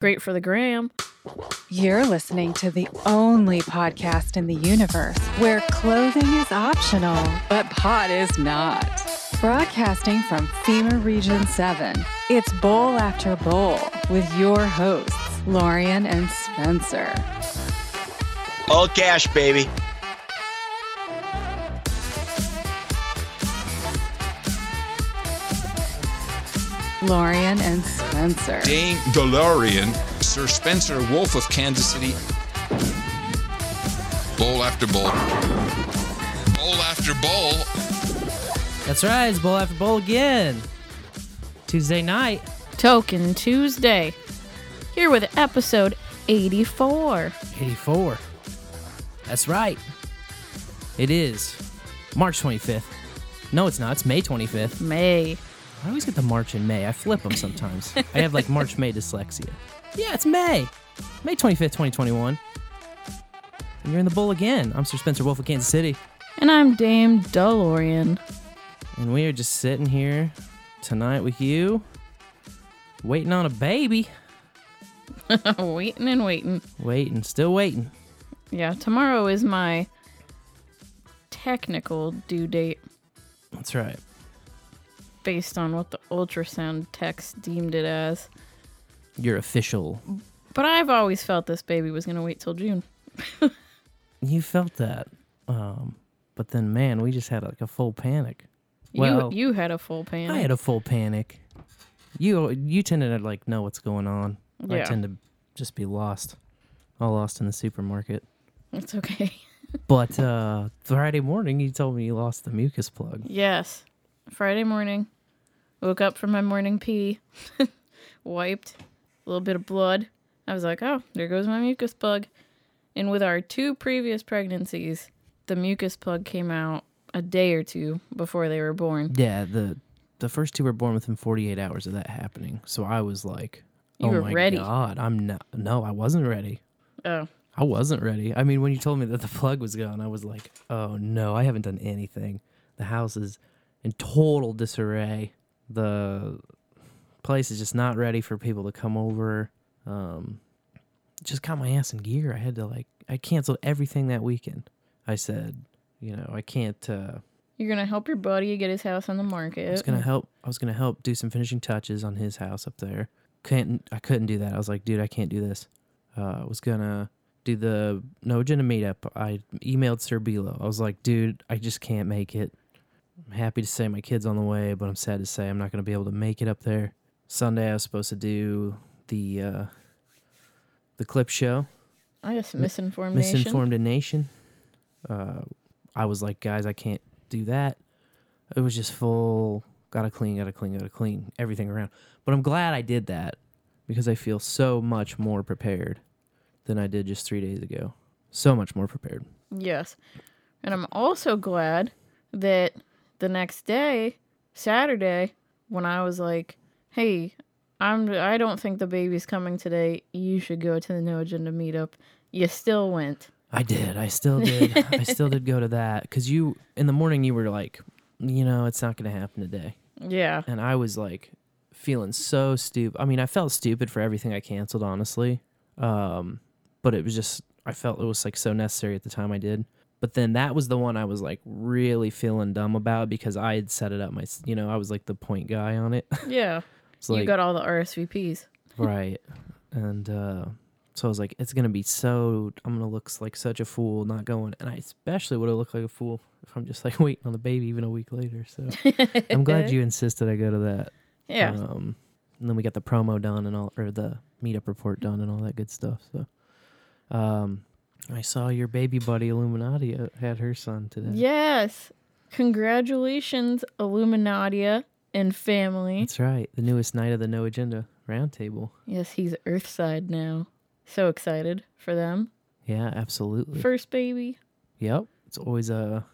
Great for the gram. You're listening to the only podcast in the universe where clothing is optional, but pot is not. Broadcasting from FEMA Region 7, it's Bowl After Bowl with your hosts, Lorian and Spencer. All cash, baby. Lorian and Spencer. Dame DeLorean, Sir Spencer Wolf of Kansas City. Bowl after bowl. Bowl after bowl. That's right, it's bowl after bowl again. Tuesday night. Token Tuesday. Here with episode 84. 84. That's right. It is March 25th. No, it's not. It's May 25th. May. I always get the March and May. I flip them sometimes. I have like March May dyslexia. Yeah, it's May. May 25th, 2021. And you're in the bowl again. I'm Sir Spencer Wolf of Kansas City. And I'm Dame DeLorean. And we are just sitting here tonight with you, waiting on a baby. waiting and waiting. Waiting, still waiting. Yeah, tomorrow is my technical due date That's right. Based on what the ultrasound text deemed it as. Your official. But I've always felt this baby was going to wait till June. You felt that. Um, but then, man, we just had like a full panic. Well, you you had a full panic. I had a full panic. You you tend to like know what's going on. I tend to just be lost, all lost in the supermarket. It's okay. But uh, Friday morning, you told me you lost the mucus plug. Yes. Friday morning, woke up from my morning pee, wiped a little bit of blood. I was like, oh, there goes my mucus plug. And with our two previous pregnancies, the mucus plug came out a day or two before they were born. Yeah, the the first two were born within 48 hours of that happening. So I was like, You oh were my ready. god, I'm not. No, I wasn't ready. Oh, I wasn't ready. I mean, when you told me that the plug was gone, I was like, oh no, I haven't done anything. The house is in total disarray. The place is just not ready for people to come over. Um, just got my ass in gear. I had to like, I canceled everything that weekend. I said, you know, I can't. Uh, you're going to help your buddy get his house on the market. I was gonna help. I was gonna help do some finishing touches on his house up there. Couldn't. I couldn't do that. I was like, dude, I can't do this. Uh, I was gonna do the no agenda meetup. I emailed Sir Bilo. I was like, dude, I just can't make it. I'm happy to say my kid's on the way, but I'm sad to say I'm not gonna be able to make it up there. Sunday, I was supposed to do the uh, the clip show. I just misinformed nation. Misinformed a nation. Uh, I was like, guys, I can't do that. It was just full. Gotta clean, gotta clean, gotta clean everything around. But I'm glad I did that because I feel so much more prepared than I did just three days ago. So much more prepared. Yes. And I'm also glad that the next day, Saturday, when I was like, "Hey, I'm I don't think the baby's coming today. You should go to the No Agenda meetup." You still went. I did. I still did. I still did go to that because you in the morning you were like, you know, it's not going to happen today. Yeah. and I was like feeling so stupid. I mean, I felt stupid for everything I canceled, honestly. Um, but it was just I felt it was like so necessary at the time I did. But then that was the one I was like really feeling dumb about because I had set it up my, you know, I was like the point guy on it. Yeah. It's you like got all the RSVPs. right, and uh, so I was like, it's gonna be so I'm gonna look like such a fool not going, and I especially would have looked like a fool if I'm just like waiting on the baby even a week later. So I'm glad you insisted I go to that. Yeah. Um, and then we got the promo done and all, or the meetup report done and all that good stuff. So, um, I saw your baby buddy Illuminadia had her son today. yes. Congratulations, Illuminadia and family. That's right. The newest night of the No Agenda Roundtable. Yes, he's Earthside now. So excited for them. Yeah, absolutely. First baby. yep. It's always a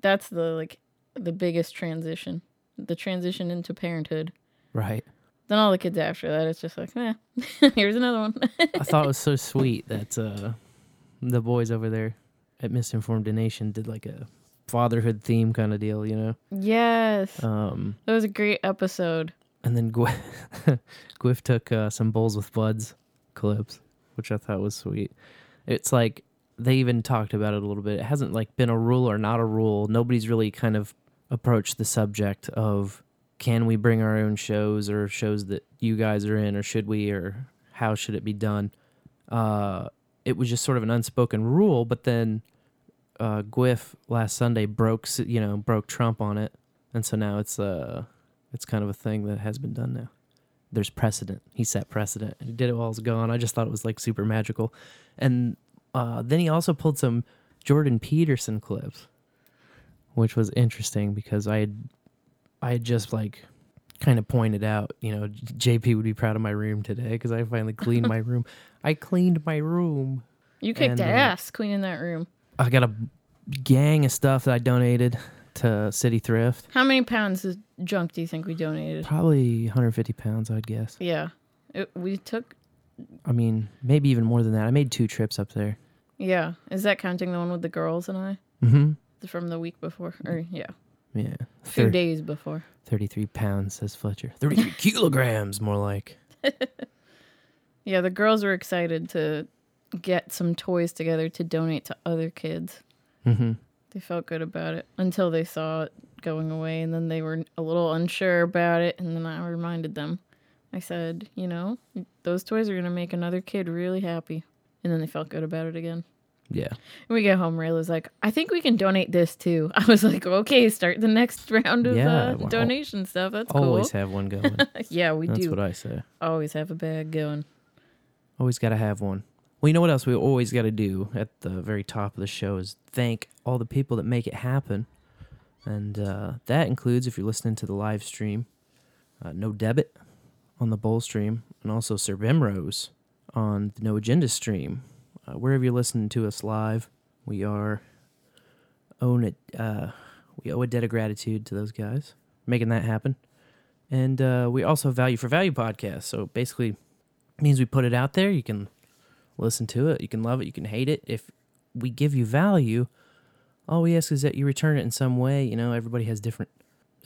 That's the like the biggest transition. The transition into parenthood. right. Then all the kids after that, it's just like, eh, here's another one. I thought it was so sweet that uh, the boys over there at Misinformed Nation did like a fatherhood theme kind of deal, you know. yes, Um, that was a great episode. and then Gw- Gwiff took uh, some bowls with buds clips, which I thought was sweet. It's like they even talked about it a little bit. It hasn't like been a rule or not a rule. Nobody's really kind of approached the subject of can we bring our own shows or shows that you guys are in or should we or how should it be done? Uh, it was just sort of an unspoken rule, but then uh, Gwiff last Sunday broke you know broke Trump on it, and so now it's uh it's kind of a thing that has been done now. There's precedent. He set precedent, he did it while I was gone. I just thought it was like super magical, and uh, then he also pulled some Jordan Peterson clips, which was interesting because I had I had just like kind of pointed out, you know, JP would be proud of my room today because I finally cleaned my room. I cleaned my room. You kicked And, uh, ass cleaning that room. I got a gang of stuff that I donated to City Thrift. How many pounds of junk do you think we donated? Probably 150 pounds, I'd guess. Yeah. It, we took, I mean, maybe even more than that. I made two trips up there. yeah. Is that counting the one with the girls and I? Mm-hmm. From the week before? Or, yeah. Yeah. Few Thir- days before. 33 pounds, says Fletcher. 33 kilograms, more like. Yeah, the girls were excited to get some toys together to donate to other kids. Mm-hmm. They felt good about it until they saw it going away, and then they were a little unsure about it. And then I reminded them. I said, you know, those toys are going to make another kid really happy. And then they felt good about it again. Yeah. When we get home, Rayla's like, I think we can donate this too. I was like, okay, start the next round of Yeah, uh, well, donation stuff. That's Always cool. have one going. yeah, we That's do That's what I say. always have a bag going. Always got to have one. Well, you know what else we always got to do at the very top of the show is thank all the people that make it happen. And uh, that includes, if you're listening to the live stream, uh, nodebit on the Bowl stream, and also Sir Bemrose on the No Agenda stream. Uh, wherever you're listening to us live, we are own it. Uh, we owe a debt of gratitude to those guys making that happen. And uh, we also Value for Value podcast. So basically, means we put it out there. You can listen to it. You can love it. You can hate it. If we give you value, all we ask is that you return it in some way. You know, everybody has different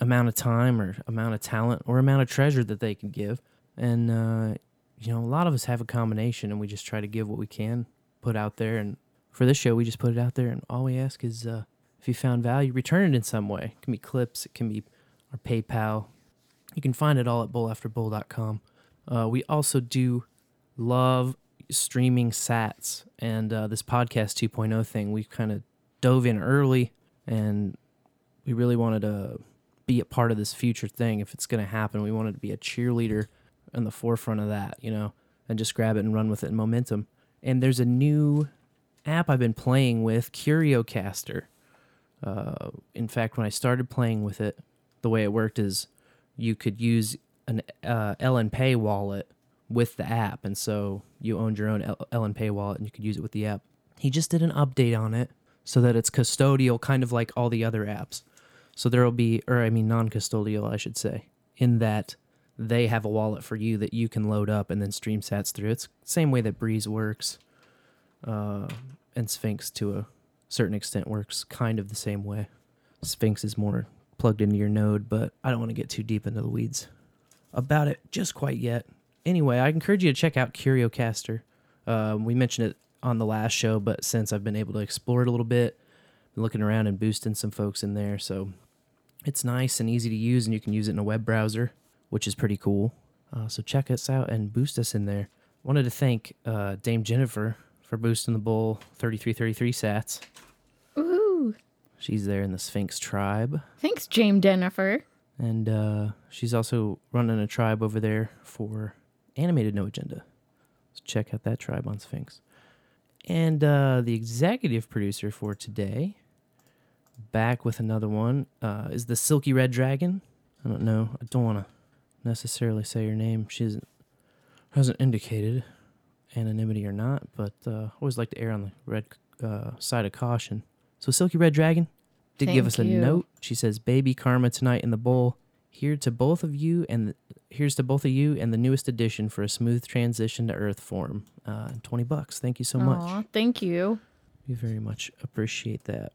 amount of time or amount of talent or amount of treasure that they can give. And, uh, you know, a lot of us have a combination and we just try to give what we can put out there. And for this show, we just put it out there. And all we ask is uh, if you found value, return it in some way. It can be clips, it can be our PayPal. You can find it all at bowlafterbowl.com. Uh, we also do love streaming sats and uh, this podcast 2.0 thing. We kind of dove in early and we really wanted to be a part of this future thing. If it's going to happen, we wanted to be a cheerleader in the forefront of that, you know, and just grab it and run with it in momentum. And there's a new app I've been playing with, CurioCaster. Uh, in fact, when I started playing with it, the way it worked is you could use an uh, LNPay wallet with the app, and so you owned your own L- LNPay wallet, and you could use it with the app. He just did an update on it so that it's custodial, kind of like all the other apps. So there will be, or I mean, non-custodial, I should say, in that they have a wallet for you that you can load up and then stream sats through. It's same way that Breez works, uh, and Sphinx to a certain extent works kind of the same way. Sphinx is more plugged into your node, but I don't want to get too deep into the weeds about it just quite yet. Anyway, I encourage you to check out CurioCaster. Um, we mentioned it on the last show, but since I've been able to explore it a little bit, been looking around and boosting some folks in there, so it's nice and easy to use, and you can use it in a web browser, which is pretty cool. Uh, so check us out and boost us in there. Wanted to thank uh, Dame Jennifer for boosting the bull 3333 sats. Ooh. She's there in the Sphinx tribe. Thanks, Dame Jennifer. And uh, she's also running a tribe over there for animated No Agenda. So check out that tribe on Sphinx. And uh, the executive producer for today, back with another one, uh, is the Silky Red Dragon. I don't know. I don't want to necessarily say her name. She hasn't, indicated anonymity or not, but uh, I always like to err on the red uh, side of caution. So Silky Red Dragon did give Thank us a you. note. She says, "Baby Karma tonight in the bowl. Here to both of you, and here's to both of you and the newest addition for a smooth transition to Earth form. Uh, Twenty bucks. Thank you so much. Aw, thank you. We very much appreciate that.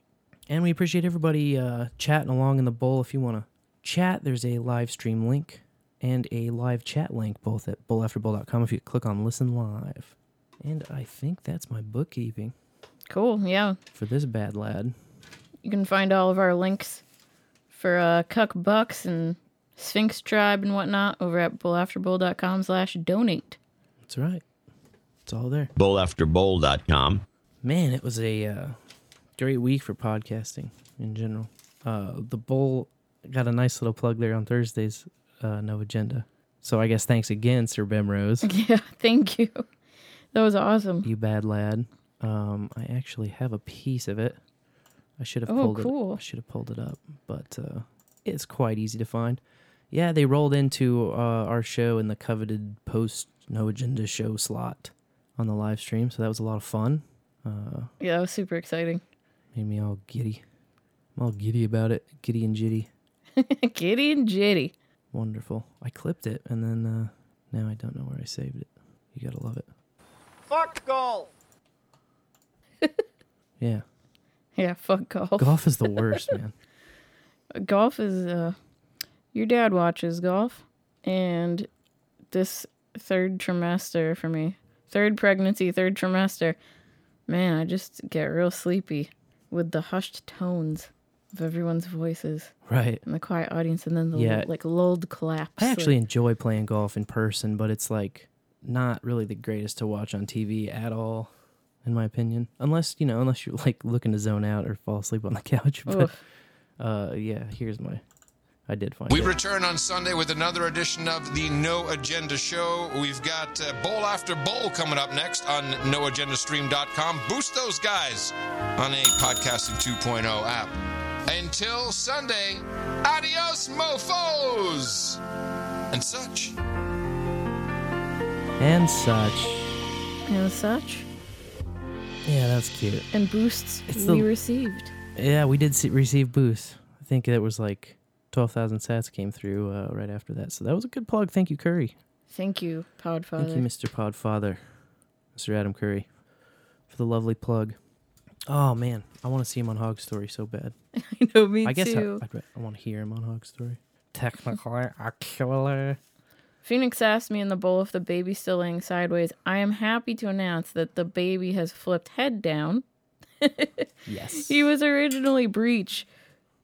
And we appreciate everybody uh, chatting along in the bowl. If you want to chat, there's a live stream link and a live chat link both at bowlafterbowl.com if you click on listen live. And I think that's my bookkeeping Cool. Yeah. for this bad lad. You can find all of our links for uh, Cuck Bucks and Sphinx Tribe and whatnot over at bowlafterbowl.com slash donate. That's right. It's all there. Bowlafterbowl.com. Man, it was a uh, great week for podcasting in general. Uh, the bowl got a nice little plug there on Thursdays. Uh, no agenda. So I guess thanks again, Sir Bemrose. Yeah, thank you. That was awesome. you bad lad. Um, I actually have a piece of it. I should have Oh, pulled cool. it. I should have pulled it up, but uh, it's quite easy to find. Yeah, they rolled into uh, our show in the coveted post no agenda show slot on the live stream, so that was a lot of fun. Uh, Yeah, that was super exciting. made me all giddy. I'm all giddy about it. Giddy and jitty. Giddy and jitty. Wonderful. I clipped it, and then uh, now I don't know where I saved it. You gotta love it. Fuck golf. Yeah, Yeah, fuck golf. golf is the worst, man. golf is uh your dad watches golf and this third trimester for me third pregnancy third trimester man i just get real sleepy with the hushed tones of everyone's voices Right. and the quiet audience and then the Yeah. like lulled claps I actually like- enjoy playing golf in person, but it's like not really the greatest to watch on TV at all, in my opinion. Unless you know, unless you're like looking to zone out or fall asleep on the couch. But Ugh. uh, yeah, here's my. I did find We it. return on Sunday with another edition of the No Agenda Show. We've got uh, Bowl After Bowl coming up next on NoAgendaStream.com. Boost those guys on a Podcasting 2.0 app. Until Sunday, adios, mofos! And such. and such. and such Yeah, that's cute. and boosts It's we the- received Yeah, we did see, receive boosts. I think it was like twelve thousand sats came through uh, right after that. So that was a good plug. Thank you, Curry. thank you podfather Thank you, Mr. Podfather, Mr. Adam Curry, for the lovely plug. Oh man, I want to see him on Hog Story so bad. i know me I guess I, too I'd, I want to hear him on Hog Story. Technically, a killer. Phoenix asked me in the bowl if the baby's still laying sideways. I am happy to announce that the baby has flipped head down. Yes. He was originally breech,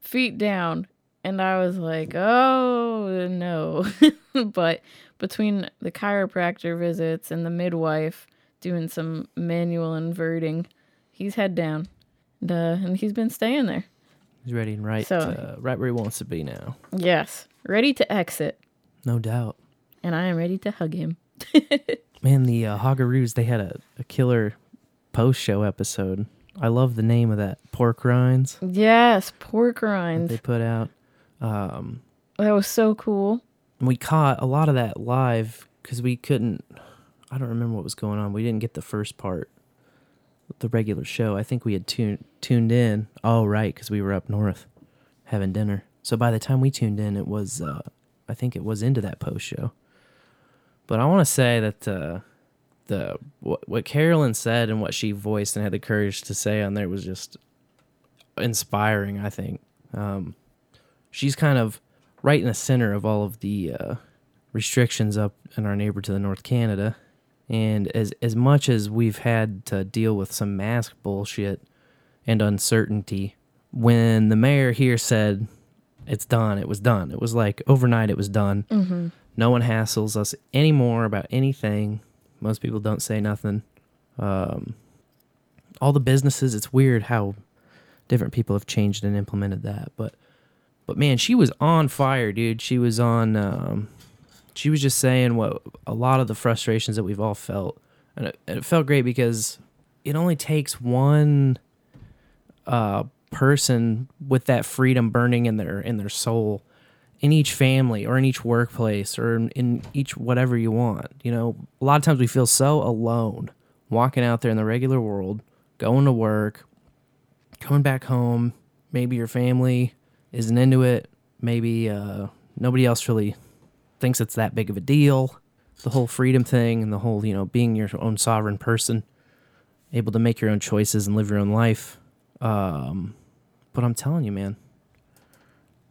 feet down, and I was like, oh no. but between the chiropractor visits and the midwife doing some manual inverting, he's head down. And, uh, and he's been staying there. He's ready and right, So- uh, right where he wants to be now. Yes, ready to exit. No doubt. And I am ready to hug him. Man, the uh, Hogaroos, they had a, a killer post show episode. I love the name of that. Pork Rinds Yes, pork rinds. they put out. Um, That was so cool. We caught a lot of that live because we couldn't i don't remember what was going on we didn't get the first part the regular show i think we had tuned tuned in oh right because we were up north having dinner so by the time we tuned in it was uh i think it was into that post show but i want to say that uh the what, what carolyn said and what she voiced and had the courage to say on there was just inspiring i think um she's kind of right in the center of all of the uh, restrictions up in our neighbor to the north, Canada. And as as much as we've had to deal with some mask bullshit and uncertainty, when the mayor here said it's done, it was done. It was like overnight, it was done. No one hassles us anymore about anything. Most people don't say nothing. Um, all the businesses, it's weird how different people have changed and implemented that, but but man, she was on fire, dude. She was on. Um, she was just saying what a lot of the frustrations that we've all felt, and it, and it felt great because it only takes one uh, person with that freedom burning in their in their soul, in each family or in each workplace or in, in each whatever you want. You know, a lot of times we feel so alone walking out there in the regular world, going to work, coming back home. Maybe your family isn't into it. Maybe uh, nobody else really thinks it's that big of a deal. The whole freedom thing and the whole, you know, being your own sovereign person, able to make your own choices and live your own life. Um, but I'm telling you, man,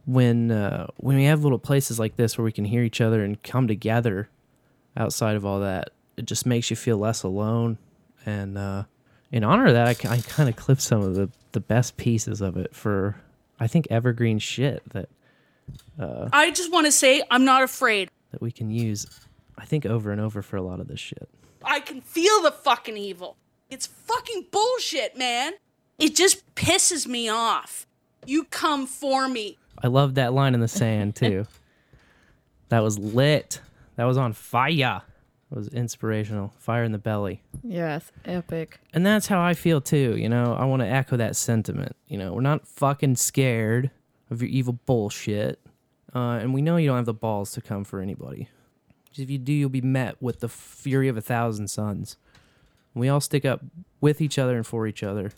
when uh, when we have little places like this where we can hear each other and come together outside of all that, it just makes you feel less alone. And uh, in honor of that, I, I kind of clipped some of the, the best pieces of it for, I think, evergreen shit that I just want to say I'm not afraid. that we can use, I think, over and over for a lot of this shit. I can feel the fucking evil. It's fucking bullshit, man. It just pisses me off. You come for me. I love that line in the sand too. that was lit. That was on fire. It was inspirational. Fire in the belly. Yes, epic. And that's how I feel too, you know. I want to echo that sentiment. You know, we're not fucking scared of your evil bullshit. Uh, and we know you don't have the balls to come for anybody. If you do, you'll be met with the fury of a thousand suns. We all stick up with each other and for each other.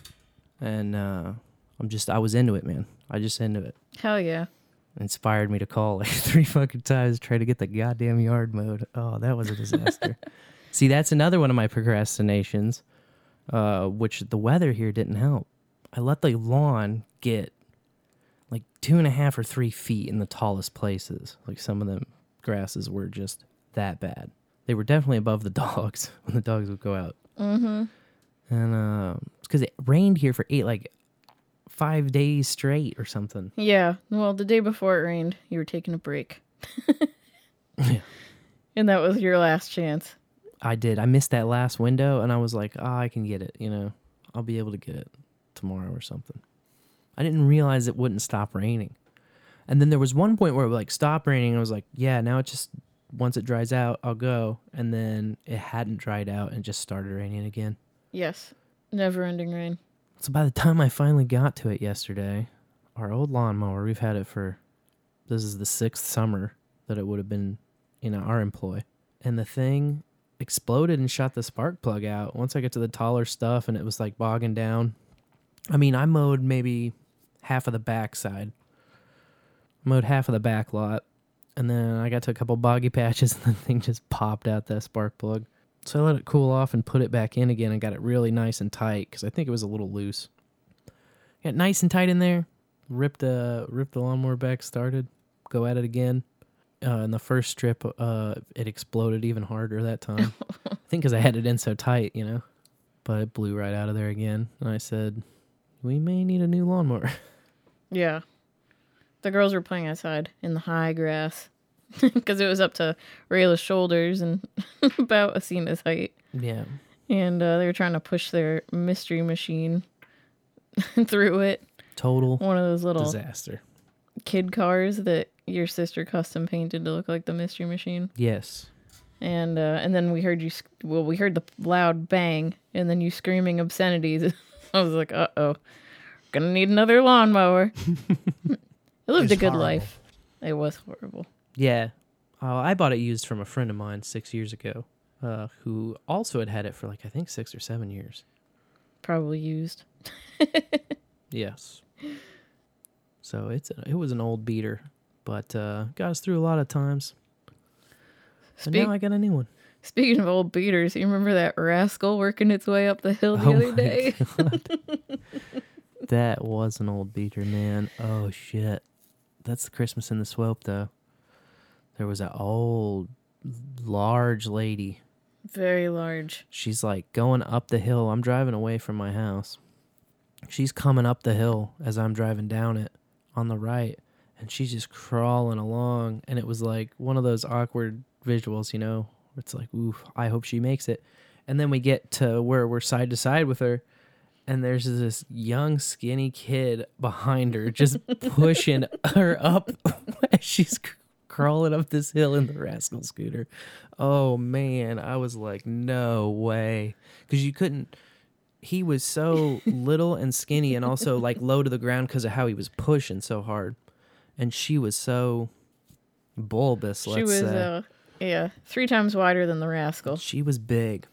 And uh, I'm just, I was into it, man. I just into it. Hell yeah. Inspired me to call like three fucking times, try to get the goddamn yard mowed. Oh, that was a disaster. See, that's another one of my procrastinations, uh, which the weather here didn't help. I let the lawn get like two and a half or three feet in the tallest places. Like some of them grasses were just that bad. They were definitely above the dogs when the dogs would go out. Mm-hmm. And uh, it's because it rained here for eight, like five days straight or something. Yeah. Well, the day before it rained, you were taking a break. Yeah. And that was your last chance. I did. I missed that last window, and I was like, "Oh, I can get it. You know, I'll be able to get it tomorrow or something." I didn't realize it wouldn't stop raining, and then there was one point where it was like stopped raining. And I was like, "Yeah, now it just once it dries out, I'll go." And then it hadn't dried out and just started raining again. Yes. Never ending rain. So by the time I finally got to it yesterday, our old lawnmower, we've had it for this is the sixth summer that it would have been in our employ. And the thing exploded and shot the spark plug out. Once I get to the taller stuff and it was like bogging down. I mean, I mowed maybe half of the back side. Mowed half of the back lot. And then I got to a couple boggy patches and the thing just popped out that spark plug. So I let it cool off and put it back in again and got it really nice and tight because I think it was a little loose. Got nice and tight in there. Ripped the ripped the lawnmower back. Started. Go at it again. Uh, in the first strip, uh, it exploded even harder that time. I think because I had it in so tight, you know. But it blew right out of there again. And I said, "We may need a new lawnmower." Yeah. The girls were playing outside in the high grass because it was up to Rayla's shoulders and about Asina's height. yeah. And uh, they were trying to push their mystery machine through it. Total One of those little disaster. kid cars that your sister custom painted to look like the mystery machine. Yes. And uh, and then we heard you. sc- Well, we heard the loud bang, and then you screaming obscenities. I was like, uh oh, gonna need another lawnmower. it lived a good life. It was horrible. Yeah. Uh, I bought it used from a friend of mine six years ago, uh, who also had had it for like I think six or seven years. Probably used. Yes. So it's a, it was an old beater, but uh, got us through a lot of times. Speak- now I got a new one. Speaking of old beaters, you remember that rascal working its way up the hill the Oh other day? That was an old beater, man. Oh shit. That's the Christmas in the Swope, though. There was an old, large lady. Very large. She's like going up the hill. I'm driving away from my house. She's coming up the hill as I'm driving down it on the right. And she's just crawling along. And it was like one of those awkward visuals, you know? It's like, ooh, I hope she makes it. And then we get to where we're side to side with her. And there's this young, skinny kid behind her just pushing her up as she's crawling up this hill in the rascal scooter. Oh man, I was like, no way. Because you couldn't, he was so little and skinny and also like low to the ground because of how he was pushing so hard. And she was so bulbous, let's she was, say. uh, yeah, three times wider than the rascal. She was big.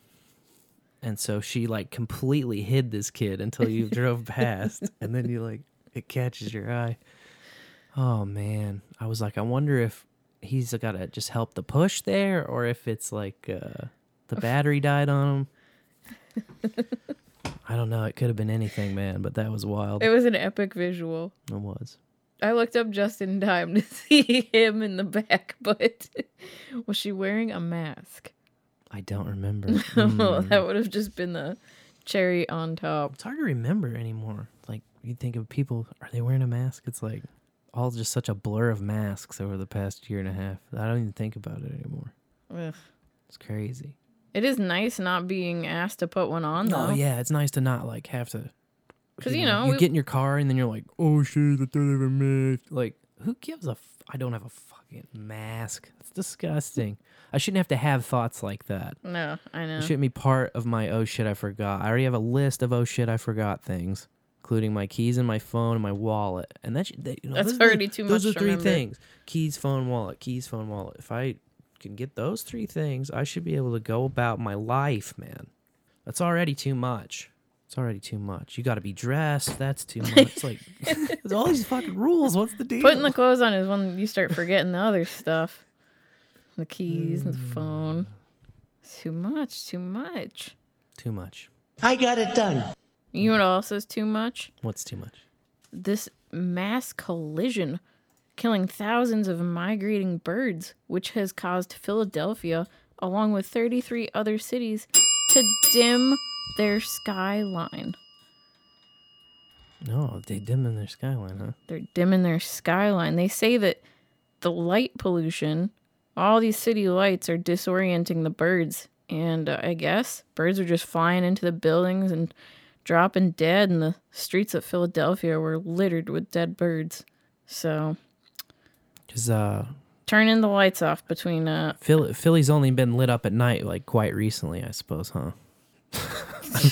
And so she like completely hid this kid until you drove past. And then you like, it catches your eye. Oh man. I was like, I wonder if he's got to just help the push there or if it's like uh, the battery died on him. I don't know. It could have been anything, man, but that was wild. It was an epic visual. It was. I looked up just in time to see him in the back, but was she wearing a mask? I don't remember. Mm. that would have just been the cherry on top. It's hard to remember anymore. Like you think of people, are they wearing a mask? It's like all just such a blur of masks over the past year and a half. I don't even think about it anymore. Ugh. It's crazy. It is nice not being asked to put one on, oh, though. Oh yeah, it's nice to not like have to. Because you know, you we- get in your car and then you're like, oh shit, I have a mask. Like, who gives a? F- I don't have a fucking mask. It's disgusting. I shouldn't have to have thoughts like that. No, I know. It shouldn't be part of my oh shit I forgot. I already have a list of oh shit I forgot things, including my keys and my phone and my wallet. And that, should, you know, That's those are the- already too Those much are three remember. things: keys, phone, wallet. Keys, phone, wallet. If I can get those three things, I should be able to go about my life, man. That's already too much. It's already too much. You got to be dressed. That's too much. It's like, there's all these fucking rules. What's the deal? Putting the clothes on is when you start forgetting the other stuff. The keys and the mm. phone. Too much, too much. too much. I got it done. You know what else is too much? What's too much? This mass collision killing thousands of migrating birds, which has caused Philadelphia, along with 33 other cities, to dim their skyline. No, they dim in their skyline, huh? They're dimming their skyline. They say that the light pollution, all these city lights are disorienting the birds. And uh, I guess birds are just flying into the buildings and dropping dead, and the streets of Philadelphia were littered with dead birds. So Because uh, turning the lights off between uh Philly, Philly's only been lit up at night like quite recently, I suppose, huh?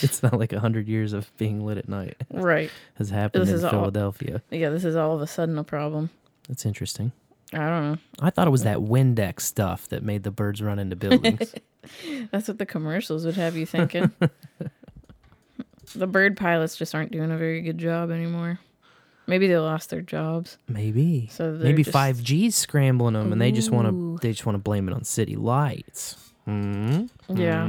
it's not like a hundred years of being lit at night right. has happened This in is all- Philadelphia. Yeah, this is all of a sudden a problem. That's interesting. I don't know. I thought it was that Windex stuff that made the birds run into buildings. That's what the commercials would have you thinking. The bird pilots just aren't doing a very good job anymore. Maybe they lost their jobs. Maybe. So they're Maybe just- five G's scrambling them, and they just want to. They just want to blame it on city lights. Hmm. Yeah,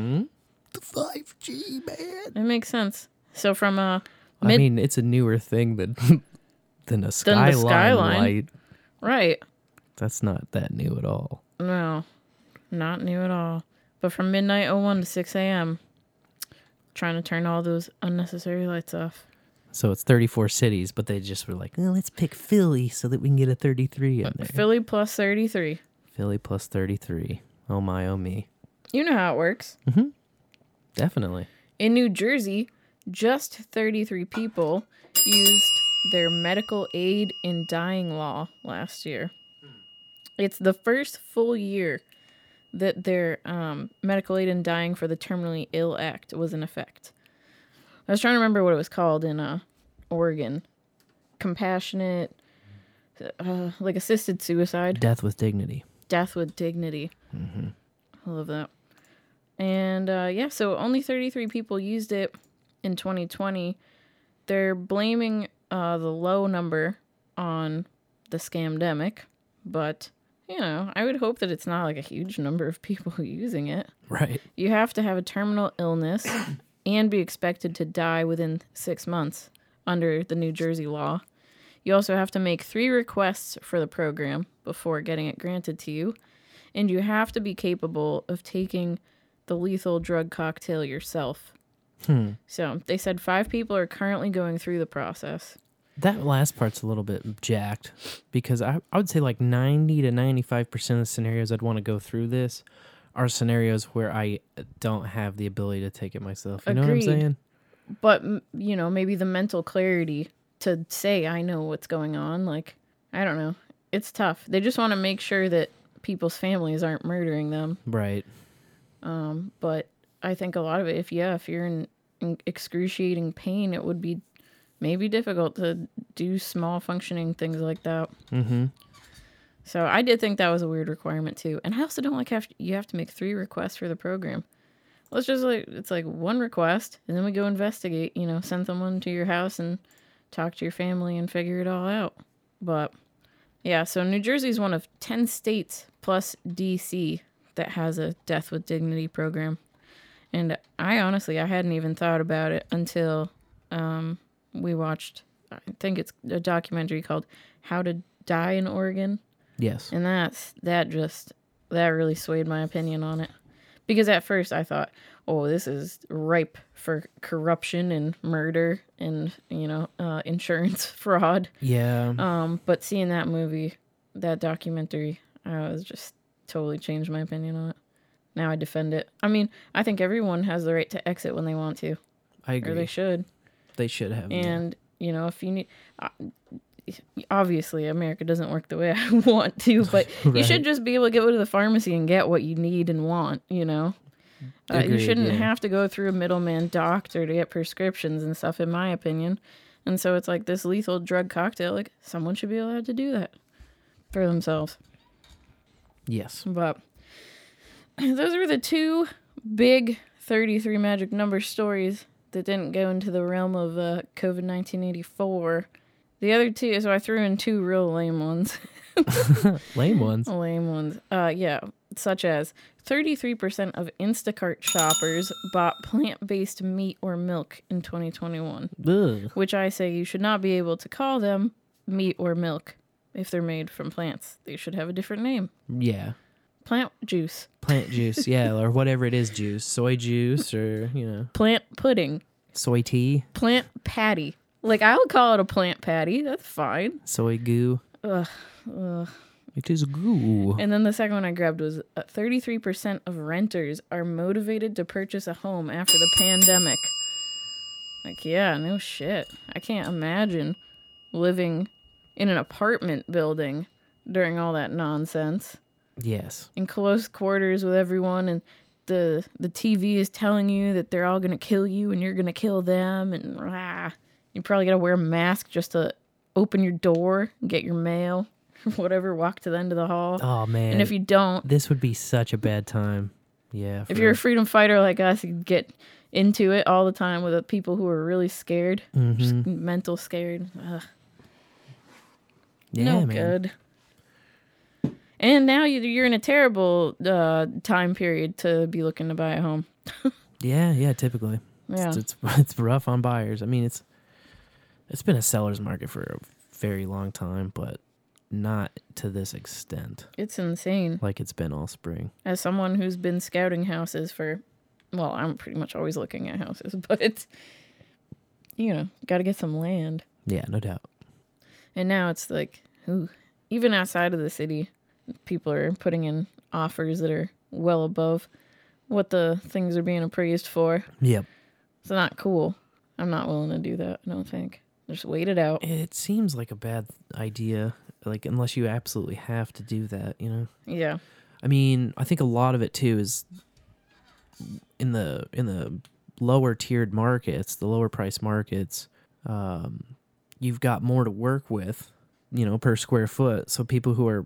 The five G man. it makes sense. So from uh I mean, it's a newer thing than than a skyline, skyline. light. right, That's not that new at all. no, not new at all. But from midnight 01 to 6 a.m., trying to turn all those unnecessary lights off. So it's 34 cities, but they just were like, oh, let's pick Philly so that we can get a 33 in there. Philly plus 33. Philly plus 33. Oh my, oh me. You know how it works. Mm-hmm. Definitely. In New Jersey, just 33 people used their medical aid in dying law last year. It's the first full year that their um, medical aid in dying for the terminally ill act was in effect. I was trying to remember what it was called in uh, Oregon. Compassionate, uh, like assisted suicide Death with dignity. death with dignity. I love that. And uh, yeah, so only 33 people used it in 2020. They're blaming uh, the low number on the scamdemic, but you know, I would hope that it's not like a huge number of people using it. Right. You have to have a terminal illness and be expected to die within six months under the New Jersey law. You also have to make three requests for the program before getting it granted to you. And you have to be capable of taking the lethal drug cocktail yourself. Hmm. So they said five people are currently going through the process. That last part's a little bit jacked because I, I would say like 90 to 95% of the scenarios I'd want to go through this are scenarios where I don't have the ability to take it myself. You know what I'm saying? But, you know, maybe the mental clarity to say, I know what's going on. Like, I don't know. It's tough. They just want to make sure that people's families aren't murdering them. Right. Um, but I think a lot of it, if yeah, if you're in, in excruciating pain, it would be maybe difficult to do small functioning things like that. Mm-hmm. So I did think that was a weird requirement too, and I also don't like have to, you have to make three requests for the program. Let's just like it's like one request, and then we go investigate. You know, send someone to your house and talk to your family and figure it all out. But yeah, so New Jersey is one of ten states plus DC that has a death with dignity program. And I honestly, I hadn't even thought about it until um, we watched I think it's a documentary called How to Die in Oregon. Yes. And that's that just that really swayed my opinion on it. Because at first I thought, oh, this is ripe for corruption and murder and, you know, uh, insurance fraud. Yeah. Um, but seeing that movie, that documentary, I was just totally changed my opinion on it. Now I defend it. I mean, I think everyone has the right to exit when they want to, I agree. or agree. they should. They should have. yeah. And you know, if you need, uh, obviously America doesn't work the way I want to, but you should just be able to go to the pharmacy and get what you need and want. You know, uh, you shouldn't yeah. have to go through a middleman doctor to get prescriptions and stuff, in my opinion. And so it's like this lethal drug cocktail. Like someone should be allowed to do that for themselves. yes. But those were the two big 33 magic number stories that didn't go into the realm of uh, COVID 1984. The other two, so I threw in two real lame ones. Lame ones. lame ones. Uh, yeah, such as 33% of Instacart shoppers bought plant based meat or milk in 2021, Ugh. which I say you should not be able to call them meat or milk if they're made from plants. They should have a different name. Yeah. Plant juice. Plant juice. Yeah, or whatever it is, juice, soy juice, or you know, plant pudding, soy tea, plant patty. Like I would call it a plant patty. That's fine. soy goo. Ugh, ugh. It is goo. And then the second one I grabbed was uh, 33% of renters are motivated to purchase a home after the pandemic. Like, yeah, no shit. I can't imagine living in an apartment building during all that nonsense. Yes. in close quarters with everyone and the the TV is telling you that they're all gonna kill you and you're gonna kill them and rah. you probably gotta wear a mask just to open your door, get your mail, whatever, walk to the end of the hall. Oh man. and if you don't, this would be such a bad time. Yeah. if you're a freedom fighter like us, you get into it all the time with the people who are really scared, just Mhm. mental scared. Ugh. yeah, no man. good. And now you- you're in a terrible uh, time period to be looking to buy a home. Yeah, yeah. Typically, Yeah. it's, it's it's rough on buyers. I mean, it's it's been a seller's market for a very long time, but not to this extent It's insane. like it's been all spring. As someone who's been scouting houses for, well, I'm pretty much always looking at houses, but it's, you know, got to get some land. Yeah, no doubt. And now it's like, ooh, even outside of the city, people are putting in offers that are well above what the things are being appraised for. Yep. It's not cool. I'm not willing to do that. I don't think. Just wait it out. It seems like a bad idea, like unless you absolutely have to do that, you know. Yeah. I mean, I think a lot of it too is in the in the lower tiered markets, the lower price markets. Um, you've got more to work with, you know, per square foot. So people who are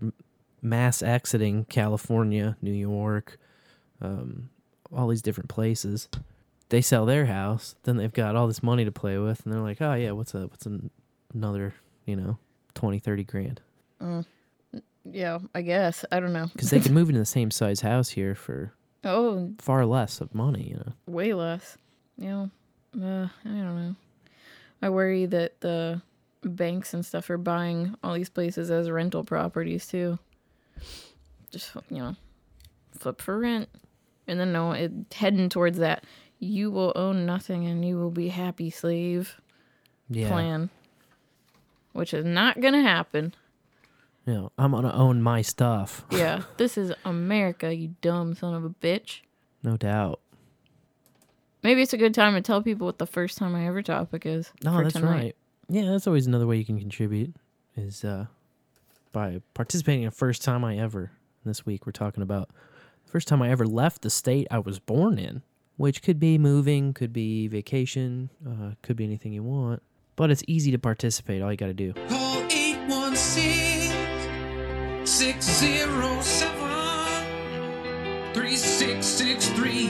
mass exiting California, New York, um, all these different places, they sell their house. Then they've got all this money to play with, and they're like, oh yeah, what's a what's an, another, you know, 20, 30 grand Yeah, I guess. I don't know. because they can move into the same size house here for oh, far less of money, you know. way less. Yeah, uh, I don't know. I worry that the banks and stuff are buying all these places as rental properties too. Just you know, flip for rent, and then no, it heading towards that. You will own nothing and you will be happy slave Yeah. plan, which is not gonna happen. You know, I'm gonna own my stuff, Yeah, this is America, you dumb son of a bitch. no doubt. Maybe it's a good time to tell people what the first time I ever topic is. No, for that's tonight. right. Yeah, that's always another way you can contribute is uh, by participating in first time I ever. This week we're talking about the first time I ever left the state I was born in, which could be moving, could be vacation, uh, could be anything you want. But it's easy to participate. All you got to do. Call 816 607 3663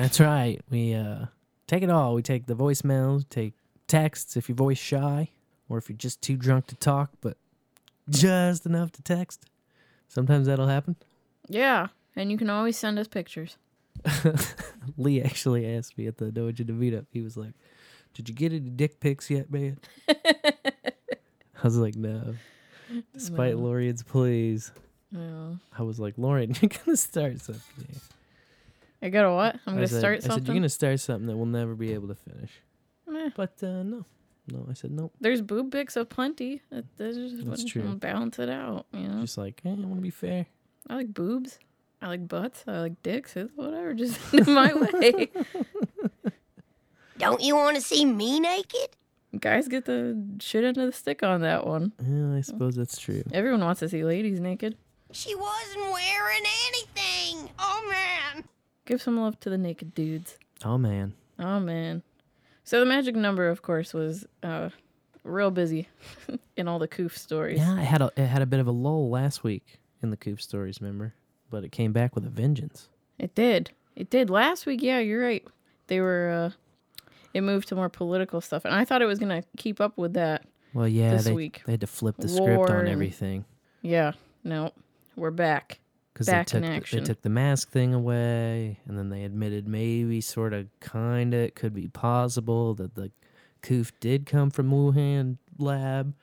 That's right. We uh, take it all. We take the voicemails, take texts if you're voice shy, or if you're just too drunk to talk, but just enough to text. Sometimes that'll happen. Yeah, and you can always send us pictures. Lee actually asked me at the No Agenda meetup. He was like, "Did you get any dick pics yet, man?" I was like, "No." Despite Lorian's pleas, Yeah. I was like, "Lauren, you're gonna start something." Here." I gotta what? I'm I gonna said, start I said, something. "You're gonna start something that we'll never be able to finish." Meh. But uh, no, no. I said nope. There's boob pics aplenty. That, that just That's wouldn't true. balance it out. You know, Just like, eh, I want to be fair. I like boobs. I like butts. I like dicks. It's whatever. Just my way. Don't you want to see me naked? Guys get the shit end of the stick on that one. Yeah, I suppose that's true. Everyone wants to see ladies naked. She wasn't wearing anything. Oh man. Give some love to the naked dudes. Oh man, Oh man. So the magic number, of course, was uh, real busy in all the coof stories. yeah, it had a it had a bit of a lull last week in the Coof stories, remember? But it came back with a vengeance. It did. It did. Last week, yeah, you're right. They were uh it moved to more political stuff. And I thought it was gonna keep up with that. Well, yeah, This they week. they had to flip the script War on and- everything Yeah. No. We're back. Because they took the- they took the mask thing away, and then they admitted maybe, sort of, kind of, it could be possible that the Coof did come from Wuhan lab.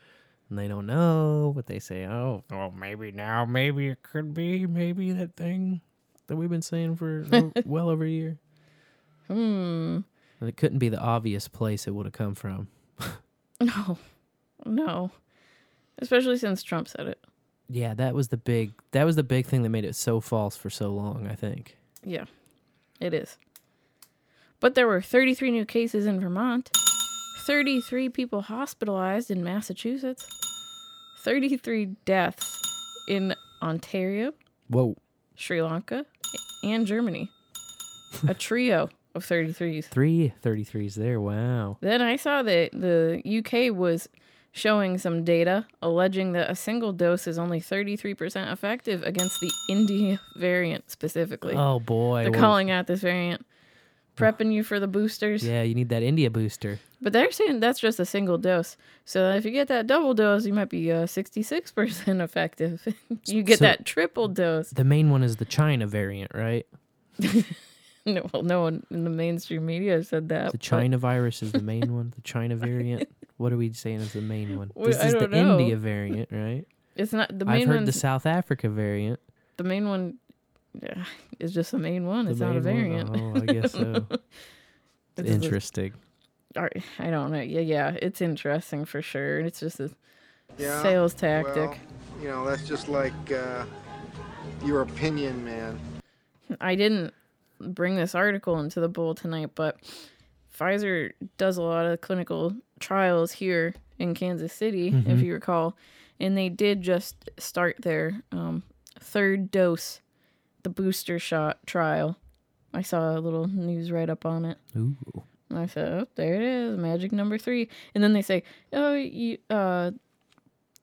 And they don't know, but they say, "Oh, well, maybe now, maybe it could be, maybe that thing that we've been saying for well over a year." Hmm. And it couldn't be the obvious place it would have come from. No. No. Especially since Trump said it. Yeah, that was the big that was the big thing that made it so false for so long, I think. Yeah. It is. But there were 33 new cases in Vermont, 33 people hospitalized in Massachusetts, 33 deaths in Ontario, Whoa. Sri Lanka, and Germany. A trio of 33s. Three 33s there. Wow. Then I saw that the UK was showing some data alleging that a single dose is only 33% effective against the India variant specifically. Oh boy. They're well, calling out this variant, prepping you for the boosters. Yeah, you need that India booster. But they're saying that's just a single dose. So if you get that double dose, you might be uh, 66% effective. you get So- that triple dose. The main one is the China variant, right? No, well, no one in the mainstream media said that. The China virus is the main one. The China variant. What are we saying is the main one? This I is the don't know. India variant, right? It's not the main I've heard the South Africa variant. The main one yeah, is just the main one. The It's not a variant. one? Oh, I guess so. It's Interesting. Or- I don't know. Yeah, yeah, it's interesting for sure. It's just a Yeah, sales tactic. Well, you know, that's just like uh, your opinion, man. I didn't bring this article into the bowl tonight, but Pfizer does a lot of clinical trials here in Kansas City, if you recall, and they did just start their um, third dose, the booster shot trial. I saw a little news write up on it. Ooh. And I said, "Oh, there it is, magic number three. And then they say, "Oh, you, uh,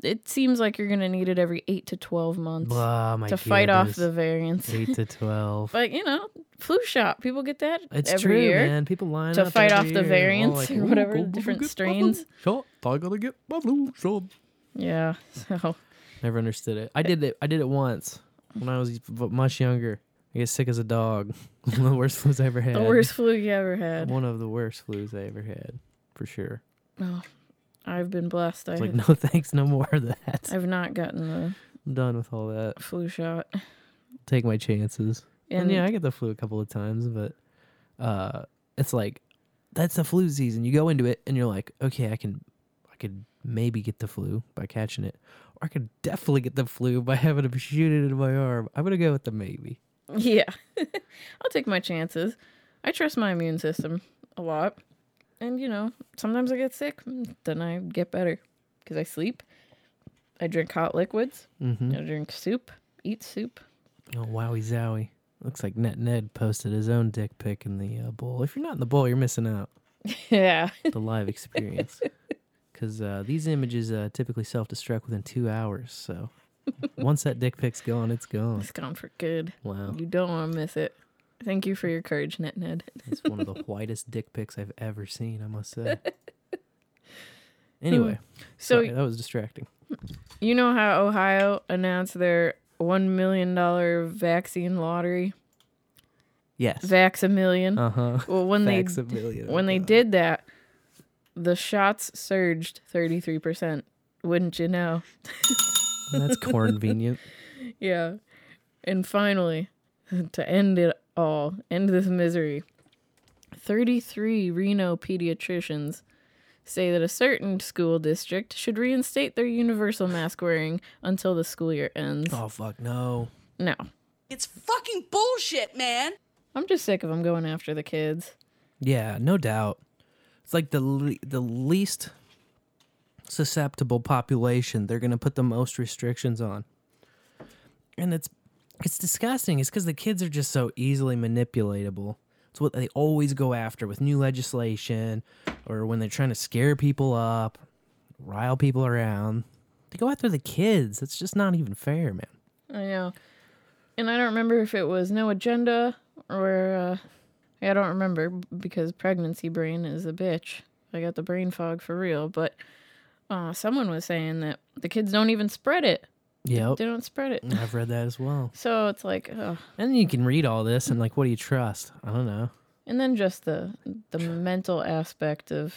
it seems like you're gonna need it every eight to twelve months Oh, my to fight off the variants." eight to twelve. But you know, flu shot, people get that It's every true, year man. People line to up fight off the variants like, or whatever, the different strains. flu Shot. I gotta get my flu shot. Yeah, so Never understood it. I did it. I did it once when I was much younger. I get sick as a dog. One of the worst flus I ever had. the worst flu you ever had. One of the worst flus I ever had, for sure. Oh, I've been blessed. I It's like have, no thanks, no more of that. I've not gotten the I'm done with all that. flu shot. Take my chances. And, And yeah, I get the flu a couple of times, but uh, it's like that's the flu season. You go into it and you're like, okay, I can, I could maybe get the flu by catching it, or I could definitely get the flu by having to shoot it into my arm. I'm gonna go with the maybe. Yeah, I'll take my chances. I trust my immune system a lot, and you know, sometimes I get sick, then I get better because I sleep. I drink hot liquids. Mm-hmm. I drink soup. Eat soup. Oh wowie zowie! Looks like Net Ned posted his own dick pic in the uh, bowl. If you're not in the bowl, you're missing out Yeah. the live experience. Because uh, these images uh, typically self-destruct within two hours. So once that dick pic's gone, it's gone. It's gone for good. Wow. You don't want to miss it. Thank you for your courage, Net Ned. It's one of the whitest dick pics I've ever seen, I must say. Anyway, So sorry, that was distracting. You know how Ohio announced their one million dollar vaccine lottery? Yes. Vax a million. Uh huh. Well, when they Vax a million. when they did that, the shots surged thirty three percent. Wouldn't you know? That's convenient. Yeah. And finally, to end it all, end this misery, 33 Reno pediatricians say that a certain school district should reinstate their universal mask wearing until the school year ends. Oh fuck no. No. It's fucking bullshit, man. I'm just sick of them going after the kids. Yeah, no doubt. It's like the le- the least susceptible population. They're gonna put the most restrictions on, and it's it's disgusting. It's because the kids are just so easily manipulatable. It's what they always go after with new legislation, or when they're trying to scare people up, rile people around. They go after the kids. It's just not even fair, man. I know. And I don't remember if it was no agenda or uh I don't remember because pregnancy brain is a bitch. I got the brain fog for real, but uh someone was saying that the kids don't even spread it. Yep, They don't spread it. I've read that as well. So it's like, ugh. And then you can read all this and like, what do you trust? I don't know. and then just the the mental aspect of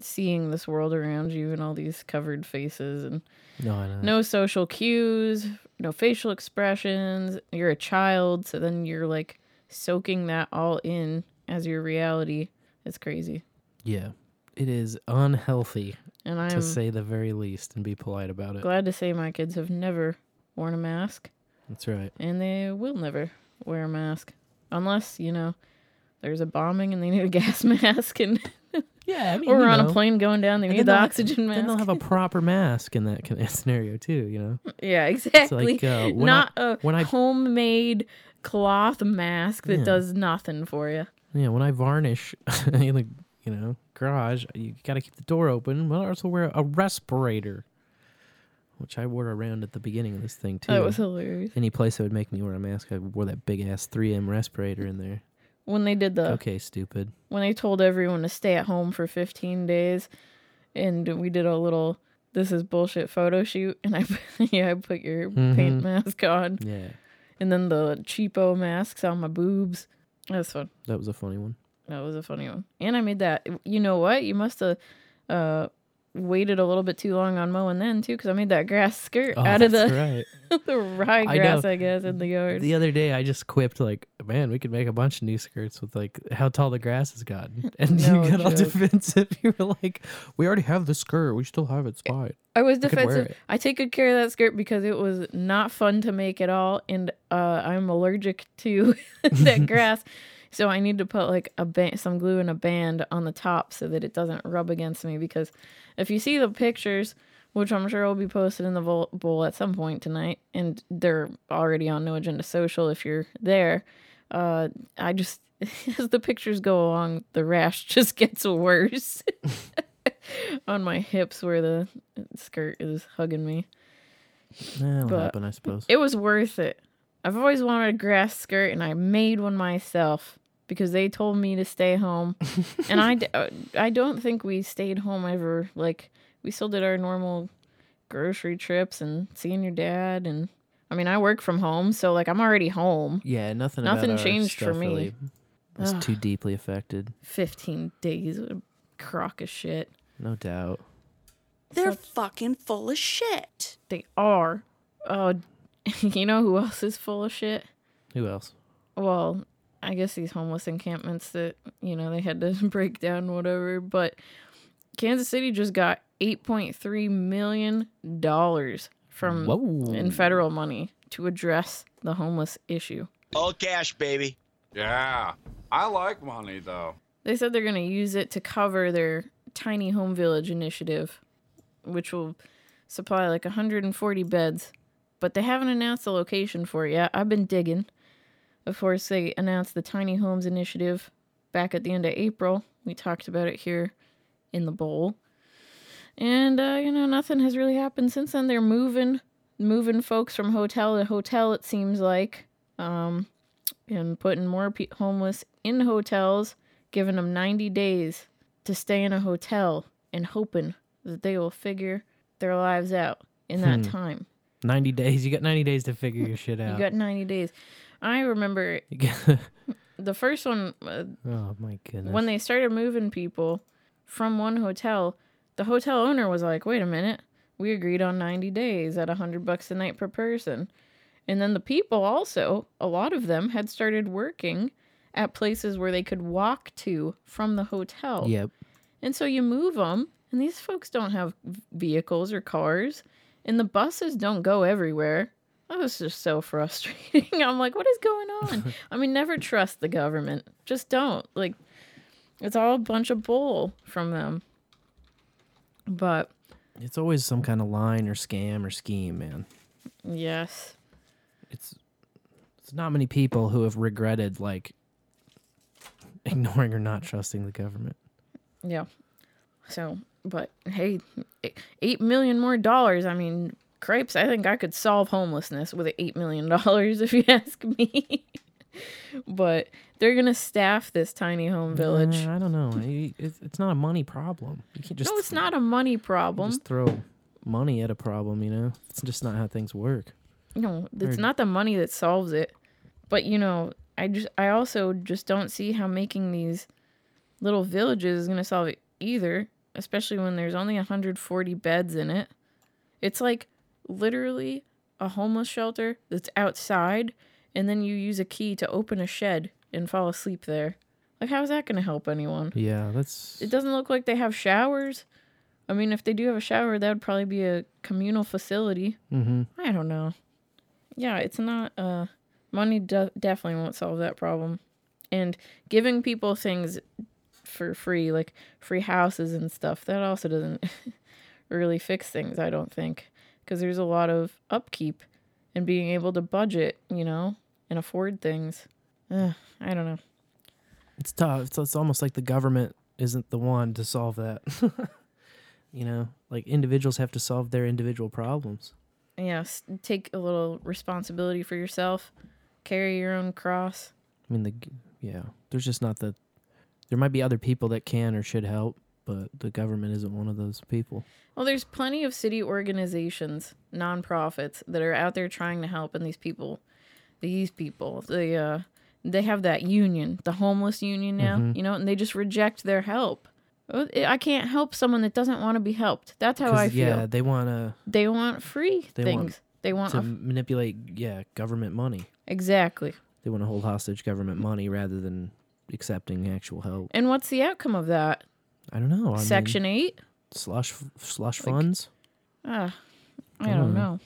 seeing this world around you and all these covered faces and No, no social cues, no facial expressions. You're a child, so then you're like soaking that all in as your reality. It's crazy. Yeah, it is unhealthy And I'm to say the very least and be polite about it. glad to say my kids have never worn a mask That's right. and they will never wear a mask unless, you know, there's a bombing and they need a gas mask and Yeah, I mean, or you on know. a plane going down they And need then the they'll- oxygen mask. Then they'll have a proper mask in that kind of scenario too. You know, Yeah, exactly. uh, when Not I- a when I- homemade cloth mask that Yeah. does nothing for you. yeah. When I varnish in the you know garage, you got to keep the door open. Well, I also wear a respirator, which I wore around at the beginning of this thing too. That was hilarious. Any place that would make me wear a mask, I wore that big ass 3M respirator in there. When they did the Okay, stupid. when they told everyone to stay at home for 15 days and we did a little this is bullshit photo shoot and I yeah, I put your paint Mhm. mask on Yeah, and then the cheapo masks on my boobs. That was fun. that was a funny one. That was a funny one. And I made that. You know what? You must have uh, waited a little bit too long on mowing then too, because I made that grass skirt Oh, out of the right. the rye I grass, know. I, guess, in the yard. The other day, I just quipped like, "Man, we could make a bunch of new skirts with like how tall the grass has gotten." And No you got all defensive. You were like, "We already have the skirt. We still have it. It's fine." I was I defensive. it. I take good care of that skirt because it was not fun to make at all, and uh, I'm allergic to that grass. So I need to put like a band, some glue and a band on the top so that it doesn't rub against me. Because if you see the pictures, which I'm sure will be posted in the bowl at some point tonight, and they're already on No Agenda Social if you're there. Uh, I just as the pictures go along, the rash just gets worse on my hips where the skirt is hugging me. That'll But- happen, I suppose. It was worth it. I've always wanted a grass skirt, and I made one myself because they told me to stay home. and I, d- uh, I don't think we stayed home ever. Like we still did our normal grocery trips and seeing your dad. And I mean, I work from home, so like I'm already home. yeah, nothing. Nothing about our changed for me. Really was Ugh. too deeply affected. Fifteen days, what a crock of shit. No doubt. They're fucking full of shit. They are. Oh, you know who else is full of shit? Who else? well, I guess these homeless encampments that, you know, they had to break down whatever, but Kansas City just got 8.3 million dollars from Whoa. in federal money to address the homeless issue. All cash, baby. Yeah, I like money though. They said they're going to use it to cover their tiny home village initiative, which will supply like 140 beds, but they haven't announced the location for it yet. I've been digging. Of course, they announced the tiny homes initiative back at the end of April. We talked about it here in the bowl. And uh, you know, nothing has really happened since then. They're moving moving folks from hotel to hotel it seems like. Um and putting more pe- homeless in hotels, giving them 90 days to stay in a hotel and hoping that they will figure their lives out. in that Hmm. time. 90 days. You got 90 days to figure your shit out. You got 90 days. I remember the first one uh, oh my goodness. when they started moving people from one hotel, the hotel owner was like, "Wait a minute, we agreed on 90 days at a 100 bucks a night per person." And then the people also, a lot of them had started working at places where they could walk to from the hotel. Yep. And so you move them, and these folks don't have vehicles or cars, and the buses don't go everywhere. That was just so frustrating. I'm like, what is going on? I mean, never trust the government. Just don't. Like, it's all a bunch of bull from them. But It's always some kind of line or scam or scheme, man. yes, It's it's not many people who have regretted like ignoring or not trusting the government. yeah. So, but hey, e- eight million more dollars. I mean, crepes. I think I could solve homelessness with eight million dollars if you ask me. but they're gonna staff this tiny home village. Uh, I don't know. It's, it's not a money problem. You can't just no, it's not a money problem. just throw money at a problem. You know, it's just not how things work. No, it's Or- not the money that solves it. But you know, I just I also just don't see how making these little villages is going to solve it either, especially when there's only 140 beds in it. It's like literally a homeless shelter that's outside and then you use a key to open a shed and fall asleep there. Like how is that going to help anyone? Yeah, that's It doesn't look like they have showers. I mean, if they do have a shower, that would probably be a communal facility. hmm I don't know. Yeah, it's not. Uh, money de- definitely won't solve that problem, and giving people things for free, like free houses and stuff, that also doesn't really fix things. I don't think, because there's a lot of upkeep and being able to budget, you know, and afford things. Ugh, I don't know. it's tough. It's, it's almost like the government isn't the one to solve that. you know, like individuals have to solve their individual problems. Yes, take a little responsibility for yourself. Carry your own cross. I mean, the yeah, there's just not the. There might be other people that can or should help, but the government isn't one of those people. Well, there's plenty of city organizations, nonprofits that are out there trying to help, and these people, these people, they uh, they have that union, the homeless union now, Mhm. you know, and they just reject their help. Uh, I can't help someone that doesn't want to be helped. That's how I feel. Yeah, they want to. They want free They things. want they want to a- manipulate. Yeah, government money. exactly. They want to hold hostage government money rather than accepting actual help. And what's the outcome of that? I don't know. I mean, Section eight. slush slush Like- funds. Ah, I I don't don't know.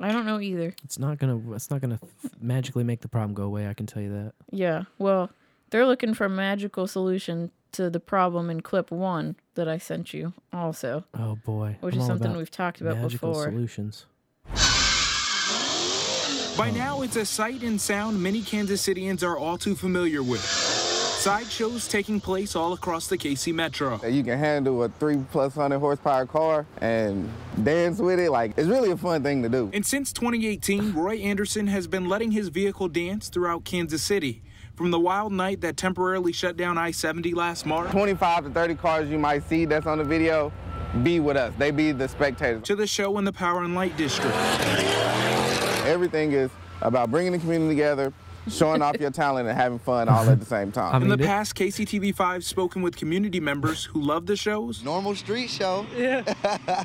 I don't know either. It's not gonna. It's not gonna magically make the problem go away. I can tell you that. Yeah, well, they're looking for a magical solution to the problem in clip one that I sent you, also, Oh boy, which I'm is something we've talked about magical before. solutions. By now, it's a sight and sound many Kansas Citians are all too familiar with. Sideshows taking place all across the KC Metro. You can handle a three plus hundred horsepower car and dance with it. Like it's really a fun thing to do. And since 2018, Roy Anderson has been letting his vehicle dance throughout Kansas City. From the wild night that temporarily shut down I 70 last March 25 to 30 cars you might see that's on the video, be with us. They be the spectators. to the show in the Power and Light District. Everything is about bringing the community together, showing off your talent, and having fun all at the same time. in the past, KCTV5 spoken with community members who love the shows. Normal street show. Yeah.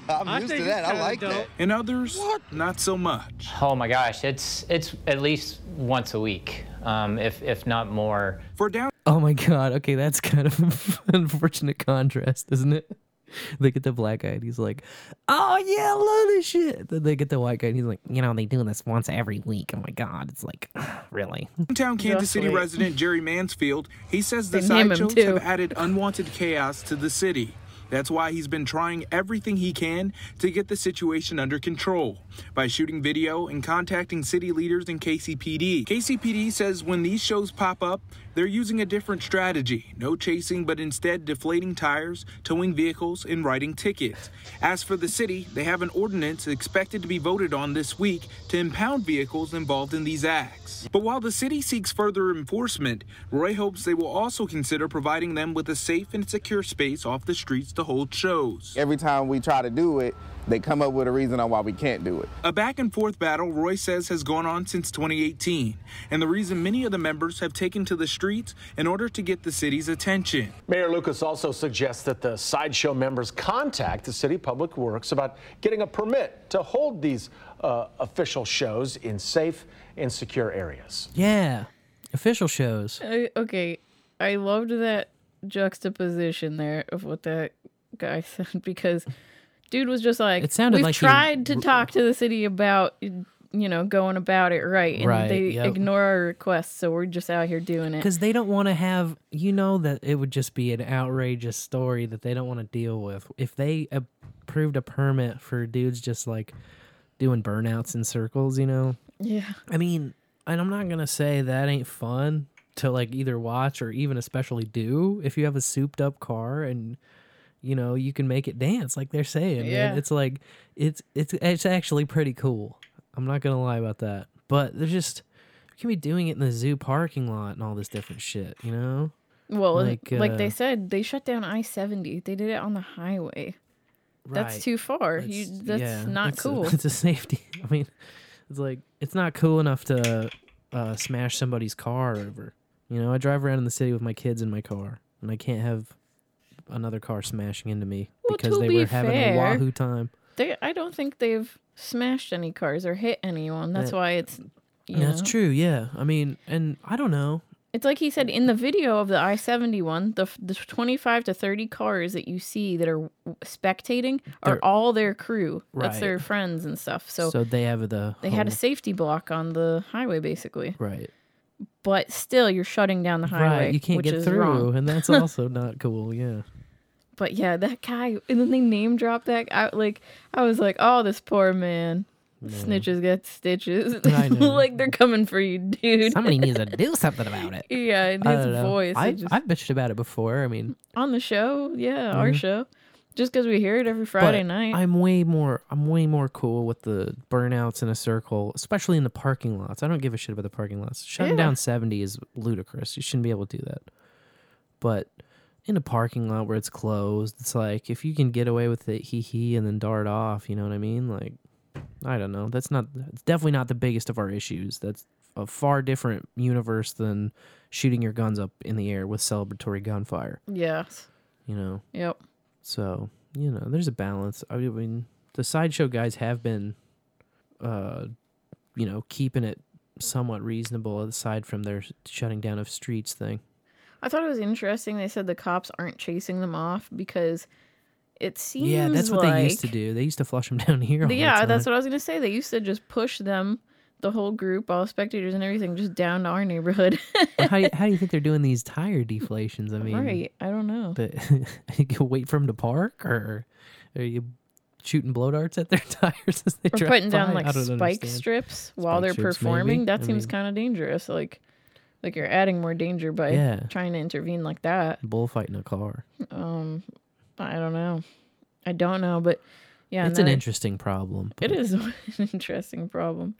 I'm used to that. I like that. And others, what? not so much. Oh my gosh, it's it's at least once a week, um, if if not more. For down. Oh my god. Okay, that's kind of an unfortunate contrast, isn't it? They get the black guy and he's like, "Oh yeah, I love this shit." Then they get the white guy and he's like, "You know, they do this once every week." Oh my god, it's like, really? Hometown Kansas Just City wait. resident Jerry Mansfield, he says the They name him sideshows too. have added unwanted chaos to the city. That's why he's been trying everything he can to get the situation under control by shooting video and contacting city leaders and KCPD. KCPD says when these shows pop up, They're using a different strategy no chasing, but instead deflating tires, towing vehicles, and writing tickets. As for the city, they have an ordinance expected to be voted on this week to impound vehicles involved in these acts. But while the city seeks further enforcement, Roy hopes they will also consider providing them with a safe and secure space off the streets to hold shows. Every time we try to do it, they come up with a reason on why we can't do it. A back and forth battle, Roy says, has gone on since 2018, and the reason many of the members have taken to the streets in order to get the city's attention. Mayor Lucas also suggests that the sideshow members contact the City Public Works about getting a permit to hold these uh, official shows in safe and secure areas. Yeah. Official shows. I, okay, I loved that juxtaposition there of what that guy said because dude was just like, It sounded we've like he- tried to talk to the city about you know going about it right, and Right, they yep. ignore our requests, so we're just out here doing it. Because they don't want to have, you know, that it would just be an outrageous story that they don't want to deal with. If they approved a permit for dudes just like doing burnouts in circles, you know, Yeah. I mean, and I'm not gonna say that ain't fun to like either watch or even especially do if you have a souped up car and you know you can make it dance like they're saying. man. Yeah. It's like it's it's it's actually pretty cool. I'm not gonna lie about that. But they're just you can be doing it in the zoo parking lot and all this different shit, you know? Well, like, Like, they uh, said, they shut down I seventy. They did it on the highway. Right. That's too far. you, that's yeah, not it's a- cool. it's a safety. I mean, it's like it's not cool enough to uh, smash somebody's car over. You know, I drive around in the city with my kids in my car, and I can't have another car smashing into me Well, because they be were having fair, a wahoo time. They, I don't think they've smashed any cars or hit anyone. That's That- why it's. You That's know. true. Yeah, I mean, and I don't know. It's like he said in the video of the I seventy one, the the twenty five to thirty cars that you see that are spectating are They're- all their crew. That's Right. their friends and stuff. So, So they have the they had a whole- safety block on the highway basically. right. But still, you're shutting down the highway. Right, you can't which get is through, wrong. and that's also not cool. Yeah. But yeah, that guy, and then they name dropped that. I like, I was like, oh, this poor man. Snitches get stitches. Like they're coming for you, dude. Somebody needs to do something about it. Yeah, and his voice. I, just- I've bitched about it before. I mean, on the show, yeah, our Mhm. show. Just because we hear it every Friday But night. I'm way more I'm way more cool with the burnouts in a circle, especially in the parking lots. I don't give a shit about the parking lots. Shutting Yeah. down 70 is ludicrous. You shouldn't be able to do that. But in a parking lot where it's closed, it's like if you can get away with it hee hee and then dart off, you know what I mean? Like I don't know. That's not it's definitely not the biggest of our issues. That's a far different universe than shooting your guns up in the air with celebratory gunfire, yes. you know. Yep. So, you know, there's a balance. I mean, the sideshow guys have been, uh, you know, keeping it somewhat reasonable aside from their shutting down of streets thing. I thought it was interesting. They said the cops aren't chasing them off because it seems yeah, that's what like, they used to do. They used to flush them down here. Yeah, that's what I was gonna say. They used to just push them, the whole group, all spectators and everything, just down to our neighborhood. Well, how, do you, how do you think they're doing these tire deflations? I mean, right? I don't know. the, you wait for them to park, or are you shooting blow darts at their tires as they drive putting down like spike understand. strips while Spike they're strips, performing. maybe. That I seems kind of dangerous. Like, like you're adding more danger by Yeah. trying to intervene like that. Bullfighting a car. Um, I don't know. I don't know, but yeah, it's an interesting problem. It but is an interesting problem.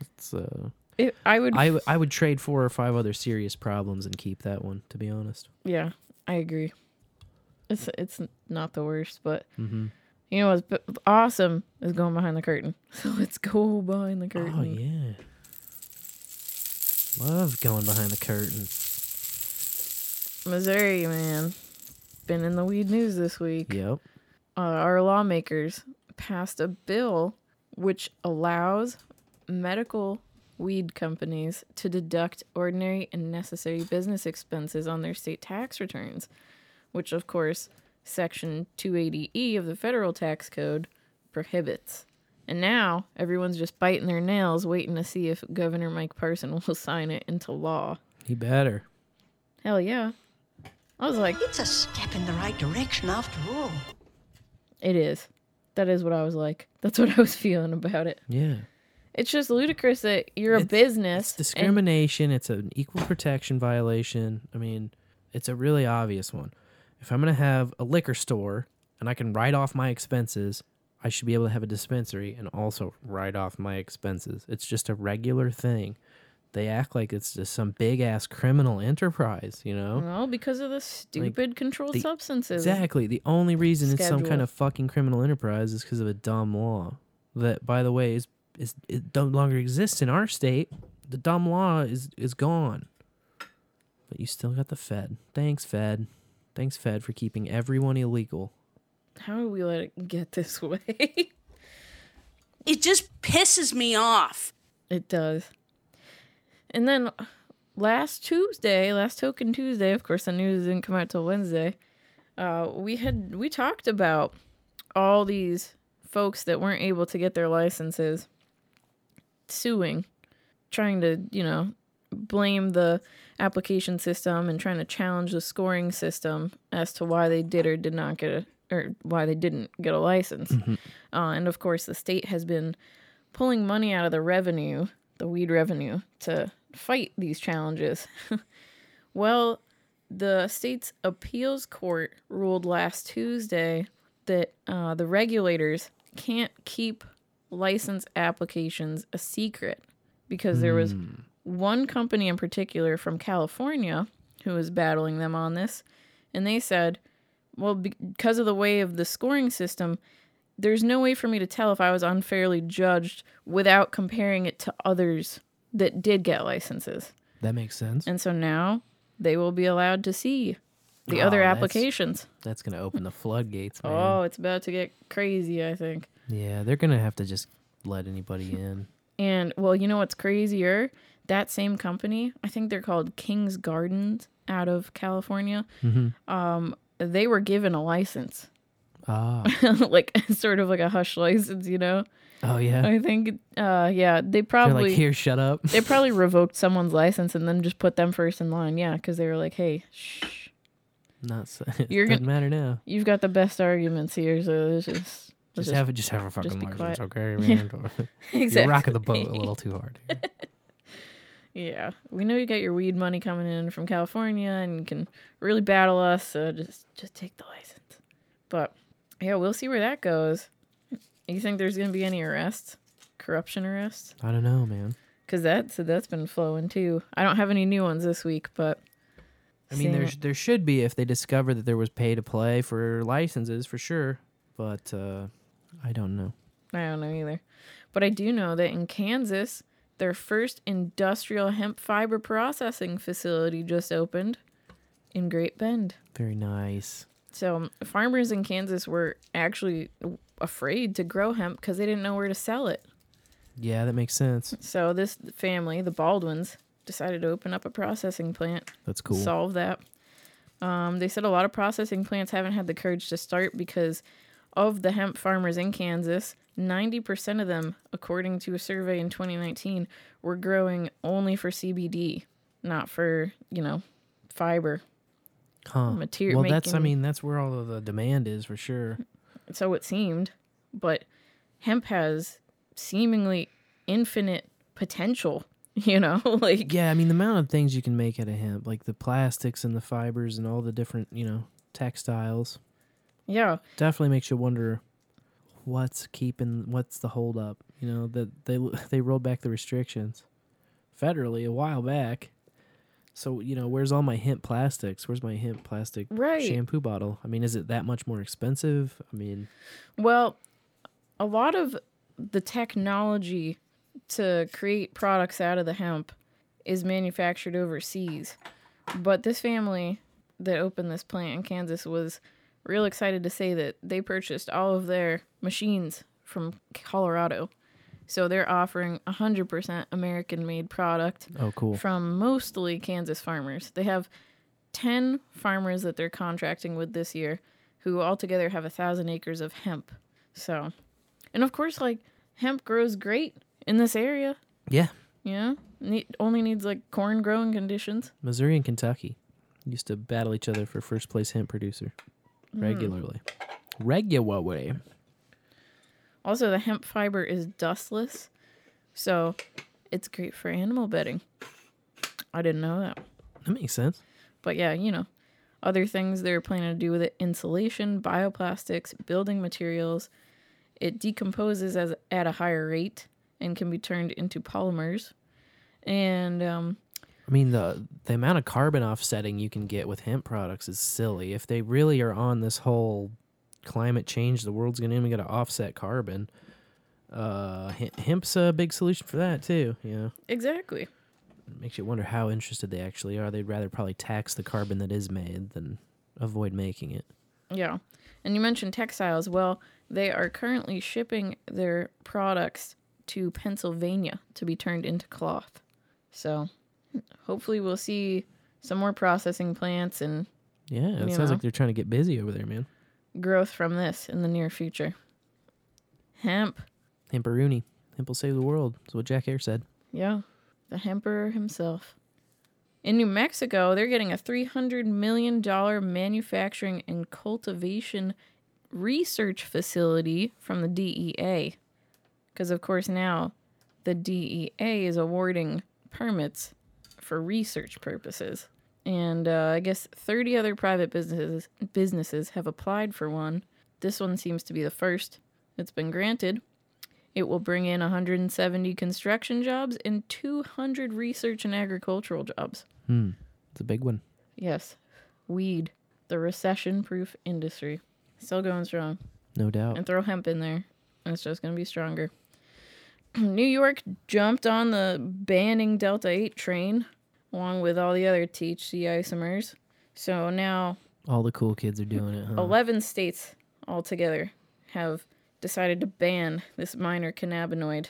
It's, uh, It, I would. I, w- I would trade four or five other serious problems and keep that one, to be honest. Yeah, I agree. It's it's not the worst, but Mhm. you know what's b- awesome is going behind the curtain. So let's go behind the curtain. Oh, yeah. Love going behind the curtain. Missouri, man, been in the weed news this week. Yep. Uh, our lawmakers passed a bill which allows medical weed companies to deduct ordinary and necessary business expenses on their state tax returns, which, of course, Section 280E of the federal tax code prohibits. And now everyone's just biting their nails waiting to see if Governor Mike Parson will sign it into law. He better. Hell yeah. I was like, It's a step in the right direction after all. it is. That is what I was like. That's what I was feeling about it. Yeah. It's just ludicrous that you're a business. and- discrimination. It's an equal protection violation. I mean, it's a really obvious one. If I'm going to have a liquor store and I can write off my expenses, I should be able to have a dispensary and also write off my expenses. It's just a regular thing. They act like it's just some big ass criminal enterprise, you know? Well, because of the stupid controlled the- substances. Exactly. The only reason it's some kind of fucking criminal enterprise is because of a dumb law that, by the way, is is it no longer exists in our state. The dumb law is is gone. But you still got the Fed. Thanks, Fed. Thanks, Fed, for keeping everyone illegal. How do we let it get this way? It just pisses me off. It does. And then last Tuesday, last Token Tuesday, of course, the news didn't come out till Wednesday. Uh, we had we talked about all these folks that weren't able to get their licenses suing, trying to you know blame the application system and trying to challenge the scoring system as to why they did or did not get a or why they didn't get a license. Uh, and of course, the state has been pulling money out of the revenue, the weed revenue, to fight these challenges. well, the state's appeals court ruled last Tuesday that uh, the regulators can't keep license applications a secret because there was one company in particular from California who was battling them on this, and they said, well, because of the way of the scoring system, there's no way for me to tell if I was unfairly judged without comparing it to others that did get licenses. That makes sense. And so now they will be allowed to see the Oh, other applications. That's gonna open the floodgates, man. Oh, it's about to get crazy, I think. Yeah, they're gonna have to just let anybody in. And well, you know what's crazier? That same company, I think they're called King's Gardens out of California. Mhm. Um, they were given a license, Ah. like sort of like a hush license, you know. Oh yeah. I think, uh, yeah, they They're probably like, here, shut up. they probably revoked someone's license and then just put them first in line. Yeah, because they were like, hey, shh, Not so, it You're doesn't gonna- matter now. you've got the best arguments here, so let's just let's Just have it. Just have a fucking quiet. okay, Yeah. man? You're rocking the boat a little too hard. Yeah, we know you got your weed money coming in from California, and you can really battle us. So just just take the license. But yeah, we'll see where that goes. You think there's gonna be any arrests, corruption arrests? I don't know, man. Because that's that's been flowing too. I don't have any new ones this week, but I mean, it- there should be if they discover that there was pay to play for licenses for sure, but uh, I don't know. I don't know either. But I do know that in Kansas, their first industrial hemp fiber processing facility just opened in Great Bend. Very nice. So um, farmers in Kansas were actually afraid to grow hemp because they didn't know where to sell it. Yeah, that makes sense. So this family, the Baldwins, decided to open up a processing plant. That's cool. Solve that. Um, they said a lot of processing plants haven't had the courage to start because of the hemp farmers in Kansas. 90% of them, according to a survey in 2019, were growing only for CBD, not for, you know, fiber. Huh. Material well, that's I mean that's where all of the demand is for sure. so it seemed. But hemp has seemingly infinite potential, you know? like Yeah, I mean the amount of things you can make out of hemp, like the plastics and the fibers and all the different you know textiles, yeah. definitely makes you wonder what's keeping what's the hold up. You know that they they rolled back the restrictions federally a while back. So you know where's all my hemp plastics? Where's my hemp plastic Right. shampoo bottle? I mean, is it that much more expensive? I mean, Well, a lot of the technology to create products out of the hemp is manufactured overseas. But this family that opened this plant in Kansas was real excited to say that they purchased all of their machines from Colorado. So they're offering 100% American made product Oh, cool. from mostly Kansas farmers. They have 10 farmers that they're contracting with this year who altogether have a thousand acres of hemp. So, and of course, like hemp grows great in this area. yeah, You know, ne- only needs like corn growing conditions. Missouri and Kentucky used to battle each other for first place hemp producer Hmm. regularly. Regularly. Also, the hemp fiber is dustless, So it's great for animal bedding. I didn't know that. That makes sense. But yeah, you know, other things they're planning to do with it insulation, bioplastics, building materials. It decomposes as at a higher rate and can be turned into polymers. And um, I mean the the amount of carbon offsetting you can get with hemp products is silly. If they really are on this whole climate change, the world's gonna even to offset carbon. Uh, hemp's a big solution for that too. You know, exactly. it makes you wonder how interested they actually are. They'd rather probably tax the carbon that is made than avoid making it. Yeah. And you mentioned textiles. Well, they are currently shipping their products to Pennsylvania to be turned into cloth. So hopefully we'll see some more processing plants and Yeah, it sounds know. like they're trying to get busy over there, man. growth from this in the near future. Hemp. Hemperoonie. Hemp will save the world. That's what Jack Herer said. Yeah. The hemper himself. In New Mexico, they're getting a $300 million manufacturing and cultivation research facility from the DEA. Because, of course, now the DEA is awarding permits for research purposes. And uh, I guess 30 other private businesses, businesses have applied for one. This one seems to be the first that's been granted. It will bring in 170 construction jobs and 200 research and agricultural jobs. Hmm. It's a big one. Yes, weed, the recession proof industry. Still going strong. No doubt. And throw hemp in there. and It's just going to be stronger. New York jumped on the banning Delta 8 train along with all the other THC isomers. So now All the cool kids are doing it, huh? 11 states altogether have decided to ban this minor cannabinoid,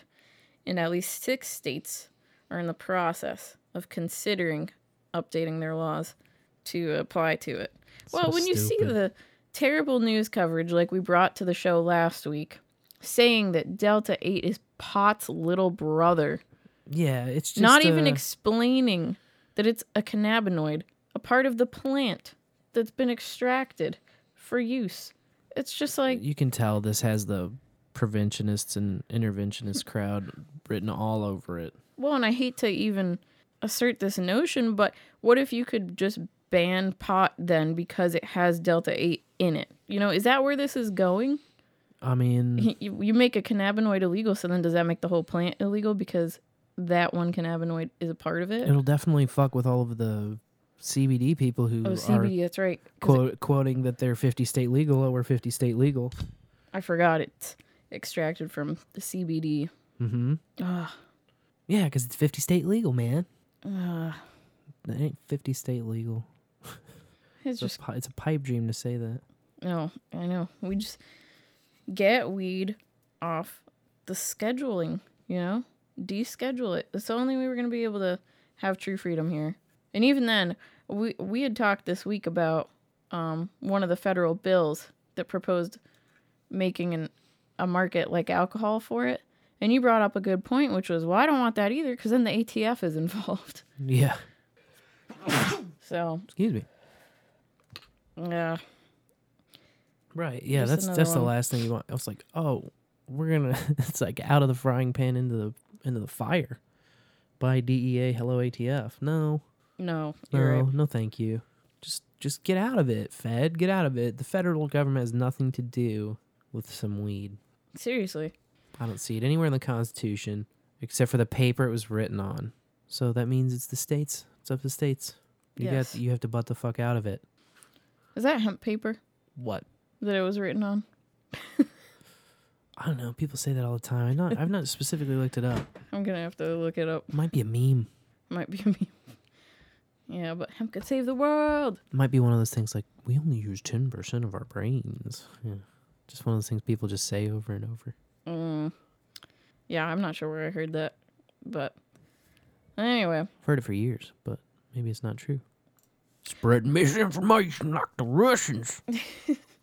and at least six states are in the process of considering updating their laws to apply to it. Well, So when you see the terrible news coverage like we brought to the show last week, saying that Delta 8 is pot's little brother, Yeah, it's just not even explaining that it's a cannabinoid, a part of the plant that's been extracted for use. It's just like, you can tell this has the preventionists and interventionist crowd written all over it. well, and I hate to even assert this notion, but what if you could just ban pot then because it has Delta 8 in it? You know, is that where this is going? I mean, You, you make a cannabinoid illegal, so then does that make the whole plant illegal because that one cannabinoid is a part of it? it'll definitely fuck with all of the CBD people who Oh, are CBD, that's right. 'cause it- quote, quoting that they're 50 state legal. Oh, we're 50 state legal. I forgot it's extracted from the CBD. Mm-hmm. Ugh. Yeah, because it's 50 state legal, man. Ugh. That ain't 50 state legal. It's a just pi- it's a pipe dream to say that. No, I know. We just get weed off the scheduling, you know? Deschedule it. That's the only way we're going to be able to have true freedom here. And even then, we we had talked this week about um, one of the federal bills that proposed making an, a market like alcohol for it. And you brought up a good point, which was, well, I don't want that either because then the ATF is involved. Yeah. So, Excuse me. yeah. Right. Yeah, Just that's that's the last thing you want. I was like, oh, we're gonna. it's like out of the frying pan into the into the fire. By DEA, hello ATF. No, No, no, right. no, thank you. Just just get out of it, Fed. Get out of it. The federal government has nothing to do with some weed. Seriously. I don't see it anywhere in the Constitution except for the paper it was written on. So that means it's the states. It's up to the states. You Yes. got you have to butt the fuck out of it. Is that hemp paper What? that it was written on? I don't know. People say that all the time. I've not I've not specifically looked it up. I'm gonna have to look it up. Might be a meme. Might be a meme. Yeah, but hemp could save the world. Might be one of those things like we only use ten percent of our brains. Yeah. Just one of those things people just say over and over. Mm. Yeah, I'm not sure where I heard that, but anyway, I've heard it for years, but maybe it's not true. Spread misinformation like the Russians.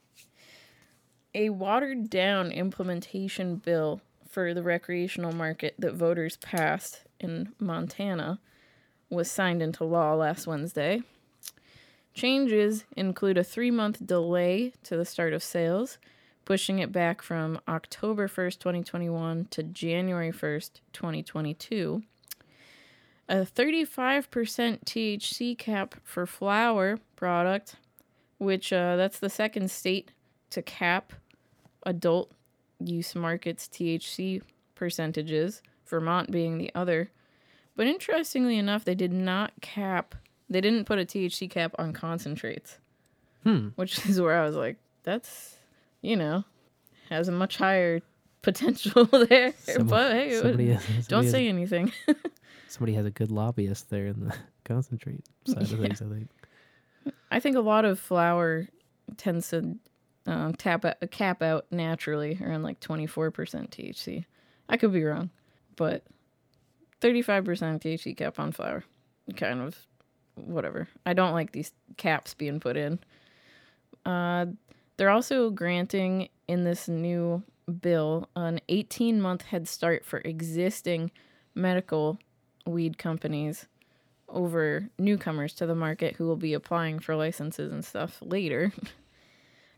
a watered down implementation bill for the recreational market that voters passed in Montana was signed into law last Wednesday. Changes include a three month delay to the start of sales, pushing it back from October 1st, 2021 to January 1st, 2022. A 35% THC cap for flower product, which uh, that's the second state to cap adult use markets THC percentages, Vermont being the other. But interestingly enough, they did not cap, they didn't put a THC cap on concentrates, Hmm. which is where I was like, that's, you know, has a much higher potential there. Some- but hey, somebody would- has- somebody don't has- say anything. Somebody has a good lobbyist there in the concentrate side of things. I think. I think a lot of flower tends to um, tap out, cap out naturally around like 24% THC. I could be wrong, but 35% THC cap on flower. Kind of whatever. I don't like these caps being put in. Uh, they're also granting in this new bill an 18 month head start for existing medical weed companies over newcomers to the market who will be applying for licenses and stuff later.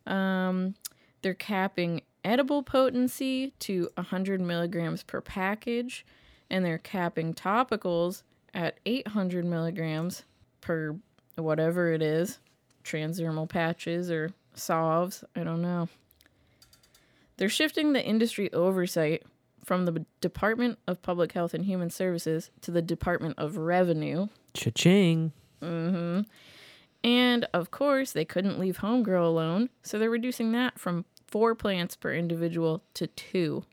um, they're capping edible potency to 100 milligrams per package, and they're capping topicals at 800 milligrams per whatever it is transdermal patches or solves. I don't know. They're shifting the industry oversight from the Department of Public Health and Human Services to the Department of Revenue. Cha-ching. hmm And of course, they couldn't leave homegrow alone, so they're reducing that from four plants per individual to two.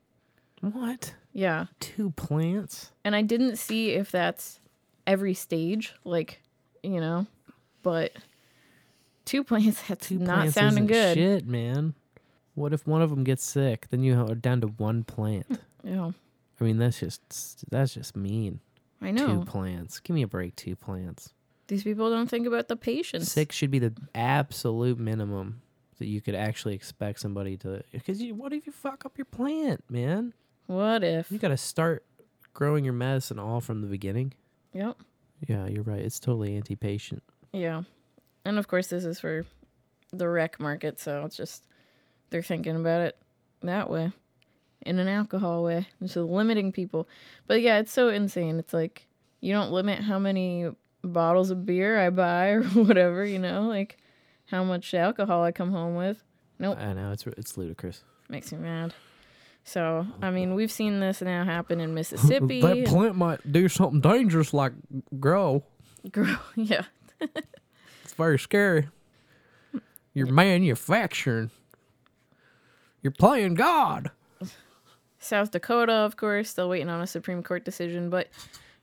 What? Yeah. Two plants? And I didn't see if that's every stage, like, you know, but two plants, that's Two not plants sounding good. Shit, man. What if one of them gets sick? Then you are down to one plant. Yeah. I mean, that's just that's just mean. I know. Two plants. Give me a break. Two plants. These people don't think about the patients. Six should be the absolute minimum that you could actually expect somebody to. Because what if you fuck up your plant, man? What if? You got to start growing your medicine all from the beginning. Yep. Yeah, you're right. It's totally anti-patient. Yeah. And of course, this is for the rec market, so it's just they're thinking about it that way in an alcohol way. Just limiting people. But yeah, it's so insane. It's like you don't limit how many bottles of beer I buy or whatever, you know, like how much alcohol I come home with. Nope. I know it's it's ludicrous. Makes me mad. So, I mean, we've seen this now happen in Mississippi. that plant might do something dangerous, like grow. Grow, yeah. It's very scary. You're manufacturing. You're playing God. South Dakota, of course, still waiting on a Supreme Court decision, but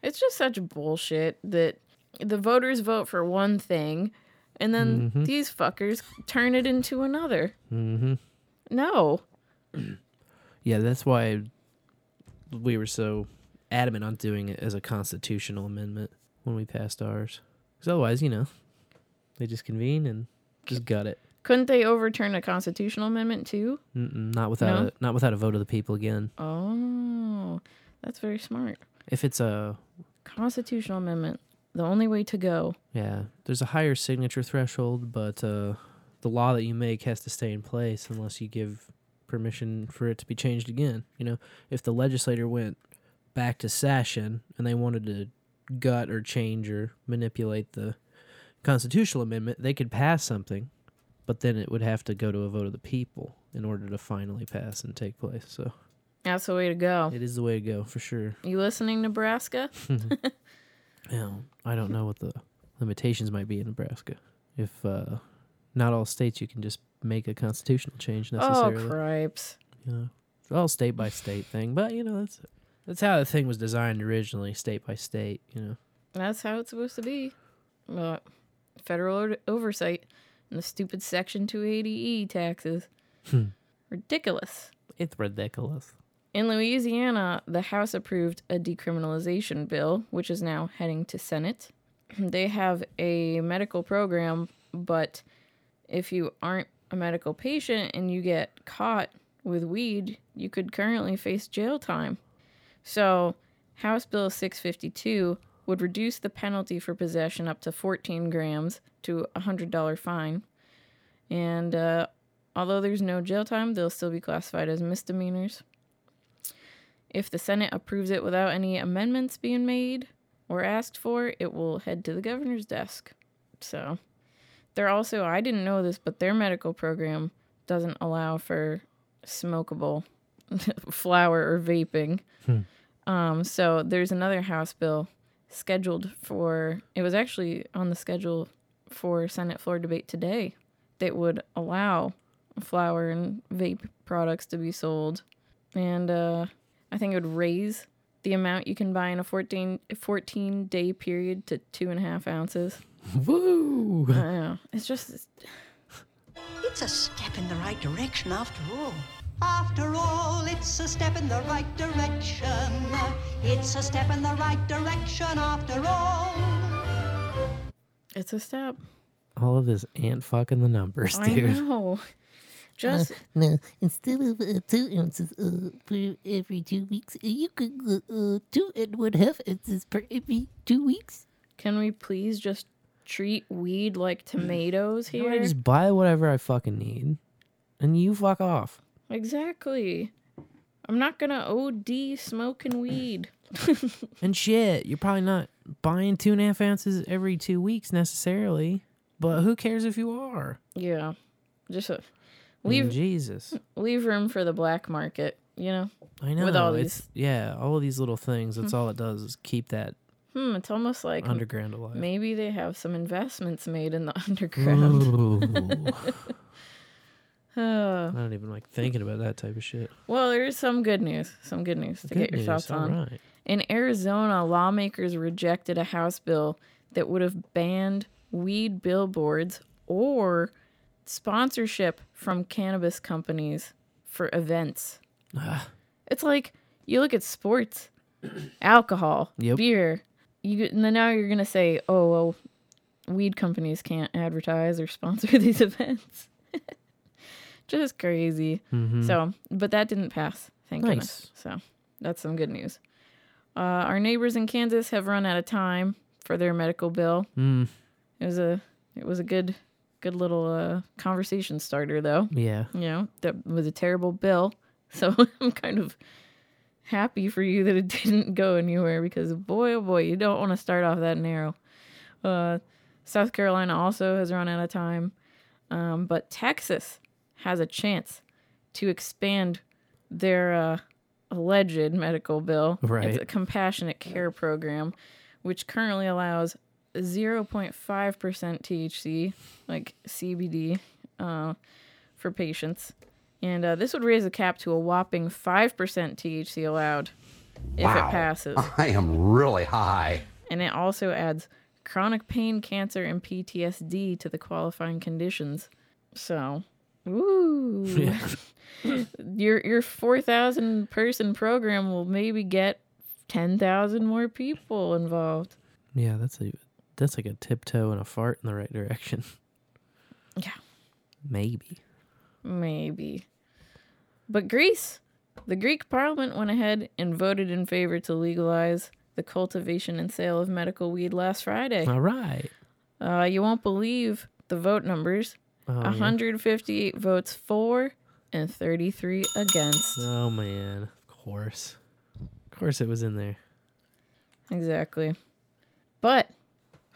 it's just such bullshit that the voters vote for one thing and then Mhm. these fuckers turn it into another. Mm-hmm. No. Yeah, that's why we were so adamant on doing it as a constitutional amendment when we passed ours. Because otherwise, you know, they just convene and just gut it. Couldn't they overturn a constitutional amendment too? Mm-mm, not without No? a not without a vote of the people again. Oh, that's very smart. If it's a Constitutional amendment, the only way to go. yeah, there's a higher signature threshold, but uh, the law that you make has to stay in place unless you give permission for it to be changed again. You know, if the legislator went back to session and they wanted to gut or change or manipulate the constitutional amendment, they could pass something, but then it would have to go to a vote of the people in order to finally pass and take place. So That's the way to go. it is the way to go for sure. You listening, Nebraska? Yeah, I don't know what the limitations might be in Nebraska. If uh, not all states, you can just make a constitutional change oh, necessarily. cripes. You know, it's all state by state thing, but you know that's that's how the thing was designed originally, state by state. You know, That's how it's supposed to be. But federal o- oversight and the stupid Section 280E taxes. Hmm. Ridiculous. it's ridiculous. In Louisiana, the House approved a decriminalization bill, which is now heading to Senate. They have a medical program, but if you aren't a medical patient and you get caught with weed, you could currently face jail time. So, House Bill 652 would reduce the penalty for possession up to 14 grams to a $100 fine. And uh, although there's no jail time, they'll still be classified as misdemeanors. If the Senate approves it without any amendments being made or asked for, it will head to the governor's desk. So, they're also, I didn't know this, but their medical program doesn't allow for smokable flower or vaping. Hmm. Um, so there's another House bill scheduled for, it was actually on the schedule for Senate floor debate today that would allow flower and vape products to be sold. And uh, I think it would raise the amount you can buy in a 14, 14 day period to two and a half ounces. Woo! I know. It's just, it's, It's a step in the right direction after all. After all, it's a step in the right direction. It's a step in the right direction after all. it's a step. All of this ant fucking the numbers, dude. I know. Just no, instead of uh, two ounces uh, per every two weeks, uh, you could uh, uh, two and one half ounces per every two weeks. Can we please just treat weed like tomatoes You know, here? I just buy whatever I fucking need, and you fuck off. Exactly. I'm not gonna OD smoking weed. And shit, you're probably not buying two and a half ounces every two weeks necessarily, but who cares if you are? Yeah, just uh, mean, leave Jesus. leave room for the black market. You know. I know. With all it's, these, yeah, all of these little things. That's Hmm. all it does is keep that hmm, it's almost like underground alive. Maybe they have some investments made in the underground. I don't even like thinking about that type of shit. Well, there is some good news. Some good news to Good get your news, thoughts on. right. In Arizona, lawmakers rejected a House bill that would have banned weed billboards or sponsorship from cannabis companies for events. It's like you look at sports, alcohol, Yep. beer. You and then now you're gonna say, "Oh, well, weed companies can't advertise or sponsor these events." Just crazy. Mhm. So, but that didn't pass. Thank Nice. goodness. So that's some good news. Uh, our neighbors in Kansas have run out of time for their medical bill. Mm, It was a it was a good good little uh, conversation starter though. yeah. You know, that was a terrible bill. So I'm kind of happy for you that it didn't go anywhere because boy oh boy, you don't want to start off that narrow. Uh, South Carolina also has run out of time. Um, but Texas has a chance to expand their uh, alleged medical bill. It's Right. a compassionate care program, which currently allows 0.5% THC, like CBD, uh, for patients. And uh, this would raise the cap to a whopping 5% THC allowed if Wow. it passes. I am really high. And it also adds chronic pain, cancer, and PTSD to the qualifying conditions. So, ooh. your your 4,000 person program will maybe get 10,000 more people involved. Yeah, that's a that's like a tiptoe and a fart in the right direction. Yeah. Maybe. Maybe. But Greece, the Greek parliament went ahead and voted in favor to legalize the cultivation and sale of medical weed last Friday. All right. Uh, you won't believe the vote numbers. Oh, yeah. 158 votes for and 33 against. Oh man, of course. Of course it was in there. Exactly. But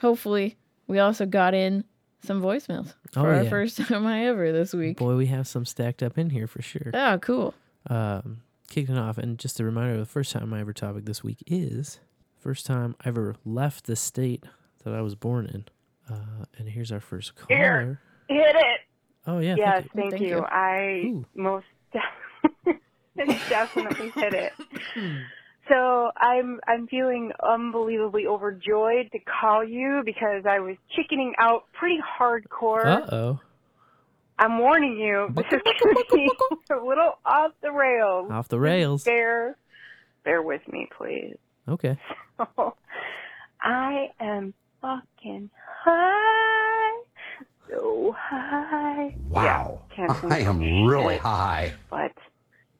hopefully, we also got in some voicemails Oh, for our yeah. first time I ever this week. Boy, we have some stacked up in here for sure. Oh, cool. Um, kicking off, and just a reminder: the first time I ever topic this week is first time I ever left the state that I was born in. Uh, and here's our first caller. Here, hit it. Oh yeah, yes, thank you. thank, you. I most definitely hit it. So I'm I'm feeling unbelievably overjoyed to call you because I was chickening out pretty hardcore. Uh oh. I'm warning you, this is going to be a little off the rails. Off the rails. Bear, bear with me, please. Okay. I am fucking high, so high. Wow. Yeah, can't I am really high. But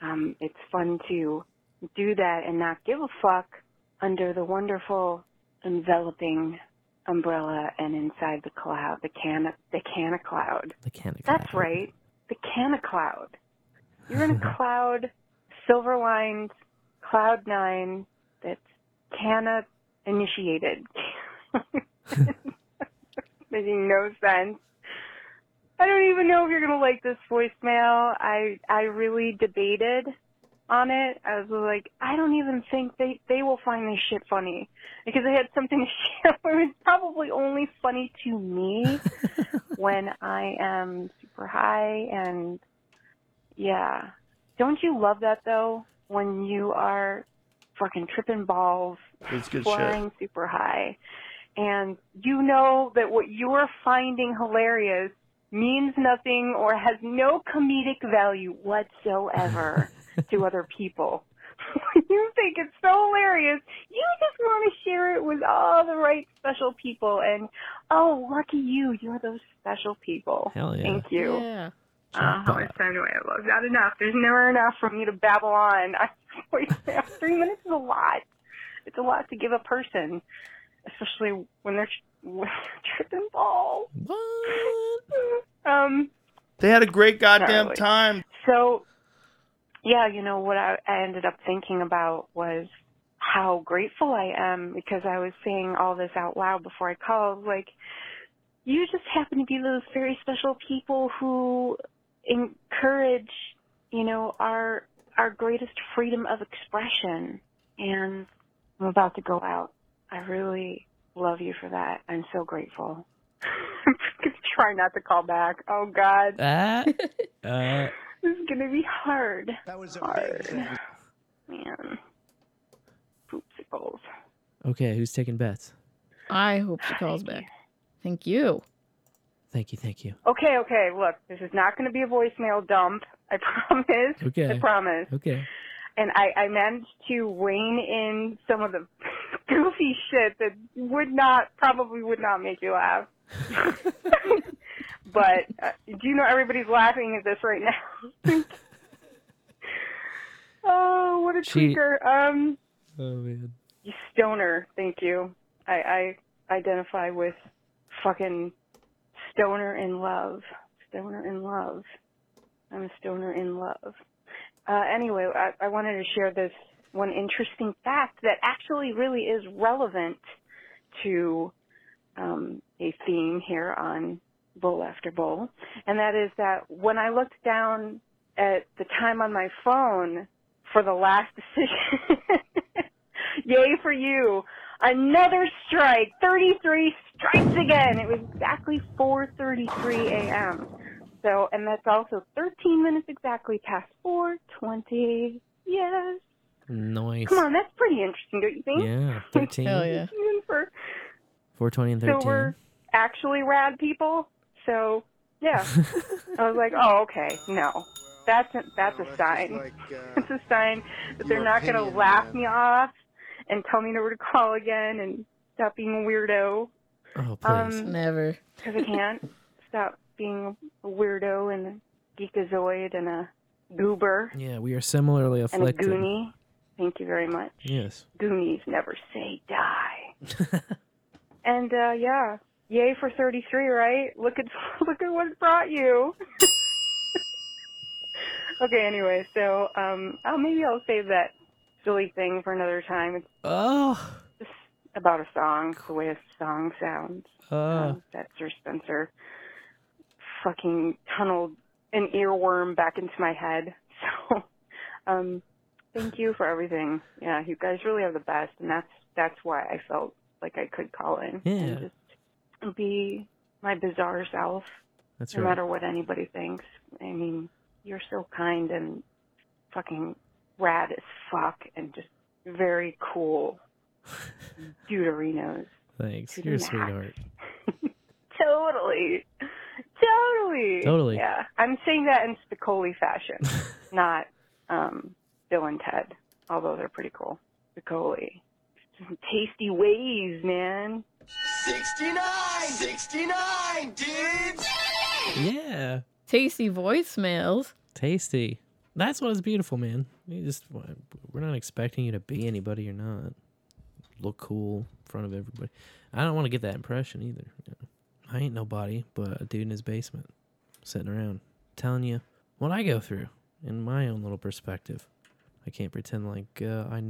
um, it's fun to do that and not give a fuck under the wonderful enveloping umbrella and inside the cloud, the can, the canna cloud. The canna That's right. the Canna Cloud. You're in a cloud, silver lined cloud nine that's Canna initiated. Making no sense. I don't even know if you're gonna like this voicemail. I I really debated on it. I was like, I don't even think they they will find this shit funny because I had something to share. It was probably only funny to me when I am super high and yeah. Don't you love that though? When you are fucking tripping balls, It's good flying super high, and you know that what you are finding hilarious means nothing or has no comedic value whatsoever to other people. you think it's so hilarious. You just want to share it with all the right special people, and oh, lucky you, you're those special people. Hell yeah. Thank you. Yeah. Uh, how much time do I have left? Not enough. There's never enough for me to babble on. Three minutes is a lot. It's a lot to give a person, especially when they're, when they're tripping balls. um, They had a great goddamn really. time. so, yeah, you know, what I, I ended up thinking about was how grateful I am because I was saying all this out loud before I called. Like, you just happen to be those very special people who encourage, you know, our our greatest freedom of expression. And I'm about to go out. I really love you for that. I'm so grateful. I'm gonna try not to call back. Oh God. Ah. Uh, This is gonna be hard. That was hard. Man. Poopsicles. okay, who's taking bets? I hope she calls back. Thank you. Thank you, thank you. Okay, okay, look, this is not gonna be a voicemail dump. I promise. Okay. I promise. Okay. And I, I managed to rein in some of the goofy shit that would not, probably would not make you laugh. but uh, do you know everybody's laughing at this right now? oh, what a She- tweaker. Um, Oh man. you stoner, thank you. I, I identify with fucking stoner in love. Stoner in love. I'm a stoner in love. Uh, anyway, I, I wanted to share this one interesting fact that actually really is relevant to um, a theme here on Bowl After Bowl, and that is that when I looked down at the time on my phone for the last decision, yay for you, another strike, 33 strikes again. It was exactly 4:33 a.m. So, and that's also 13 minutes exactly past 4:20. Yes. Nice. Come on, that's pretty interesting, don't you think? Yeah, 13. Hell yeah. For 420 and 13. so 13. we're actually rad people. So yeah, I was like, oh okay, no, that's a, that's a sign. It's a sign that they're not going to laugh man. me off and tell me never to call again and stop being a weirdo. Oh, please. Um, Never. Because I can't stop being a weirdo and a geekazoid and a goober Yeah, we are similarly afflicted. and a afflicted. goonie. Thank you very much. Yes. Goonies never say die. and uh yeah, yay for 33, right? Look at look at what it brought you. okay, anyway, so um oh maybe I'll save that silly thing for another time. It's Oh. just about a song, the way a song sounds. Oh. Um, that Sir Spencer fucking tunneled an earworm back into my head. So um thank you for everything. Yeah, you guys really are the best and that's that's why I felt like I could call in Yeah. Be my bizarre self. That's no right. matter what anybody thinks. I mean, you're so kind and fucking rad as fuck and just very cool. Deuterinos. Thanks. You're a sweetheart. Totally. Totally. Totally. Yeah. I'm saying that in Spicoli fashion, not um, Bill and Ted, although they're pretty cool. Spicoli. Some tasty ways, man. 69! 69, dudes! Yeah. Tasty voicemails. Tasty. That's what is beautiful, man. You just we're not expecting you to be anybody you're not. Look cool in front of everybody. I don't want to get that impression either. you know. I ain't nobody but a dude in his basement, sitting around telling you what I go through in my own little perspective. I can't pretend like uh, I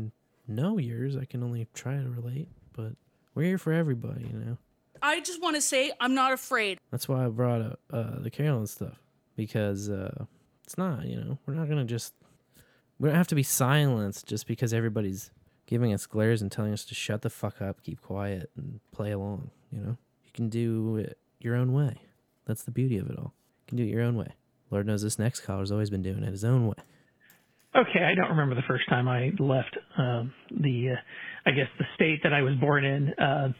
know yours. I can only try to relate, but we're here for everybody, you know. I just want to say I'm not afraid. That's why I brought up uh, the Carolyn stuff because uh, it's not, you know, we're not gonna just we don't have to be silenced just because everybody's giving us glares and telling us to shut the fuck up, keep quiet, and play along. You know, you can do it your own way. That's the beauty of it all. You can do it your own way. Lord knows this next caller's always been doing it his own way. Okay, I don't remember the first time I left um, the, uh, I guess the state that I was born in. Uh,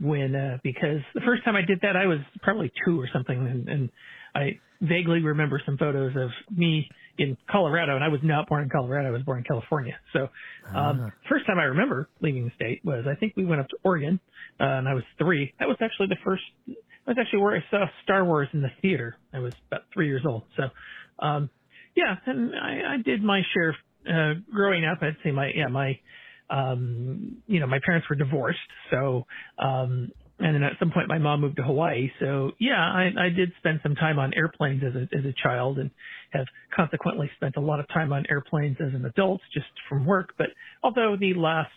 when uh, because the first time I did that, I was probably two or something, and, and I vaguely remember some photos of me in Colorado, and I was not born in Colorado. I was born in California. So, um, first time I remember leaving the state was I think we went up to Oregon, uh, and I was three. That was actually the first. That was actually where I saw Star Wars in the theater. I was about three years old. So, um, yeah, and I, I did my share uh, growing up. I'd say my yeah my um, you know my parents were divorced, so um, and then at some point my mom moved to Hawaii. So yeah, I, I did spend some time on airplanes as a as a child, and have consequently spent a lot of time on airplanes as an adult just from work. But although the last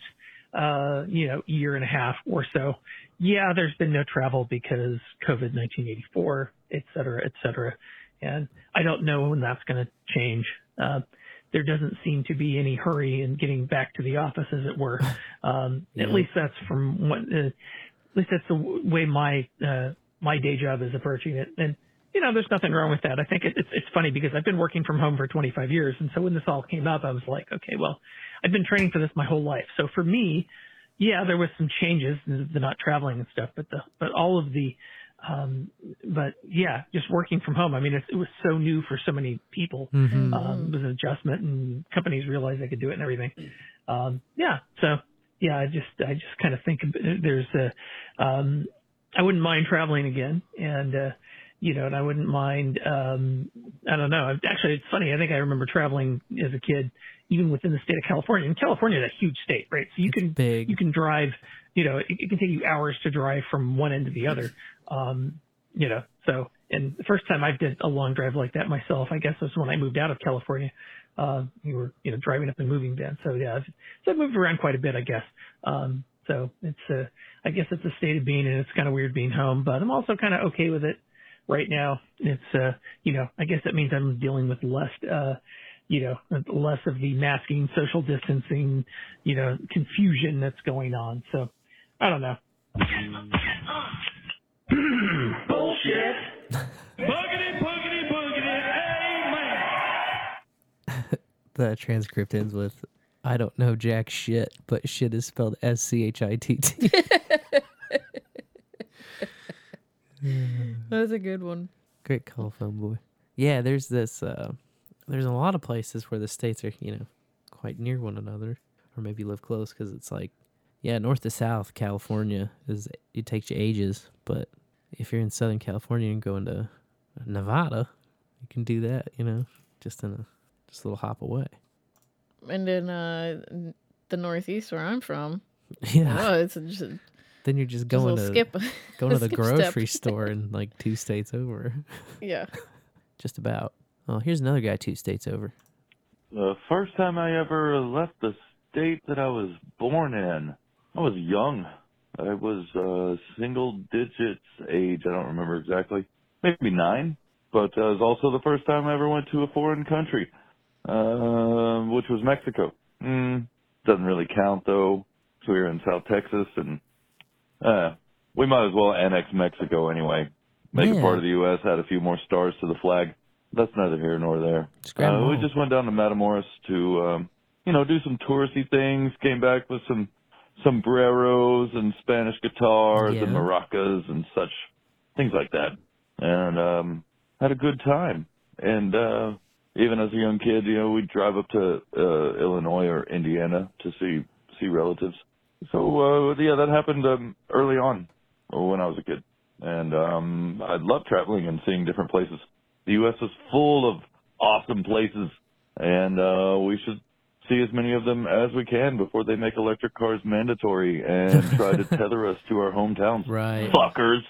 uh, you know year and a half or so, yeah, there's been no travel because COVID 1984, et cetera, et cetera. And I don't know when that's going to change. Uh, there doesn't seem to be any hurry in getting back to the office, as it were. Um, At least that's from what, uh, at least that's the way my uh, my day job is approaching it. And you know, there's nothing wrong with that. I think it, it's it's funny because I've been working from home for 25 years, and so when this all came up, I was like, okay, well, I've been training for this my whole life. So for me, yeah, there was some changes, the not traveling and stuff, but the but all of the um but yeah just working from home. I mean it, it was so new for so many people Mhm. um it was an adjustment and companies realized they could do it and everything. Um yeah so yeah i just i just kind of think there's a um i wouldn't mind traveling again and uh you know and i wouldn't mind um i don't know. Actually it's funny. I think i remember traveling as a kid even within the state of california. And california is a huge state right? So you can big. you can drive you know it, it can take you hours to drive from one end to the other um you know so and the first time i did a long drive like that myself i guess was when i moved out of california. Uh we were you know driving up and moving then. so yeah so i've moved around quite a bit i guess. Um so it's a, I guess it's a state of being and it's kind of weird being home but i'm also kind of okay with it right now. It's uh you know i guess that means i'm dealing with less uh you know less of the masking social distancing you know confusion that's going on. So i don't know Bullshit. Boogity, boogity, boogity, The transcript ends with, "I don't know jack shit, but shit is spelled S C H I T T." That's a good one. Great call, phone boy. Yeah, there's this. Uh, there's a lot of places where the states are, you know, quite near one another, or maybe live close because it's like, yeah, north to south, California is it takes you ages, but if you're in Southern California and going to Nevada, you can do that, you know, just in a just a little hop away. And in uh, the Northeast where I'm from, Yeah. oh, it's just a, Then you're just Just going little to skip- going to the skip step. grocery store in like two states over. yeah. Just about. Oh, here's another guy two states over. The first time I ever left the state that I was born in, I was young. I was uh, single digits age. I don't remember exactly. Maybe nine. But uh, it was also the first time I ever went to a foreign country, uh, which was Mexico. Mm, doesn't really count though. 'cause we were in South Texas, and uh, we might as well annex Mexico anyway. Make it Yeah. part of the U.S. Add a few more stars to the flag. That's neither here nor there. Uh, we just went down to Matamoros to, um, you know, do some touristy things. Came back with some sombreros and Spanish guitars and maracas and such things like that, and um, had a good time. And uh, even as a young kid, you know, we'd drive up to uh, Illinois or Indiana to see see relatives. So uh, yeah, that happened um, early on when I was a kid, and um, I love traveling and seeing different places. The U.S. is full of awesome places, and uh, we should see as many of them as we can before they make electric cars mandatory and try to tether us to our hometowns. Right. Fuckers.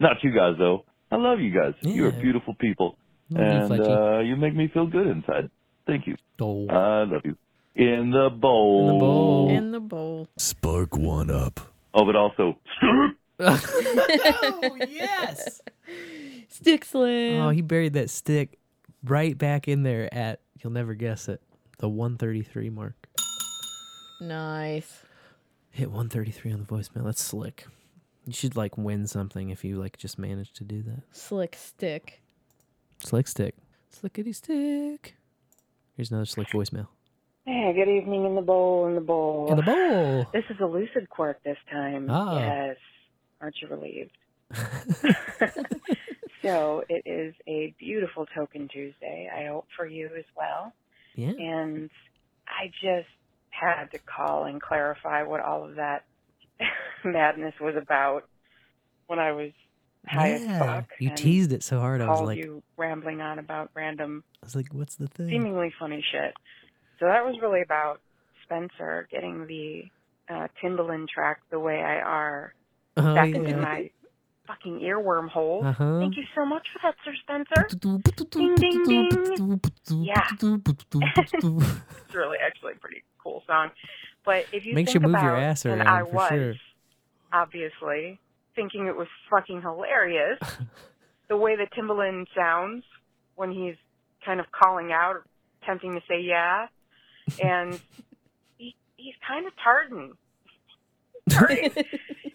Not you guys though. I love you guys. You're beautiful people. Love and Fletchy. uh, you make me feel good inside. Thank you. Oh. I love you. In the bowl. In the bowl. Spark one up. Oh, but also. oh, yes. Stick slam. Oh, he buried that stick right back in there at, you'll never guess it, the 133 mark. Nice. Hit 133 on the voicemail. That's slick. You should like win something if you like just manage to do that. Slick stick. Slick stick. Slickety stick. Here's another slick voicemail. Hey, good evening in the bowl, in the bowl. In the bowl. This is a lucid quirk this time. Ah. Yes. Aren't you relieved? so it is a beautiful Token Tuesday. I hope for you as well. Yeah. And I just had to call and clarify what all of that madness was about when I was high as Yeah. fuck. You teased it so hard. I was like, you rambling on about random I was like, what's the thing? seemingly funny shit. So that was really about Spencer getting the uh, Timbaland track "The Way I Are" Oh, back into my fucking earworm hole. Uh-huh. Thank you so much for that, Sir Spencer. ding ding ding. Yeah, it's really actually a pretty cool song. But if you Makes think you move about, your ass and around, I for was sure. obviously thinking it was fucking hilarious the way that Timbaland sounds when he's kind of calling out, attempting to say yeah, and he, he's kind of tartan.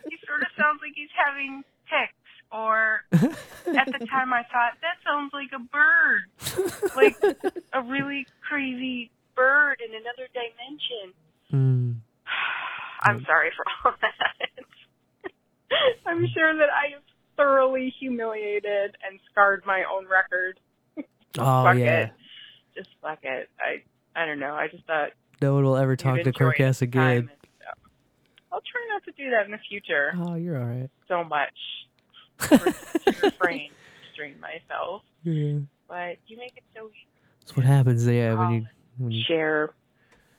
He sort of sounds like he's having tics, or at the time I thought that sounds like a bird, like a really crazy bird in another dimension. Hmm. I'm sorry for all that. I'm sure that I have thoroughly humiliated and scarred my own record. Oh, fuck yeah. it. Just fuck it. I I don't know. I just thought No one will ever talk to enjoy Kirk S the time again. I'll try not to do that in the future Oh, you're all right. so much. to refrain, restrain myself. Yeah. But you make it so easy That's what happens, yeah, when you when you share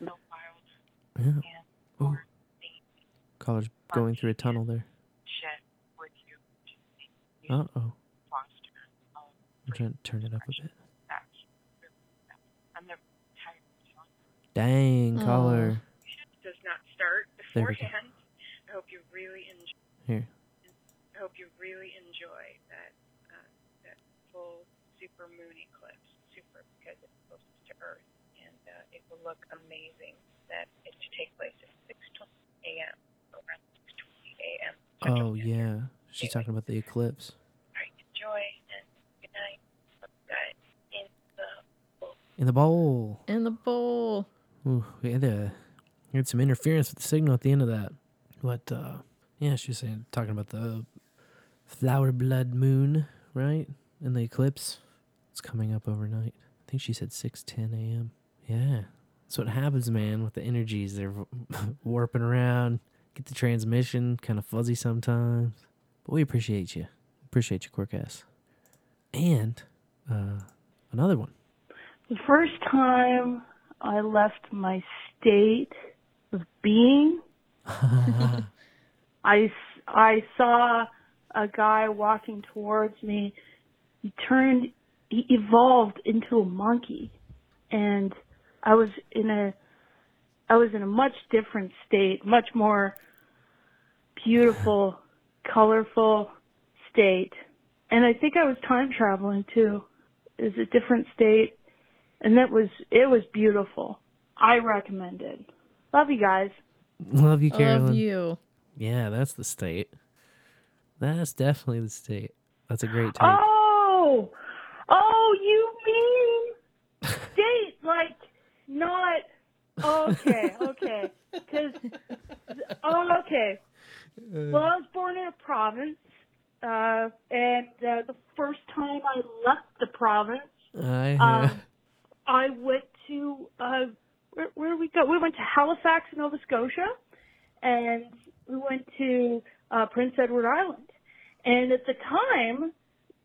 no files yeah. Ooh. Caller's going through a tunnel there. shit with you. Uh oh. I'm trying to turn it up a bit. That's I'm never tired of telling Dang, Aw. caller. does not start There we go. Beforehand. I hope you really enjoy. Here. I hope you really enjoy that uh, that full super moon eclipse. Super because it's closest to Earth, and uh, it will look amazing. That it to take place at 6:20 a.m. around 6:20 a.m. Oh yeah. She's talking about the eclipse. Enjoy and good night. Guys, in the In the bowl. In the bowl. Ooh, we had a we had some interference with the signal at the end of that. But uh yeah, she was saying talking about the flower blood moon, right? And the eclipse. It's coming up overnight. I think she said six ten AM. Yeah. That's what happens, man, with the energies. They're warping around, get the transmission kind of fuzzy sometimes. But we appreciate you. Appreciate you, Quirkass. And uh another one. The first time I left my state of being, I saw a guy walking towards me. He turned, he evolved into a monkey. And I was in a, I was in a much different state, much more beautiful, colorful state. And I think I was time traveling too. It was a different state. And that was, it was beautiful. I recommend it. Love you guys. Love you, Carolyn. Love you. Yeah, that's the state. That's definitely the state. That's a great take. Oh, oh, you mean state like not? Okay, okay, because oh, okay. Well, I was born in a province, uh, and uh, the first time I left the province, I um, I went to uh, where, where we go? We went to Halifax, Nova Scotia, and we went to uh, Prince Edward Island. And at the time,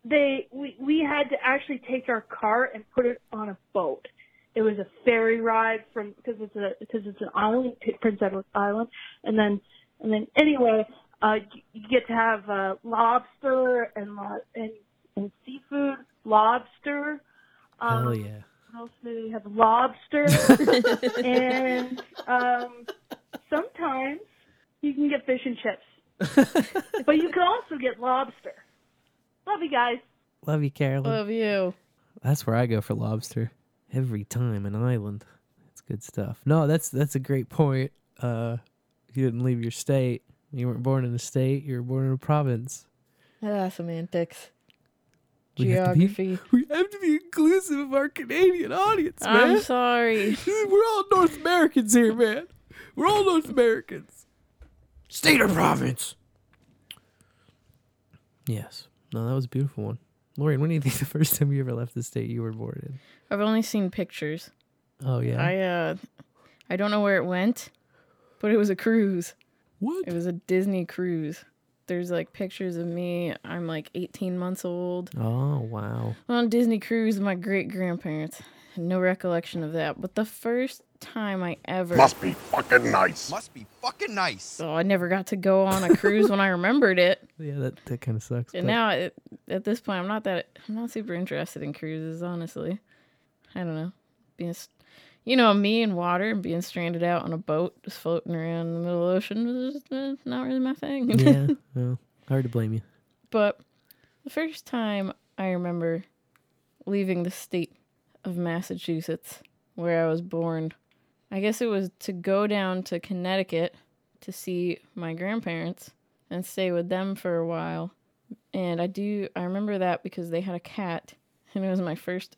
they we we had to actually take our car and put it on a boat. It was a ferry ride from because it's a because it's an island, Prince Edward Island, and then and then anyway, uh, you, get to have uh, lobster and and and seafood, lobster. Um, Hell yeah. What else do they have? Lobster. and um, sometimes you can get fish and chips. but you can also get lobster. Love you guys. Love you, Carolyn. Love you. That's where I go for lobster every time. An island. That's good stuff. No, that's that's a great point. Uh, you didn't leave your state. You weren't born in a state. You were born in a province. Ah, semantics. We have to be- we have to be inclusive of our Canadian audience, man. I'm sorry. We're all North Americans here, man. We're all North Americans. State or province? Yes. No, that was a beautiful one. Lorian, when do you think the first time you ever left the state you were born in? I've only seen pictures. Oh yeah. I uh I don't know where it went, but it was a cruise. What? It was a Disney cruise. There's like pictures of me. I'm like 18 months old. Oh wow. on a Disney cruise with my great grandparents. No recollection of that. But the first time I ever Must be fucking nice. Must be fucking nice. So I never got to go on a cruise when I remembered it. Yeah, that, that kind of sucks. And but- now it, at this point I'm not that I'm not super interested in cruises, honestly. I don't know. Being s- you know, me and water and being stranded out on a boat just floating around in the middle of the ocean was just, uh, not really my thing. yeah. Well, hard to blame you. But the first time I remember leaving the state of Massachusetts, where I was born, I guess it was to go down to Connecticut to see my grandparents and stay with them for a while. And I do, I remember that because they had a cat, and it was my first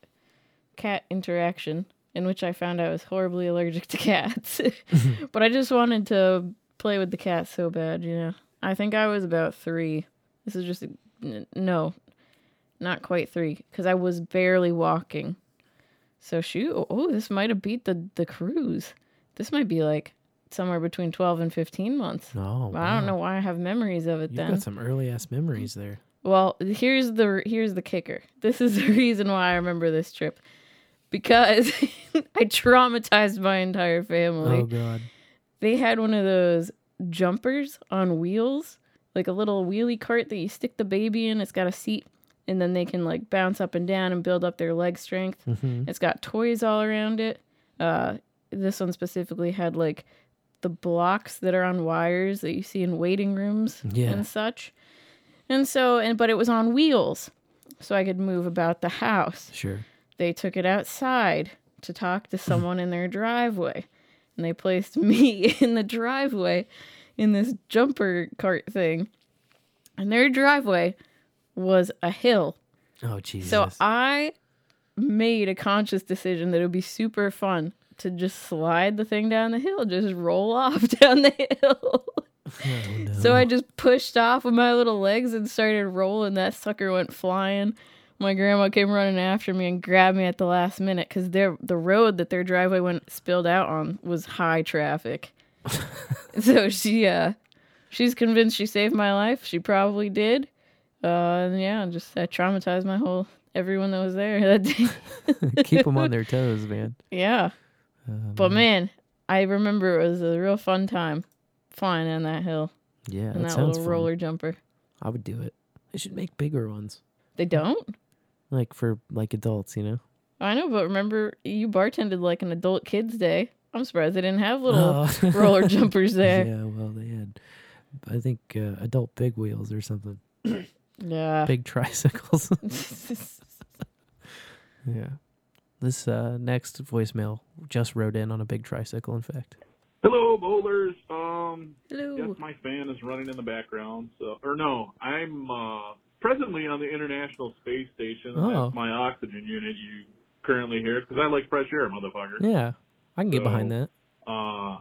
cat interaction in which I found I was horribly allergic to cats. but I just wanted to play with the cat so bad, you know. I think I was about three. This is just a, n- no, not quite three, because I was barely walking. So shoot, oh, this might have beat the the cruise. This might be like somewhere between twelve and fifteen months. Oh, But I don't know why I have memories of it You've then. got some early ass memories there. Well, here's the here's the kicker. This is the reason why I remember this trip. Because I traumatized my entire family. Oh god. They had one of those jumpers on wheels, like a little wheelie cart that you stick the baby in. It's got a seat and then they can like bounce up and down and build up their leg strength. Mhm. It's got toys all around it. Uh this one specifically had like the blocks that are on wires that you see in waiting rooms Yeah. and such. And so, and but it was on wheels, so I could move about the house. Sure. They took it outside to talk to someone in their driveway, and they placed me in the driveway in this jumper cart thing. And their driveway was a hill. Oh Jesus. So I made a conscious decision that it would be super fun to just slide the thing down the hill, just roll off down the hill. Oh, So I just pushed off with my little legs and started rolling. That sucker went flying. My grandma came running after me and grabbed me at the last minute because their the road that their driveway went spilled out on was high traffic. so she uh she's convinced she saved my life. She probably did. Uh and yeah, just that traumatized my whole everyone that was there that day. Keep them on their toes, man. Yeah. Um, But man, I remember it was a real fun time flying down that hill. Yeah, And that that sounds little fun. roller jumper. I would do it. They should make bigger ones, They don't? Like for like adults, you know. I know, but remember you bartended like an adult kids day. I'm surprised they didn't have little Oh. roller jumpers there. Yeah, well, they had, I think, uh, adult big wheels or something. Yeah. Big tricycles. yeah. This uh, next voicemail just rode in on a big tricycle, in fact. Hello, bowlers. Um, Hello. Yes, my fan is running in the background. So, or no, I'm uh, presently on the International Space Station. Oh. That's my oxygen unit. You currently hear because I like fresh air, motherfucker. Yeah, I can get behind that. Uh,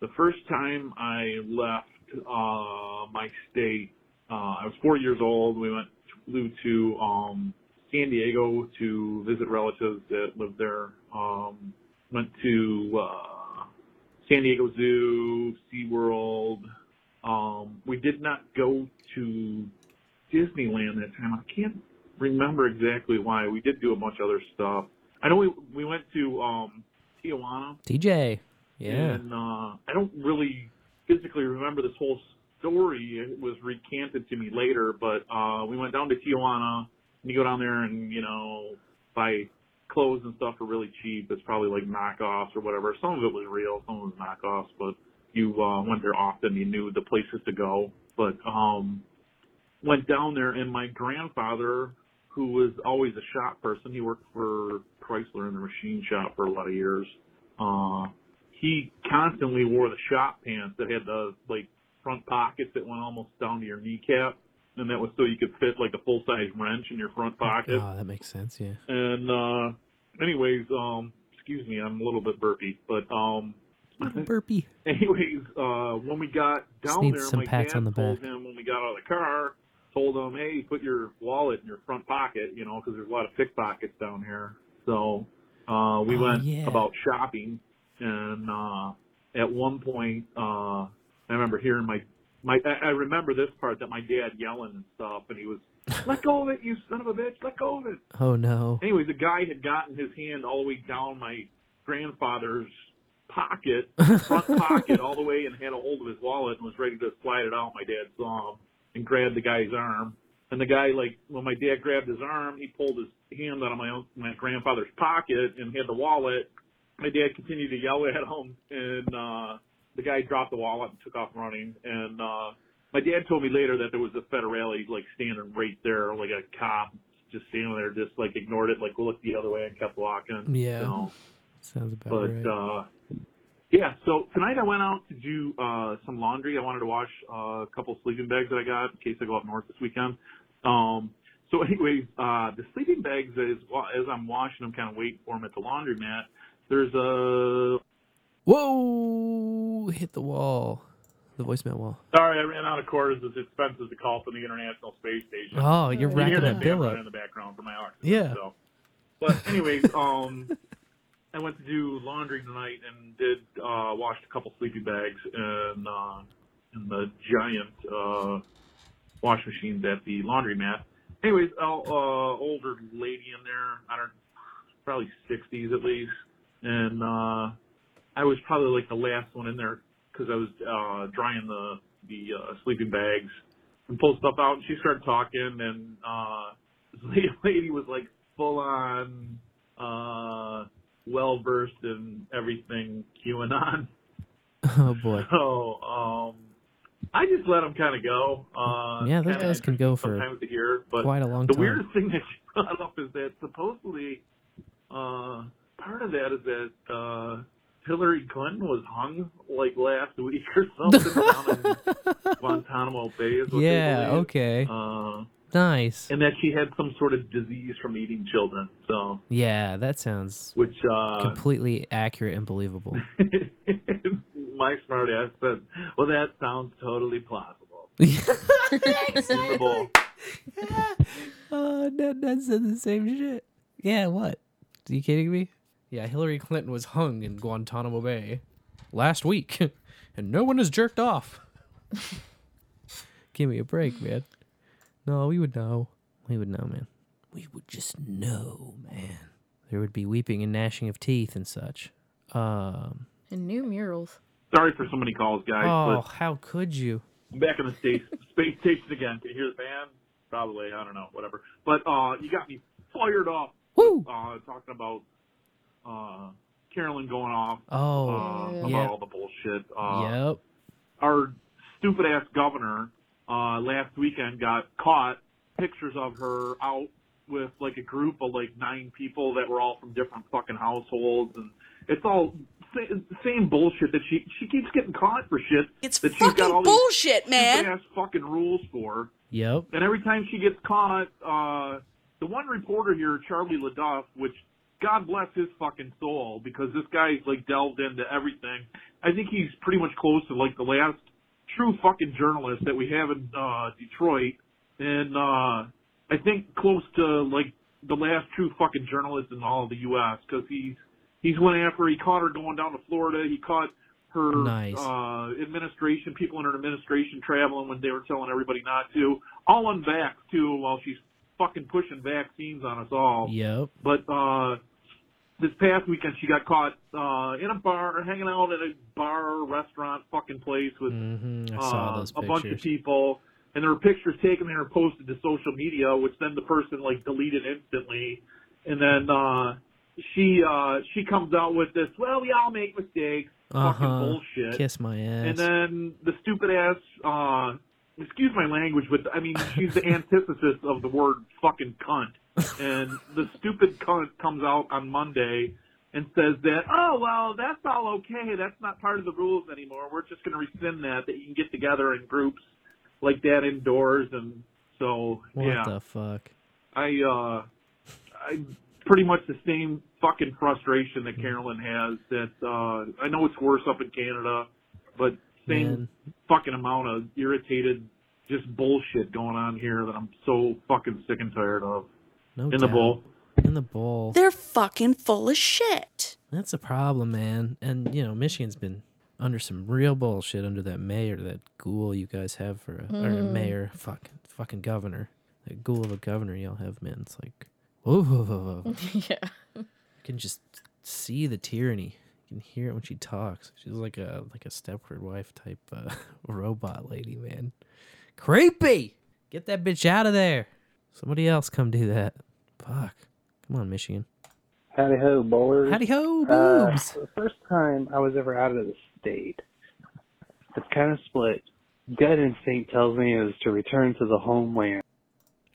the first time I left uh, my state, uh, I was four years old. We went flew to um, San Diego to visit relatives that lived there. Um, went to uh, San Diego Zoo, SeaWorld. Um, we did not go to Disneyland that time. I can't remember exactly why. We did do a bunch of other stuff. I know we we went to um, Tijuana. TJ. Yeah. And uh, I don't really physically remember this whole story. It was recanted to me later, but uh, we went down to Tijuana And you go down there and you know buy clothes and stuff for really cheap. It's probably like knockoffs or whatever. Some of it was real, some of it was knockoffs, but you uh, went there often. You knew the places to go. But um, went down there, and my grandfather, who was always a shop person, he worked for Chrysler in the machine shop for a lot of years. Uh, he constantly wore the shop pants that had the like front pockets that went almost down to your kneecap, and that was so you could fit like a full size wrench in your front pocket. Oh, that makes sense. Yeah. And uh anyways, um excuse me, I'm a little bit burpy, but um burpy. anyways, uh when we got down there some my dad on the told him when we got out of the car, told him, "Hey, put your wallet in your front pocket, you know, because there's a lot of pickpockets down here." So, uh we Oh, went yeah. about shopping and uh at one point uh I remember hearing my my I I remember this part that my dad yelling and stuff and he was let go of it, you son of a bitch, let go of it. Oh no. Anyway, the guy had gotten his hand all the way down my grandfather's pocket, front pocket, all the way, and had a hold of his wallet and was ready to slide it out. My dad saw him and grabbed the guy's arm. And the guy, like, when my dad grabbed his arm, he pulled his hand out of my own, my grandfather's pocket and had the wallet. My dad continued to yell at him, and uh, the guy dropped the wallet and took off running. And uh, my dad told me later that there was a federale like standing right there, like a cop just standing there, just like ignored it, like looked the other way and kept walking. Yeah. So, Sounds about but right. uh yeah, so tonight I went out to do uh some laundry. I wanted to wash uh, a couple sleeping bags that I got in case I go up north this weekend. Um so anyways, uh the sleeping bags well, as I'm washing them kind of waiting for them at the laundromat, there's a Whoa! Hit the wall. The voicemail wall. Sorry, I ran out of quarters. It's expensive to call from the International Space Station. Oh, you're you racking hear that that bill up. in the background for my oxygen. Yeah. So. But anyways, um, I went to do laundry tonight and did uh, washed a couple sleeping bags in uh, in the giant uh, wash machines at the laundromat. Anyways, a uh, older lady in there. I don't probably 60s at least, and uh, I was probably like the last one in there because I was uh, drying the the uh, sleeping bags and pulled stuff out. And she started talking, and uh, this lady was like full on, uh, well versed in everything QAnon. Oh boy. So um, I just let them kind of go. Uh, Yeah, those guys can go for sometimes to hear, but quite a long the time. The weirdest thing that she brought up is that supposedly uh, part of that is that uh, Hillary Clinton was hung like last week or something down in Guantanamo Bay. Is what Yeah, okay. Uh, Nice. and that she had some sort of disease from eating children. So, Yeah, that sounds which uh, completely accurate and believable. my smart ass said, "Well, that sounds totally plausible." Reasonable. Oh, Ned, Ned said the same shit. Yeah, what? Are you kidding me? Yeah, Hillary Clinton was hung in Guantanamo Bay last week, and no one has jerked off. Give me a break, man. No, we would know. We would know, man. We would just know, man. There would be weeping and gnashing of teeth and such. Um. And new murals. Sorry for so many calls, guys. Oh, but how could you? I'm back in the space space station again. Can you hear the band? Probably. I don't know. Whatever. But uh, you got me fired up. Woo! Uh, talking about uh, Carolyn going off. Oh, uh, about yep. all the bullshit. Uh, Yep. Our stupid ass governor uh, last weekend got caught. Pictures of her out with like a group of like nine people that were all from different fucking households, and it's all sa- same bullshit that she she keeps getting caught for shit. It's that she's got fucking all bullshit, these man. stupid ass fucking rules for. Yep. And every time she gets caught, uh, the one reporter here, Charlie LeDuff, which God bless his fucking soul, because this guy's like delved into everything. I think he's pretty much close to like the last true fucking journalist that we have in uh, Detroit, and uh, I think close to like the last true fucking journalist in all of the U.S. because he's he's went after. He caught her going down to Florida. He caught her Nice. uh, administration, people in her administration traveling when they were telling everybody not to. All unvaxxed too, while she's fucking pushing vaccines on us all. Yep. But uh this past weekend she got caught uh in a bar, hanging out at a bar, restaurant, fucking place with hmm uh, a bunch of people. and there were pictures taken there and posted to social media, which then the person like deleted instantly, and then uh, she uh, she comes out with this. Well, we all make mistakes. Uh Fucking bullshit. Kiss my ass. And then the stupid ass, uh, excuse my language, but I mean, she's the antithesis of the word fucking cunt. And the stupid cunt comes out on Monday and says that, oh, well, that's all okay. That's not part of the rules anymore. We're just going to rescind that, that you can get together in groups like that indoors. And so, yeah. what yeah. the fuck? I uh I pretty much the same fucking frustration that Carolyn has that uh I know it's worse up in Canada, but same Man. fucking amount of irritated just bullshit going on here that I'm so fucking sick and tired of. No in the bowl. In the bowl. They're fucking full of shit. That's a problem, man. And you know, Michigan's been under some real bullshit under that mayor, that ghoul you guys have for a, or a Mm. mayor, fucking fucking governor, that ghoul of a governor y'all have, man. It's like, whoa, yeah. you can just see the tyranny. You can hear it when she talks. She's like a like a Stepford wife type uh, robot lady, man. Creepy. Get that bitch out of there. Somebody else come do that. Fuck. Come on, Michigan. Howdy ho, bowlers. Howdy ho, Uh, boobs. the first time I was ever out of the state, it's kind of split. Gut instinct tells me is to return to the homeland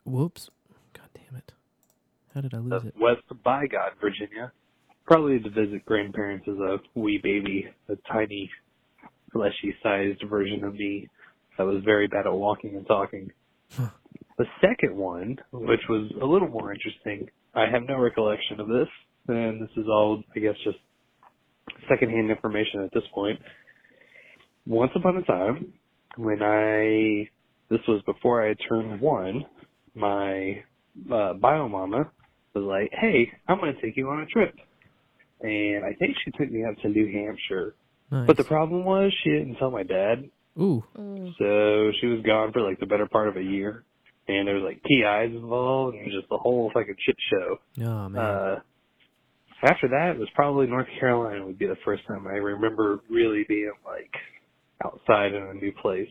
Whoops. God damn it. How did I lose of it? West by God, Virginia. Probably to visit grandparents as a wee baby, a tiny, fleshy sized version of me that was very bad at walking and talking. The second one, which was a little more interesting, I have no recollection of this, and this is all, I guess, just secondhand information at this point. Once upon a time, when I, this was before I had turned one, my uh, bio mama was like, hey, I'm going to take you on a trip. And I think she took me up to New Hampshire. But the problem was she didn't tell my dad. Ooh. So she was gone for like the better part of a year. And there was like TIs involved and just the whole fucking shit show. Oh man. Uh, after that, it was probably North Carolina would be the first time I remember really being like outside in a new place.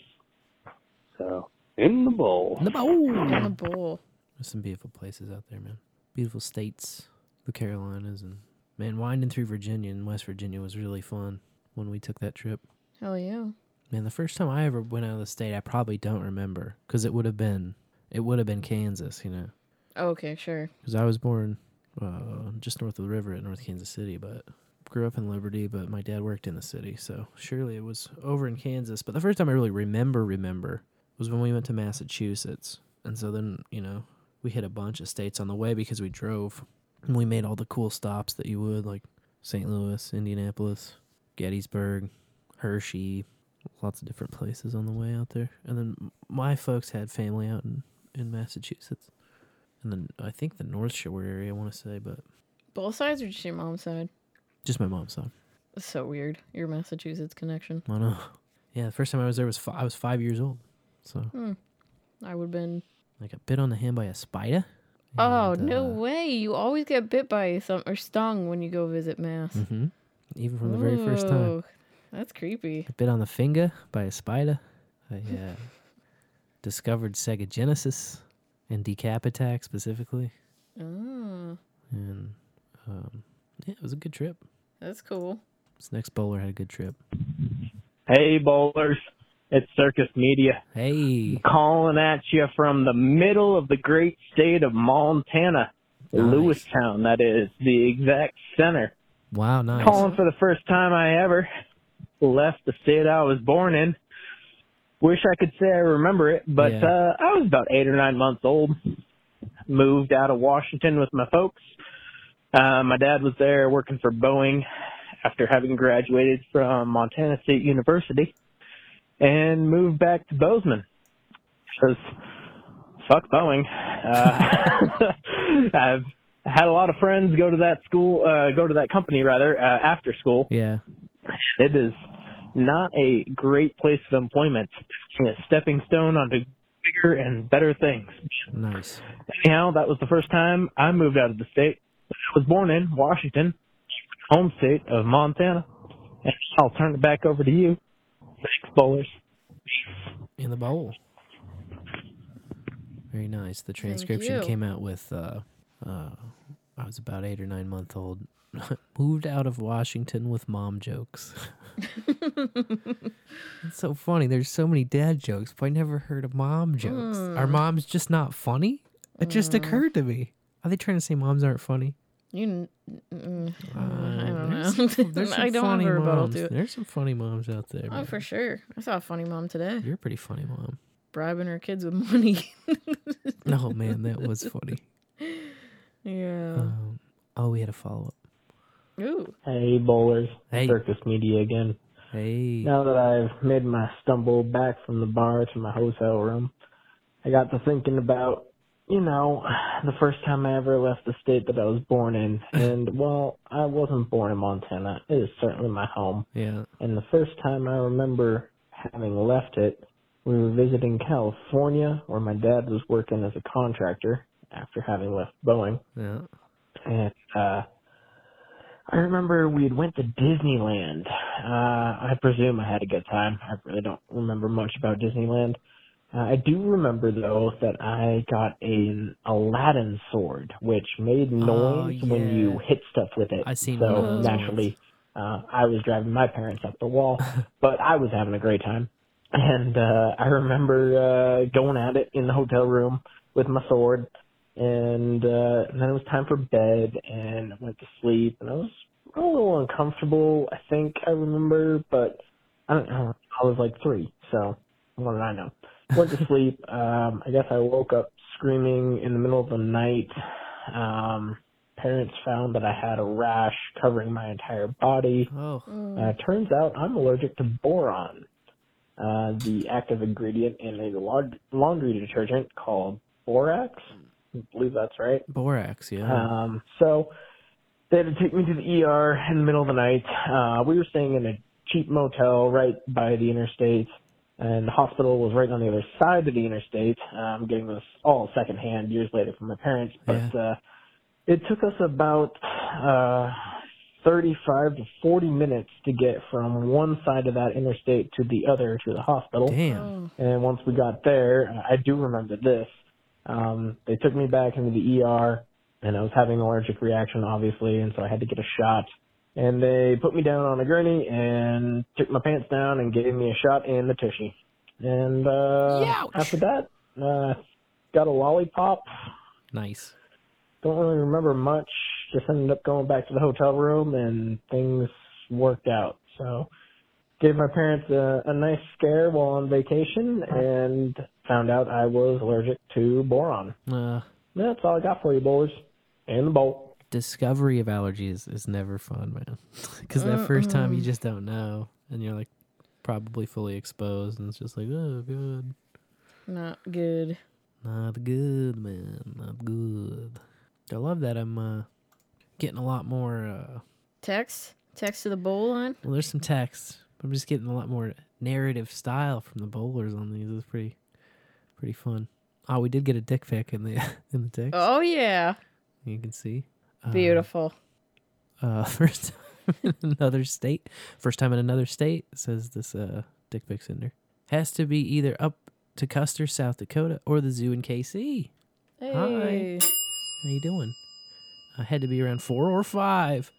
So in the bowl. In the bowl. In the bowl. There's some beautiful places out there, man. Beautiful states, the Carolinas, and man, winding through Virginia and West Virginia was really fun when we took that trip. Hell yeah. Man, the first time I ever went out of the state, I probably don't remember because it would have been, it would have been Kansas, you know, Okay, sure. because I was born uh, just north of the river at North Kansas City, but grew up in Liberty. But my dad worked in the city, so surely it was over in Kansas. But the first time I really remember remember was when we went to Massachusetts, and so then you know we hit a bunch of states on the way because we drove, and we made all the cool stops that you would like St. Louis, Indianapolis, Gettysburg, Hershey, lots of different places on the way out there. And then my folks had family out in, in Massachusetts. And then I think the North Shore area, I want to say, but Both sides or just your mom's side? just my mom's side. That's so weird. Your Massachusetts connection. I know. Yeah, the first time I was there was fi- I was five years old. So Hmm. I would have been. I got bit on the hand by a spider. Oh And, no uh, way! You always get bit by some or stung when you go visit Mass. mhm. Even from the very first time. That's creepy. I bit on the finger by a spider. I uh, discovered Sega Genesis and Decap Attack specifically. Oh, And um, yeah, it was a good trip. that's cool. This next bowler had a good trip. Hey, bowlers. It's Circus Media. Hey. Calling at you from the middle of the great state of Montana. Lewistown, that is, the exact center. Wow, nice. Calling for the first time I ever left the state I was born in. Wish I could say I remember it, but Yeah. uh, I was about eight or nine months old. Moved out of Washington with my folks. Uh, my dad was there working for Boeing after having graduated from Montana State University and moved back to Bozeman because fuck Boeing. Uh, I've had a lot of friends go to that school, uh, go to that company rather, uh, after school. Yeah. It is not a great place of employment. It's a stepping stone onto bigger and better things. Nice. Anyhow, that was the first time I moved out of the state. I was born in Washington, home state of Montana. And I'll turn it back over to you. Thanks, bowlers. In the bowl. Very nice. The transcription came out with uh uh I was about eight or nine month old. Moved out of Washington with mom jokes. it's so funny. There's so many dad jokes, but I never heard of mom jokes. Are Mm. moms just not funny? It just Mm. occurred to me. Are they trying to say moms aren't funny? You, mm, I don't there's know. some- there's some I don't funny have a moms. to it. There's some funny moms out there. Oh, man. for sure. I saw a funny mom today. You're a pretty funny mom. Bribing her kids with money. Oh man, that was funny. yeah. Um, oh, we had a follow up. Ooh. Hey, bowlers. Hey. Circus Media again. Hey. Now that I've made my stumble back from the bar to my hotel room, I got to thinking about, you know, the first time I ever left the state that I was born in. And, well, I wasn't born in Montana. It is certainly my home. Yeah. And the first time I remember having left it, we were visiting California, where my dad was working as a contractor after having left Boeing. Yeah. And uh I remember we had went to Disneyland. Uh I presume I had a good time. I really don't remember much about Disneyland. Uh, I do remember though that I got a Aladdin sword, which made noise when you hit stuff with it. I seen so those naturally, uh, I was driving my parents up the wall, but I was having a great time. And uh, I remember uh, going at it in the hotel room with my sword, and, uh, and then it was time for bed, and I went to sleep, and I was a little uncomfortable. I think I remember, but I don't know. I was like three, so what did I know? Went to sleep. Um, I guess I woke up screaming in the middle of the night. Um, parents found that I had a rash covering my entire body. Oh. Uh, turns out I'm allergic to boron, uh, the active ingredient in a laund- laundry detergent called borax. I believe that's right. Borax, yeah. Um, so they had to take me to the ER in the middle of the night. Uh, we were staying in a cheap motel right by the interstate, and the hospital was right on the other side of the interstate. I'm getting this all secondhand years later from my parents, but uh, it took us about uh, 35 to 40 minutes to get from one side of that interstate to the other to the hospital. Damn. And once we got there, I do remember this. Um, they took me back into the ER, and I was having an allergic reaction, obviously, and so I had to get a shot. And they put me down on a gurney and took my pants down and gave me a shot in the tushy. And uh, after that, uh, got a lollipop. Nice. Don't really remember much. Just ended up going back to the hotel room, and things worked out. So gave my parents a, a nice scare while on vacation, and found out I was allergic to boron. Uh, That's all I got for you, boys. And the bowl. discovery of allergies is never fun, man. Because that first time you just don't know, and you're like probably fully exposed, and it's just like, oh, good. Not good. Not good, man. Not good. I love that I'm uh, getting a lot more. Uh, Text? Text to the bowl line? well, there's some text. I'm just getting a lot more narrative style from the bowlers on these. It's pretty, pretty fun. Oh, we did get a dick pic in the in the text. Oh, yeah. You can see. Uh, Beautiful. Uh, first time in another state. First time in another state says this uh dick pic sender has to be either up to Custer, South Dakota, or the zoo in KC. Hey. Hi. How you doing? I had to be around four or five.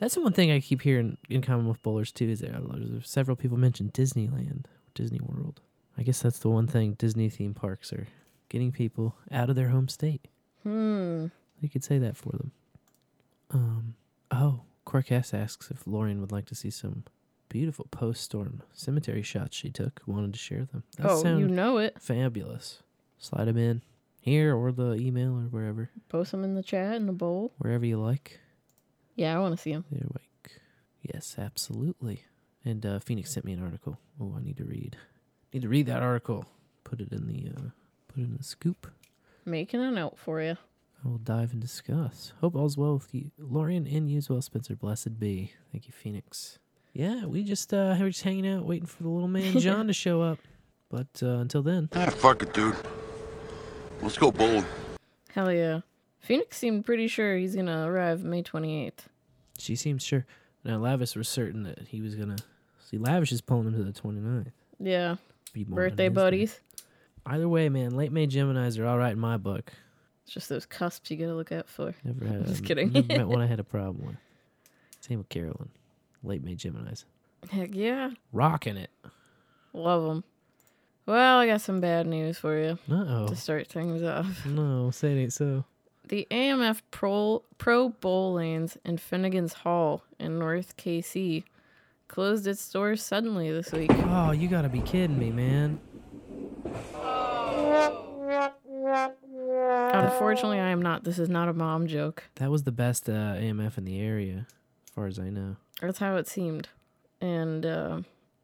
That's the one thing I keep hearing in common with bowlers too. Is there several people mention Disneyland, Disney World. I guess that's the one thing Disney theme parks are getting people out of their home state. Hmm. You could say that for them. Um. Oh, Corcas asks if Lorian would like to see some beautiful post-storm cemetery shots she took. Wanted to share them. That Oh, you know it. Fabulous. Slide them in here or the email or wherever, Post them in the chat in the bowl. wherever you like. Yeah, I want to see them. They're like, yes, absolutely. And uh, Phoenix sent me an article. Oh, I need to read. Need to read that article. Put it in the uh, put it in the scoop. Making a note for you. I will dive and discuss. Hope all's well with you, Lorian, and you as well, Spencer. Blessed be. Thank you, Phoenix. Yeah, we just uh, we're just hanging out, waiting for the little man John to show up. But uh, until then, Ah, fuck it, dude. Let's go bowling. Hell yeah. Phoenix seemed pretty sure he's going to arrive May 28th. she seems sure. Now, Lavish was certain that he was gonna see. Lavish is pulling him to the 29th. Yeah. Be more Birthday buddies. Either way, man, late May Geminis are all right in my book. It's just those cusps you gotta look out for. Never had. Just a- kidding. Never met one I had a problem with. Same with Carolyn. Late May Geminis. Heck yeah. Rocking it. Love them. Well, I got some bad news for you Uh-oh. to start things off. No, say it ain't so. The AMF Pro, Pro Bowl lanes in Finnegan's Hall in North KC closed its doors suddenly this week. Oh, you gotta be kidding me, man. Unfortunately, I am not. This is not a mom joke. That was the best uh, AMF in the area, as far as I know. That's how it seemed. And uh,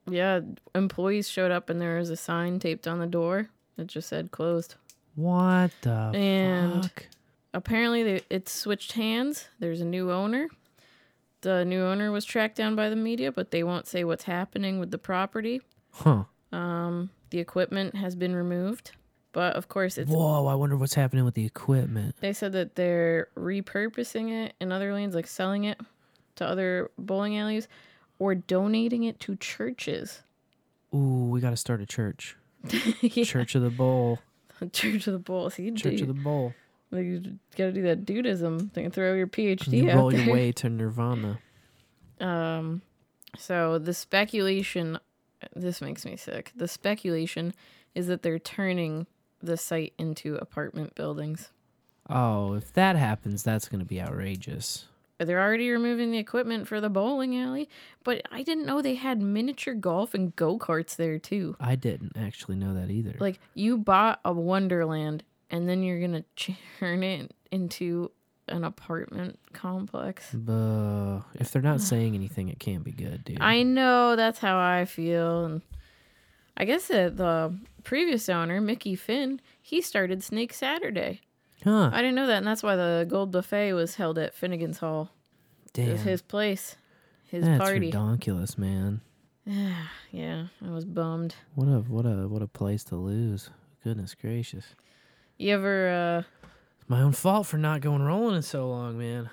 yeah, employees showed up and there was a sign taped on the door that just said closed. What the and fuck? apparently they, it switched hands. There's a new owner. The new owner was tracked down by the media, but they won't say what's happening with the property. Huh. Um, the equipment has been removed, but of course it's. Whoa, I wonder what's happening with the equipment. They said that they're repurposing it in other lanes, like selling it to other bowling alleys, or donating it to churches. Ooh, we gotta start a church. Yeah. Church of the Bowl. Church of the Bowl. See, you. Church of the Bowl. You gotta do that Dudeism thing. Throw your PhD You out roll your way to Nirvana. Um, so the speculation, this makes me sick. The speculation is that they're turning the site into apartment buildings. Oh, if that happens, that's gonna be outrageous. They're already removing the equipment for the bowling alley, but I didn't know they had miniature golf and go karts there too. I didn't actually know that either. Like you bought a Wonderland, and then you're gonna turn it into an apartment complex. But if they're not saying anything, it can't be good, dude. I know that's how I feel, and I guess that the previous owner, Mickey Finn, he started Snake Saturday. Huh. I didn't know that, and that's why the gold buffet was held at Finnegan's Hall. It was Damn. his place, his That's party. redonkulous, man. yeah, I was bummed. What a what a what a place to lose. Goodness gracious. You ever? uh It's my own fault for not going rolling in so long, man.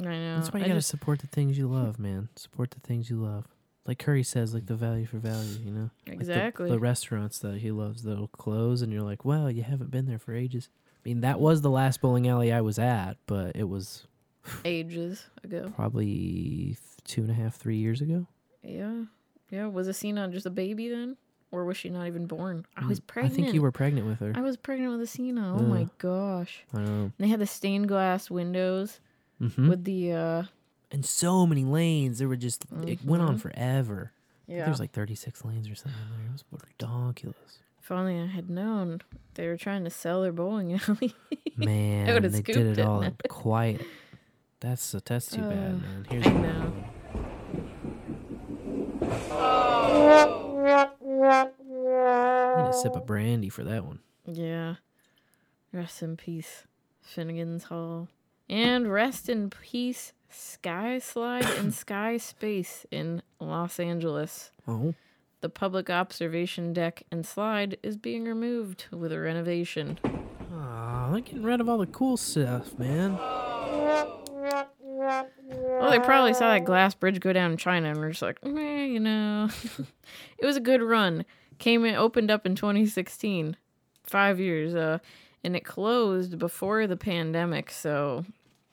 I know. That's why you I gotta just- support the things you love, man. Support the things you love. Like Curry says, like the value for value, you know? Like the- Exactly. the, restaurants that he loves that'll close, and you're like, well, you haven't been there for ages. I mean, that was the last bowling alley I was at, but it was ages ago. probably two and a half, three years ago. Yeah, yeah. Was Asina just a baby then, or was she not even born? I was Mm, pregnant. I think you were pregnant with her. I was pregnant with Asina. Oh my gosh. I know. And they had the stained glass windows Mhm. with the uh and so many lanes. There were just it went on Mhm. forever. Yeah. there was like 36 lanes or something there. It was ridiculous. if only I had known they were trying to sell their bowling alley. Man, I would have they did it it. all quiet. That's that's too Uh, bad, man. Here's I your- know. Need a sip of brandy for that one. Yeah. Rest in peace, Finnegan's Hall. And rest in peace, Sky Slide and Sky Space in Los Angeles. Oh. The public observation deck and slide is being removed with a renovation. Aw, they're getting rid of all the cool stuff, man. Well, they probably saw that glass bridge go down in China and were just like, meh, you know. it was a good run. Came in, opened up in 2016, five years, uh, and it closed before the pandemic, so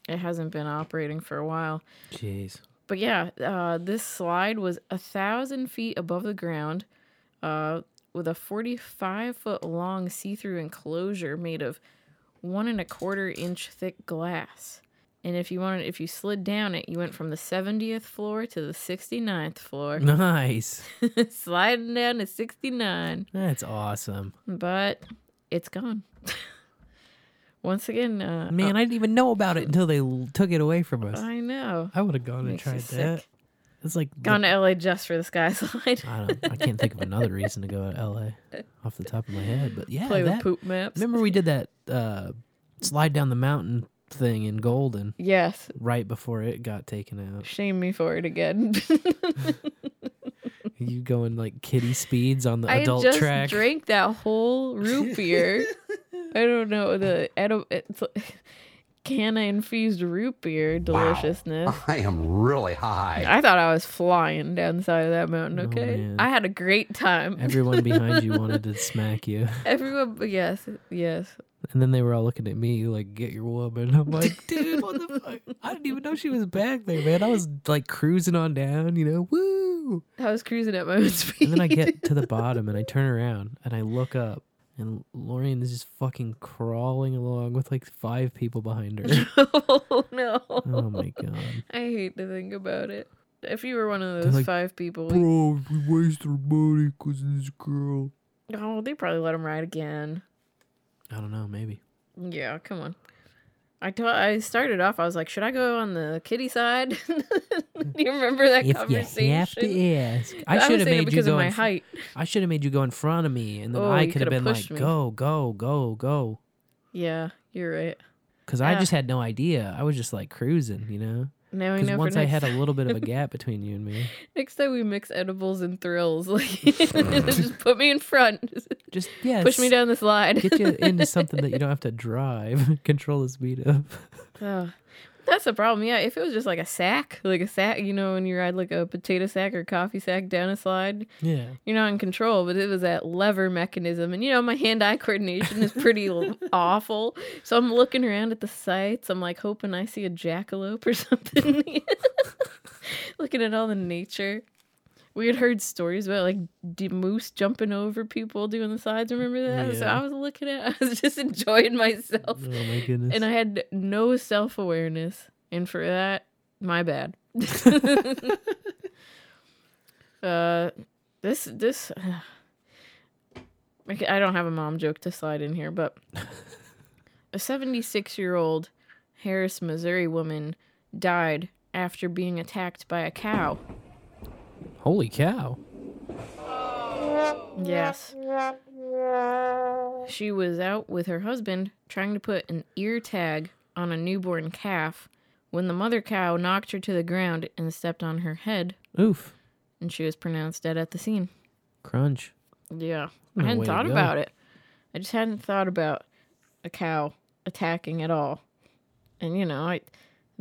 it hasn't been operating for a while. Jeez. But yeah, uh, this slide was a thousand feet above the ground, uh, with a 45 foot long see through enclosure made of one and a quarter inch thick glass. And if you wanted, if you slid down it, you went from the 70th floor to the 69th floor. Nice. Sliding down to 69. That's awesome. But it's gone. Once again, uh, Man, I didn't even know about it until they l- took it away from us. I know. I would have gone and Makes you tried that. It's like the- Gone to LA just for the sky slide. I don't. I can't think of another reason to go to LA off the top of my head, but yeah, Play with poop maps. Remember we did that uh, slide down the mountain thing in Golden Yes. right before it got taken out. Shame me for it again. You going like kitty speeds on the I adult just track? drank that whole root beer. I don't know the edi- it's, canna infused root beer deliciousness. I am really high. I thought I was flying down the side of that mountain. Oh, okay, man. I had a great time. Everyone behind you wanted to smack you. Everyone, yes, yes. And then they were all looking at me like, get your woman. I'm like, dude, what the fuck? I didn't even know she was back there, man. I was like cruising on down, you know, woo. I was cruising at my own speed. And then I get to the bottom and I turn around and I look up and Lorian is just fucking crawling along with like five people behind her. oh no! Oh my god. I hate to think about it. If you were one of those like, five people, Bro, we wasted our money because of this girl. oh, they probably let him ride again. I don't know, maybe. Yeah, come on. I thought I started off. I was like, should I go on the kitty side? Do you remember that If you conversation? have to ask, I should have made you because go of my in height. I should have made you go in front of me, and then Oh, I could have been like, me. "Go, go, go, go," Yeah, you're right. because I just had no idea. I was just like cruising, you know. Now Because know for once I had a little bit of a gap between you and me, Next time we mix edibles and thrills, like just put me in front. Just yeah, push me down the slide. get you into something that you don't have to drive, control the speed of. Oh, that's the problem. Yeah, if it was just like a sack, like a sack, you know, when you ride like a potato sack or coffee sack down a slide, Yeah. you're not in control. But it was that lever mechanism, and you know, my hand-eye coordination is pretty awful. So I'm looking around at the sights. I'm like hoping I see a jackalope or something. looking at all the nature. We had heard stories about like d- moose jumping over people doing the sides. Remember that? So I was looking at, I was just enjoying myself. Oh my goodness. And I had no self awareness. And for that, my bad. uh, this, this, Okay, I don't have a mom joke to slide in here, but a 76 year old Harris, Missouri woman died after being attacked by a cow. Holy cow! Yes. She was out with her husband trying to put an ear tag on a newborn calf when the mother cow knocked her to the ground and stepped on her head, Oof, and she was pronounced dead at the scene. crunch. Yeah. No I hadn't way to thought go. about it. I just hadn't thought about a cow attacking at all. And you know, I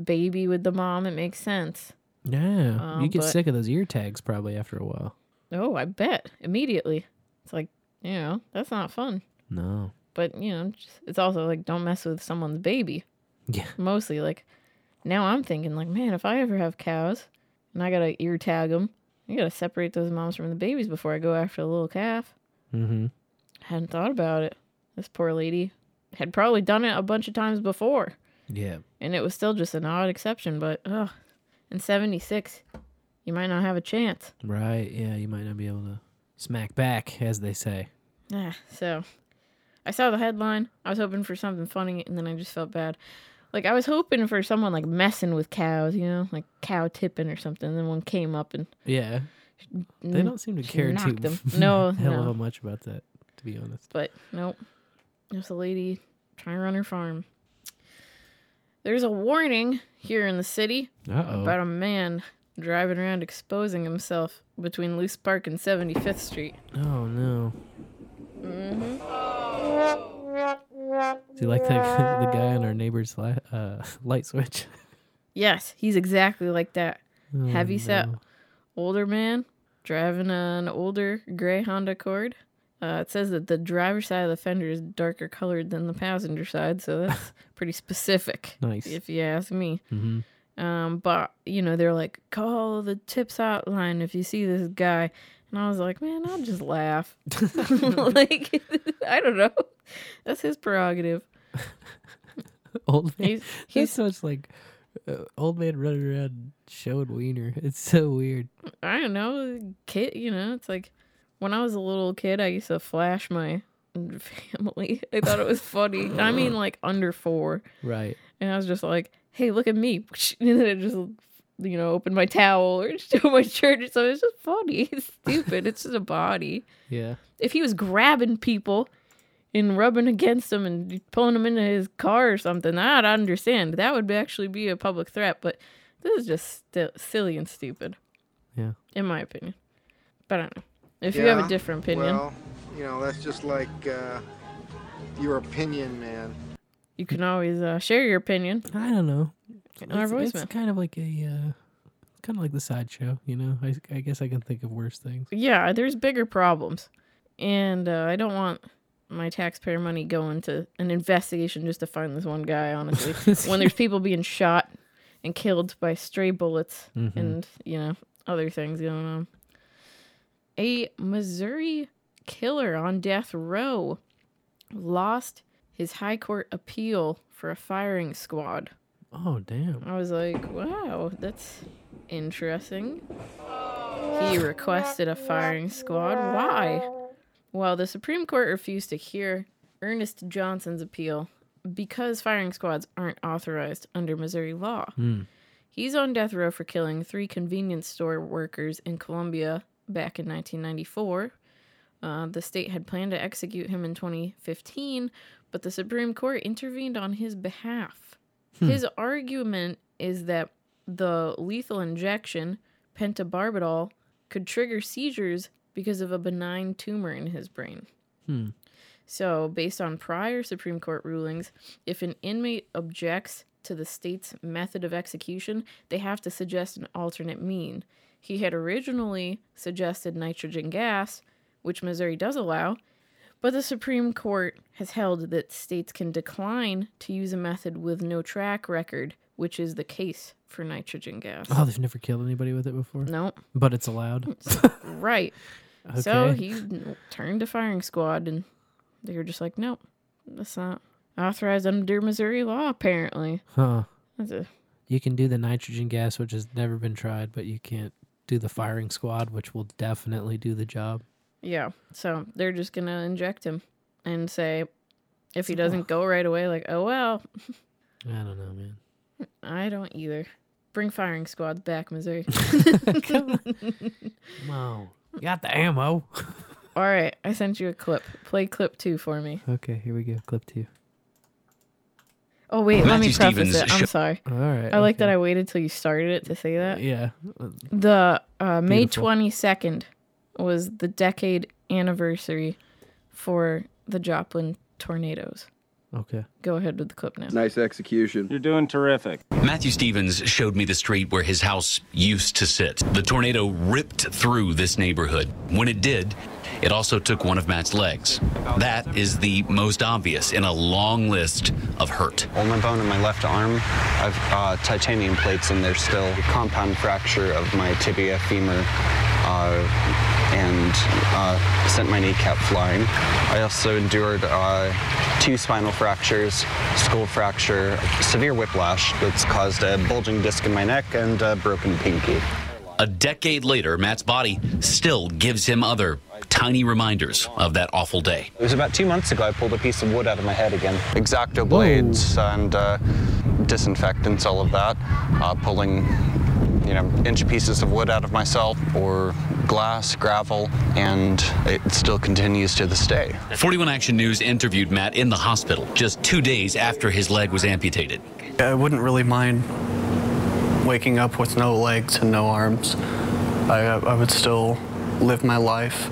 baby with the mom, it makes sense. Yeah, Um, you get but- sick of those ear tags probably after a while. Oh, I bet. Immediately. It's like, you know, that's not fun. No. But, you know, just, it's also like don't mess with someone's baby. Yeah. Mostly like now I'm thinking like, man, if I ever have cows and I got to ear tag them, I got to separate those moms from the babies before I go after the little calf. Mm-hmm. Hadn't thought about it. This poor lady had probably done it a bunch of times before, Yeah. and it was still just an odd exception. But ugh, in '76, you might not have a chance. Right. Yeah, you might not be able to smack back, as they say. Yeah. So, I saw the headline. I was hoping for something funny, and then I just felt bad. Like I was hoping for someone like messing with cows, you know, like cow tipping or something. And then one came up and Yeah. They don't seem to care too them. No, hell no. much about that, to be honest. But nope. Just a lady trying to run her farm. There's a warning here in the city Uh-oh. about a man driving around exposing himself between Loose Park and 75th Street. Oh no. Mm-hmm. Do you like the the guy on our neighbor's li- uh, light switch? Yes, he's exactly like that. Oh, Heavy set no. older man driving an older gray Honda Accord. Uh, it says that the driver's side of the fender is darker colored than the passenger side, so that's pretty specific. Nice. If you ask me. Mhm. Um, but you know, they're like, call the tips hotline if you see this guy. And I was like, man, I'll just laugh. like, I don't know. That's his prerogative. Old man. He's- He's, he's- so much like uh, old man running around showing wiener. It's so weird. I don't know, kid. You know, it's like when I was a little kid, I used to flash my family. I thought it was funny. I mean, like under four, Right. and I was just like, "Hey, look at me!" And then I just, you know, open my towel or show my shirt. So it's just funny. It's stupid. it's just a body. Yeah. If he was grabbing people and rubbing against them and pulling them into his car or something, I'd understand. That would actually be a public threat. But this is just sti- silly and stupid Yeah. in my opinion. But I don't know. If you have a different opinion, Well, you know, that's just like uh, your opinion, man. You can always uh, share your opinion. I don't know. on our It's, voicemail. it's kind of like a, uh, kind of like the sideshow. You know, I, I guess I can think of worse things. yeah, there's bigger problems. And uh, I don't want my taxpayer money going to an investigation just to find this one guy, honestly. when there's people being shot and killed by stray bullets Mhm. and, you know, other things going on. A Missouri killer on death row lost his high court appeal for a firing squad. Oh damn! I was like, wow, that's interesting. He requested a firing squad. Why? Well, the Supreme Court refused to hear Ernest Johnson's appeal because firing squads aren't authorized under Missouri law. Hmm. He's on death row for killing three convenience store workers in Columbia back in 1994. Uh, the state had planned to execute him in 2015, but the Supreme Court intervened on his behalf. Hmm. His argument is that the lethal injection, pentobarbital, could trigger seizures because of a benign tumor in his brain. Hmm. So, based on prior Supreme Court rulings, if an inmate objects to the state's method of execution, they have to suggest an alternate mean. He had originally suggested nitrogen gas, which Missouri does allow, but the Supreme Court has held that states can decline to use a method with no track record, which is the case for nitrogen gas. Oh, they've never killed anybody with it before. No. but it's allowed. right. So he turned to firing squad, and they were just like, nope, that's not authorized under Missouri law, apparently. Huh? That's a, You can do the nitrogen gas, which has never been tried, but you can't do the firing squad, which will definitely do the job. yeah. So they're just going to inject him and say, if he doesn't go right away, like, oh, well, I don't know, man. I don't either. Bring firing squads back, Missouri. Come on. You got the ammo. All right. I sent you a clip. Play clip two for me. Okay, here we go. Clip two. Oh, wait. let me preface Stevens it. I'm sho- sorry. All right, I like that I waited till you started it to say that. Yeah. The uh, May Beautiful. 22nd was the decade anniversary for the Joplin tornadoes. Okay. Go ahead with the clip now. Nice execution. You're doing terrific. Matthew Stevens showed me the street where his house used to sit. The tornado ripped through this neighborhood. When it did, it also took one of Matt's legs. That is the most obvious in a long list of hurt. All my bone in my left arm, I've uh, titanium plates in there still. Compound fracture of my tibia, femur, uh, and uh, sent my kneecap flying. I also endured uh, two spinal fractures, skull fracture, severe whiplash that's caused a bulging disc in my neck and a broken pinky. A decade later, Matt's body still gives him other tiny reminders of that awful day. It was about two months ago I pulled a piece of wood out of my head again. Exacto blades and uh, disinfectants, all of that. Uh, pulling, you know, inch pieces of wood out of myself or glass, gravel, and it still continues to this day. 41 Action News interviewed Matt in the hospital just two days after his leg was amputated. I wouldn't really mind waking up with no legs and no arms. I, I would still live my life,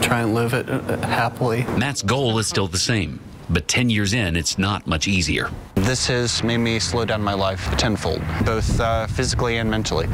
try and live it uh, happily. Matt's goal is still the same, but 10 years in, it's not much easier. This has made me slow down my life tenfold, both uh, physically and mentally.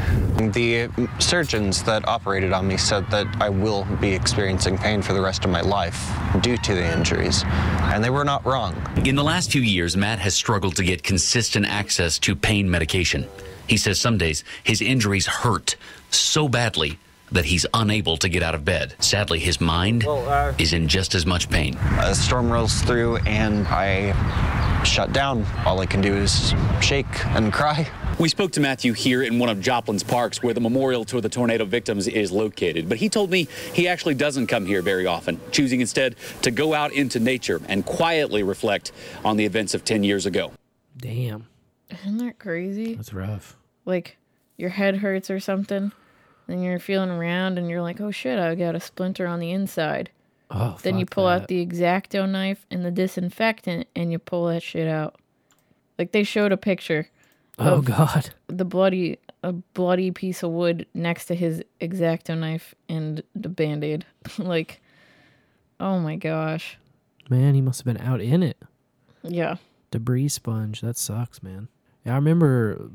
The surgeons that operated on me said that I will be experiencing pain for the rest of my life due to the injuries, and they were not wrong. In the last few years, Matt has struggled to get consistent access to pain medication. He says some days his injuries hurt so badly that he's unable to get out of bed. Sadly, his mind uh, is in just as much pain. A storm rolls through, and I shut down. All I can do is shake and cry. We spoke to Matthew here in one of Joplin's parks where the memorial to the tornado victims is located. But he told me he actually doesn't come here very often, choosing instead to go out into nature and quietly reflect on the events of 10 years ago. Damn. Isn't that crazy? That's rough. Like your head hurts or something, then you're feeling around and you're like, oh shit, I got a splinter on the inside. Oh, then you pull out the exacto knife and the disinfectant and you pull that shit out. Like they showed a picture. Oh, God. The bloody a bloody piece of wood next to his exacto knife and the band aid. like, oh my gosh. Man, he must have been out in it. Yeah. Debris sponge. That sucks, man. Yeah, I remember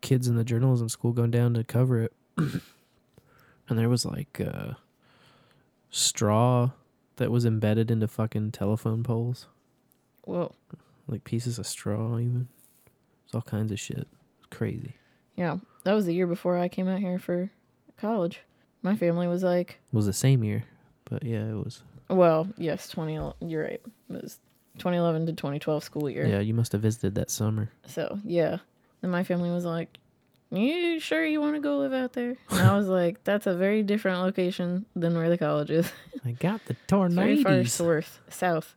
kids in the journalism school going down to cover it, and there was like uh, straw that was embedded into fucking telephone poles, Whoa. like pieces of straw, even. It's all kinds of shit. It's crazy. Yeah, that was the year before I came out here for college. My family was like, It was the same year, but yeah, it was. well, yes, 20, you're right. It was 2011 to 2012 school year. Yeah, you must have visited that summer. So, yeah. And my family was like, you sure you want to go live out there? And I was like, that's a very different location than where the college is. I got the It's very far tornadoes. south. South.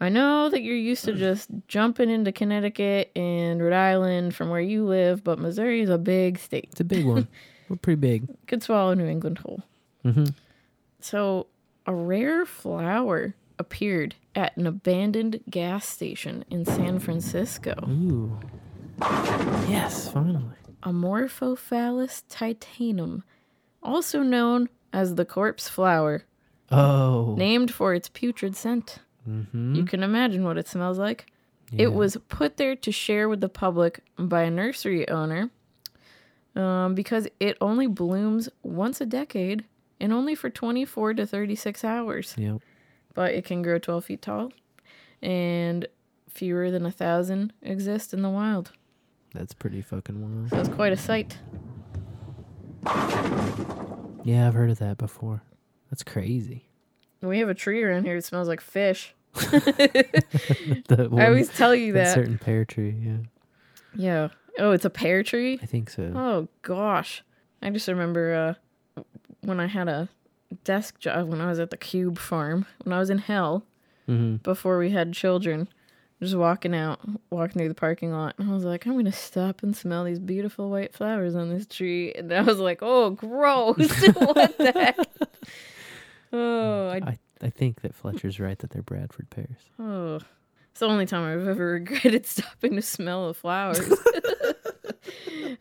I know that you're used to just jumping into Connecticut and Rhode Island from where you live, but Missouri is a big state. It's a big one. We're pretty big. Could swallow New England whole. Mm-hmm. So, a rare flower appeared at an abandoned gas station in San Francisco. Ooh. Yes, finally. Amorphophallus titanum, also known as the corpse flower, Oh. named for its putrid scent. Mm-hmm. You can imagine what it smells like. Yeah. It was put there to share with the public by a nursery owner um, because it only blooms once a decade and only for 24 to 36 hours. Yep. But it can grow 12 feet tall and fewer than a thousand exist in the wild. That's pretty fucking wild. So it's quite a sight. Yeah, I've heard of that before. That's crazy. We have a tree around here that smells like fish. The I always tell you that. certain pear tree. Yeah, Yeah. Oh, it's a pear tree? I think so. Oh gosh. I just remember uh when I had a desk job when I was at the Cube farm, when I was in hell Mhm. before we had children. Just walking out, walking through the parking lot, and I was like, I'm gonna stop and smell these beautiful white flowers on this tree. And I was like, oh, gross! what the heck? Oh, mm, I, I I think that Fletcher's right that they're Bradford pears. oh, it's the only time I've ever regretted stopping to smell the flowers.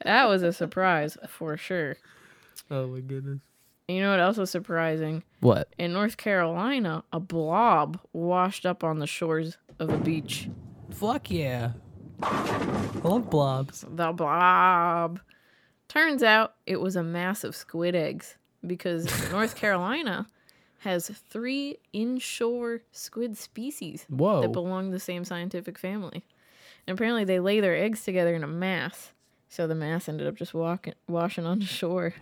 that was a surprise for sure. Oh my goodness. You know what else was surprising? What? In North Carolina, a blob washed up on the shores of a beach. Fuck yeah. I love blobs. The blob. Turns out it was a mass of squid eggs because North Carolina has three inshore squid species Whoa. that belong to the same scientific family. And apparently they lay their eggs together in a mass. So the mass ended up just walking, washing on shore.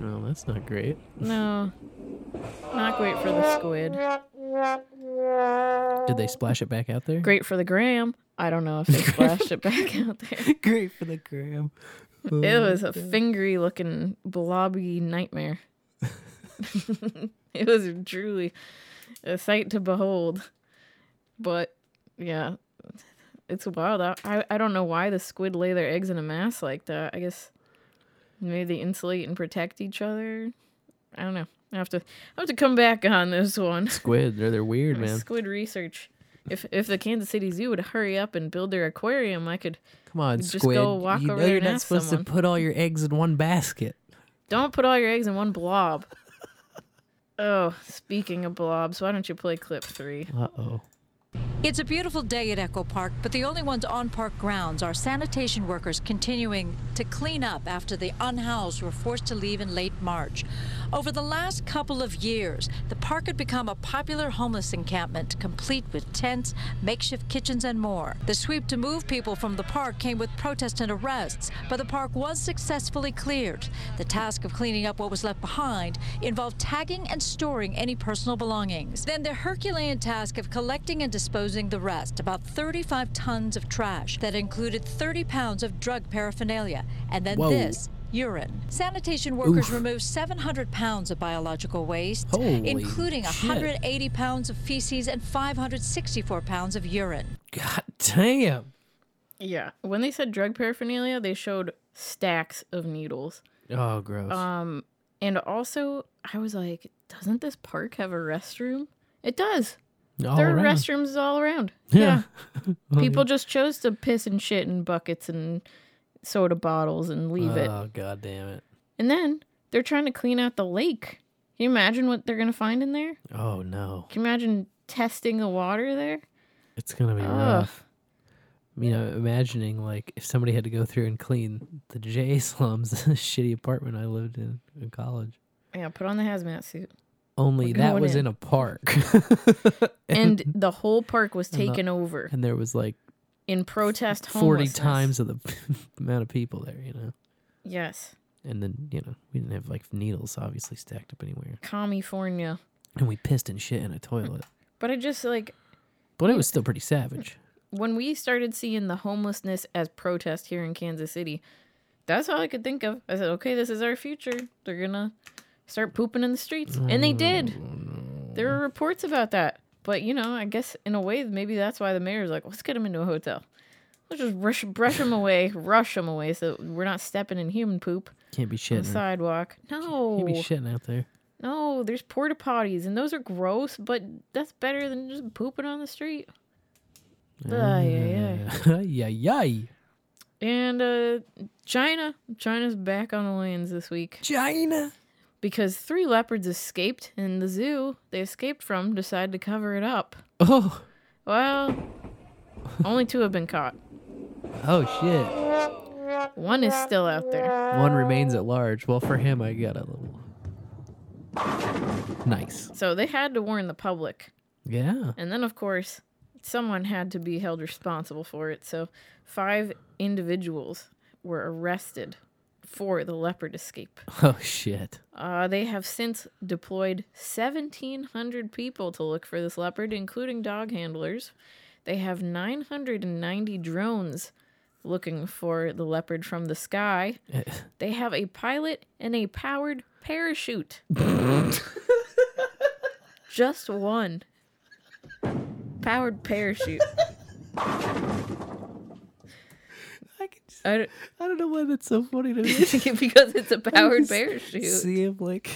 Oh, that's not great. No, not great for the squid. Did they splash it back out there? Great for the gram. I don't know if they splashed it back out there. Great for the gram. It oh, was a fingery looking blobby nightmare. it was truly a sight to behold. But yeah, it's wild. I, I I don't know why the squid lay their eggs in a mass like that. I guess maybe they insulate and protect each other. I don't know. I have to I have to come back on this one. Squid, they're they're weird, man. Squid research. If if the Kansas City Zoo would hurry up and build their aquarium, I could Come on, just squid. go walk you over know there you're and not ask supposed someone. to put all your eggs in one basket. Don't put all your eggs in one blob. oh, speaking of blobs, why don't you play clip three? Uh oh. It's a beautiful day at Echo Park, but the only ones on park grounds are sanitation workers continuing to clean up after the unhoused were forced to leave in late March. Over the last couple of years, the park had become a popular homeless encampment, complete with tents, makeshift kitchens, and more. The sweep to move people from the park came with protests and arrests, but the park was successfully cleared. The task of cleaning up what was left behind involved tagging and storing any personal belongings. Then the Herculean task of collecting and disposing the rest, about 35 tons of trash that included 30 pounds of drug paraphernalia, and then Whoa. this urine. Sanitation workers Oof. removed 700 pounds of biological waste, Holy including shit. 180 pounds of feces and 564 pounds of urine. God damn. Yeah, when they said drug paraphernalia, they showed stacks of needles. Oh, gross. Um, and also I was like, doesn't this park have a restroom? It does. All there are around. restrooms all around. Yeah. Yeah. People just chose to piss and shit in buckets and soda bottles and leave it. Oh, god damn it. And then they're trying to clean out the lake. Can you imagine what they're gonna find in there? Oh no. Can you imagine testing the water there? It's gonna be Ugh. rough. You know, imagining like if somebody had to go through and clean the J slums, the shitty apartment I lived in in college. Yeah, put on the hazmat suit. Only We're that was in. in a park. And the whole park was and the- taken over And there was like in protest 40 times of the amount of people there, you know. Yes. And then, you know, we didn't have like needles obviously stacked up anywhere. California. And we pissed and shit in a toilet. But I just like But it was still pretty savage. when we started seeing the homelessness as protest here in Kansas City, that's all I could think of. I said, okay, this is our future. They're gonna start pooping in the streets, and they did. Oh, there were reports about that, but you know, I guess in a way, maybe that's why the mayor's like, let's get him into a hotel. Let's just rush, brush them away, rush them away, so we're not stepping in human poop Can't be on shitting. the sidewalk. No, Can't be shitting out there. no, there's porta potties, and those are gross, but that's better than just pooping on the street. Ah, ay. yeah, yeah. And uh China. China's back on the lanes this week. China. Because three leopards escaped in the zoo they escaped from decided to cover it up. Oh. Well, only two have been caught. Oh shit. One is still out there. One remains at large. Well, for him, I got a little. Nice. So they had to warn the public. Yeah. And then, of course, someone had to be held responsible for it. So five individuals were arrested for the leopard escape. Oh shit. Uh, they have since deployed 1,700 people to look for this leopard, including dog handlers. They have 990 drones looking for the leopard from the sky. They have a pilot and a powered parachute. Just one powered parachute. I, don't, I don't know why that's so funny to me. because it's a powered parachute. See him like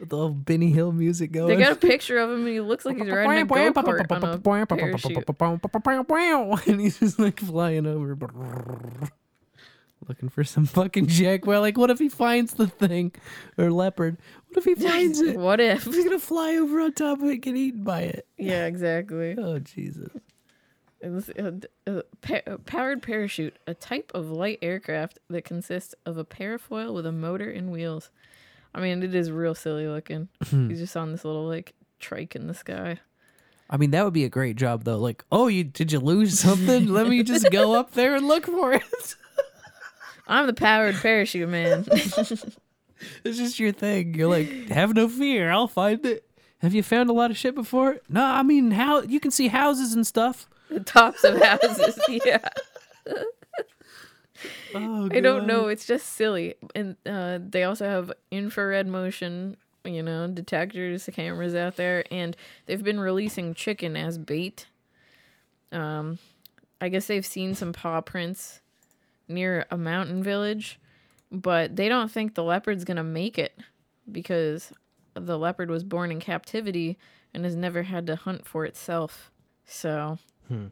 with all Benny Hill music going. They got a picture of him and he looks like he's riding a go kart on a parachute. and he's just like flying over, looking for some fucking jaguar. Like, what if he finds the thing or leopard? What if he finds it? What if he's gonna fly over on top of it, and get eaten by it? Yeah, exactly. Oh Jesus. It was a, a pa- a powered parachute, a type of light aircraft that consists of a parafoil with a motor and wheels. I mean, it is real silly looking. He's just on this little like trike in the sky. I mean, that would be a great job though. Like, oh, you did you lose something? Let me just go up there and look for it. I'm the powered parachute man. It's just your thing. You're like, have no fear, I'll find it. Have you found a lot of shit before? No, I mean, how you can see houses and stuff. The tops of houses, yeah. Oh, I don't know. It's just silly. And uh, they also have infrared motion, you know, detectors, cameras out there, and they've been releasing chicken as bait. Um, I guess they've seen some paw prints near a mountain village, but they don't think the leopard's gonna make it because the leopard was born in captivity and has never had to hunt for itself. So, Hmm.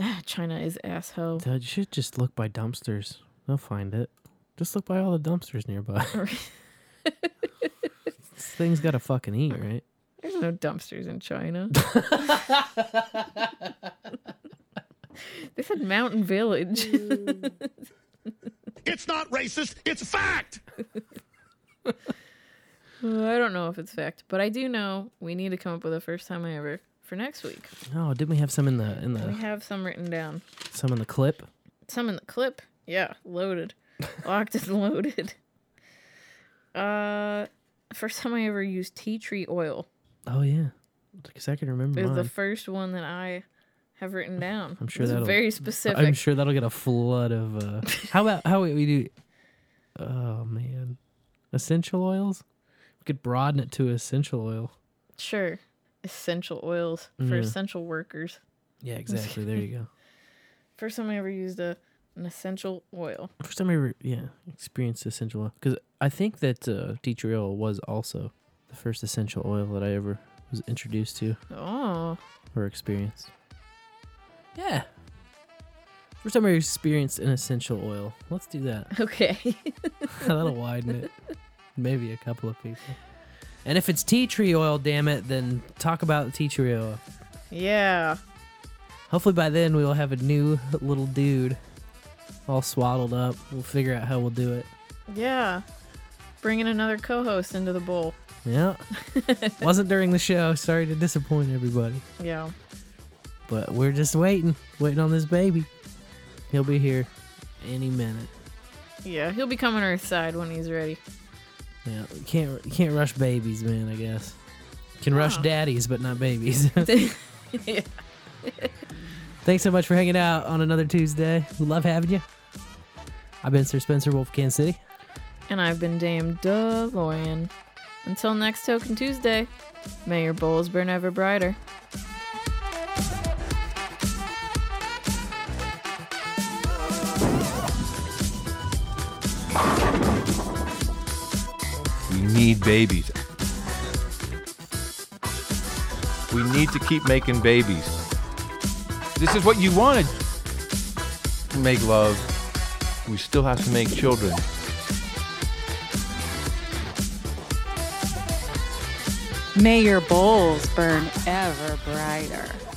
ah, China is asshole. Dude, you should just look by dumpsters. They'll find it. Just look by all the dumpsters nearby. this thing's got to fucking eat, right? There's no dumpsters in China. they said Mountain Village. It's not racist, it's a fact. I don't know if it's fact, but I do know we need to come up with a first time I ever for next week. Oh, didn't we have some in the in the? We have some written down. some in the clip? Some in the clip. Yeah, loaded. Locked and loaded. Uh first time I ever used tea tree oil. Oh yeah, because I can remember It was mine. the first one that I have written down. I'm sure that'll very specific. I'm sure that'll get a flood of. uh How about how we do? Oh man, essential oils. We could broaden it to essential oil. Sure. Essential oils for Yeah. essential workers. Yeah, exactly. There you go. First time I ever used a an essential oil. First time I ever, yeah, experienced essential oil because I think that uh, tea tree oil was also the first essential oil that I ever was introduced to Oh. or experienced. Yeah. First time I experienced an essential oil. Let's do that. Okay. That'll widen it. Maybe a couple of people. And if it's tea tree oil, damn it, then talk about tea tree oil. Yeah. Hopefully by then we will have a new little dude all swaddled up. We'll figure out how we'll do it. Yeah. Bringing another co host into the bowl. Yeah. Wasn't during the show. Sorry to disappoint everybody. Yeah. But we're just waiting, waiting on this baby. He'll be here any minute. Yeah, he'll be coming Earthside when he's ready. Yeah, you can't you can't rush babies, man. I guess can rush Oh. daddies, but not babies. yeah. Thanks so much for hanging out on another Tuesday. We love having you. I've been Sir Spencer Wolf, Kansas City. And I've been Dame DeLorean. Until next Token Tuesday, may your bowls burn ever brighter. Need babies. We need to keep making babies. This is what you wanted. Make love. We still have to make children. May your bowls burn ever brighter.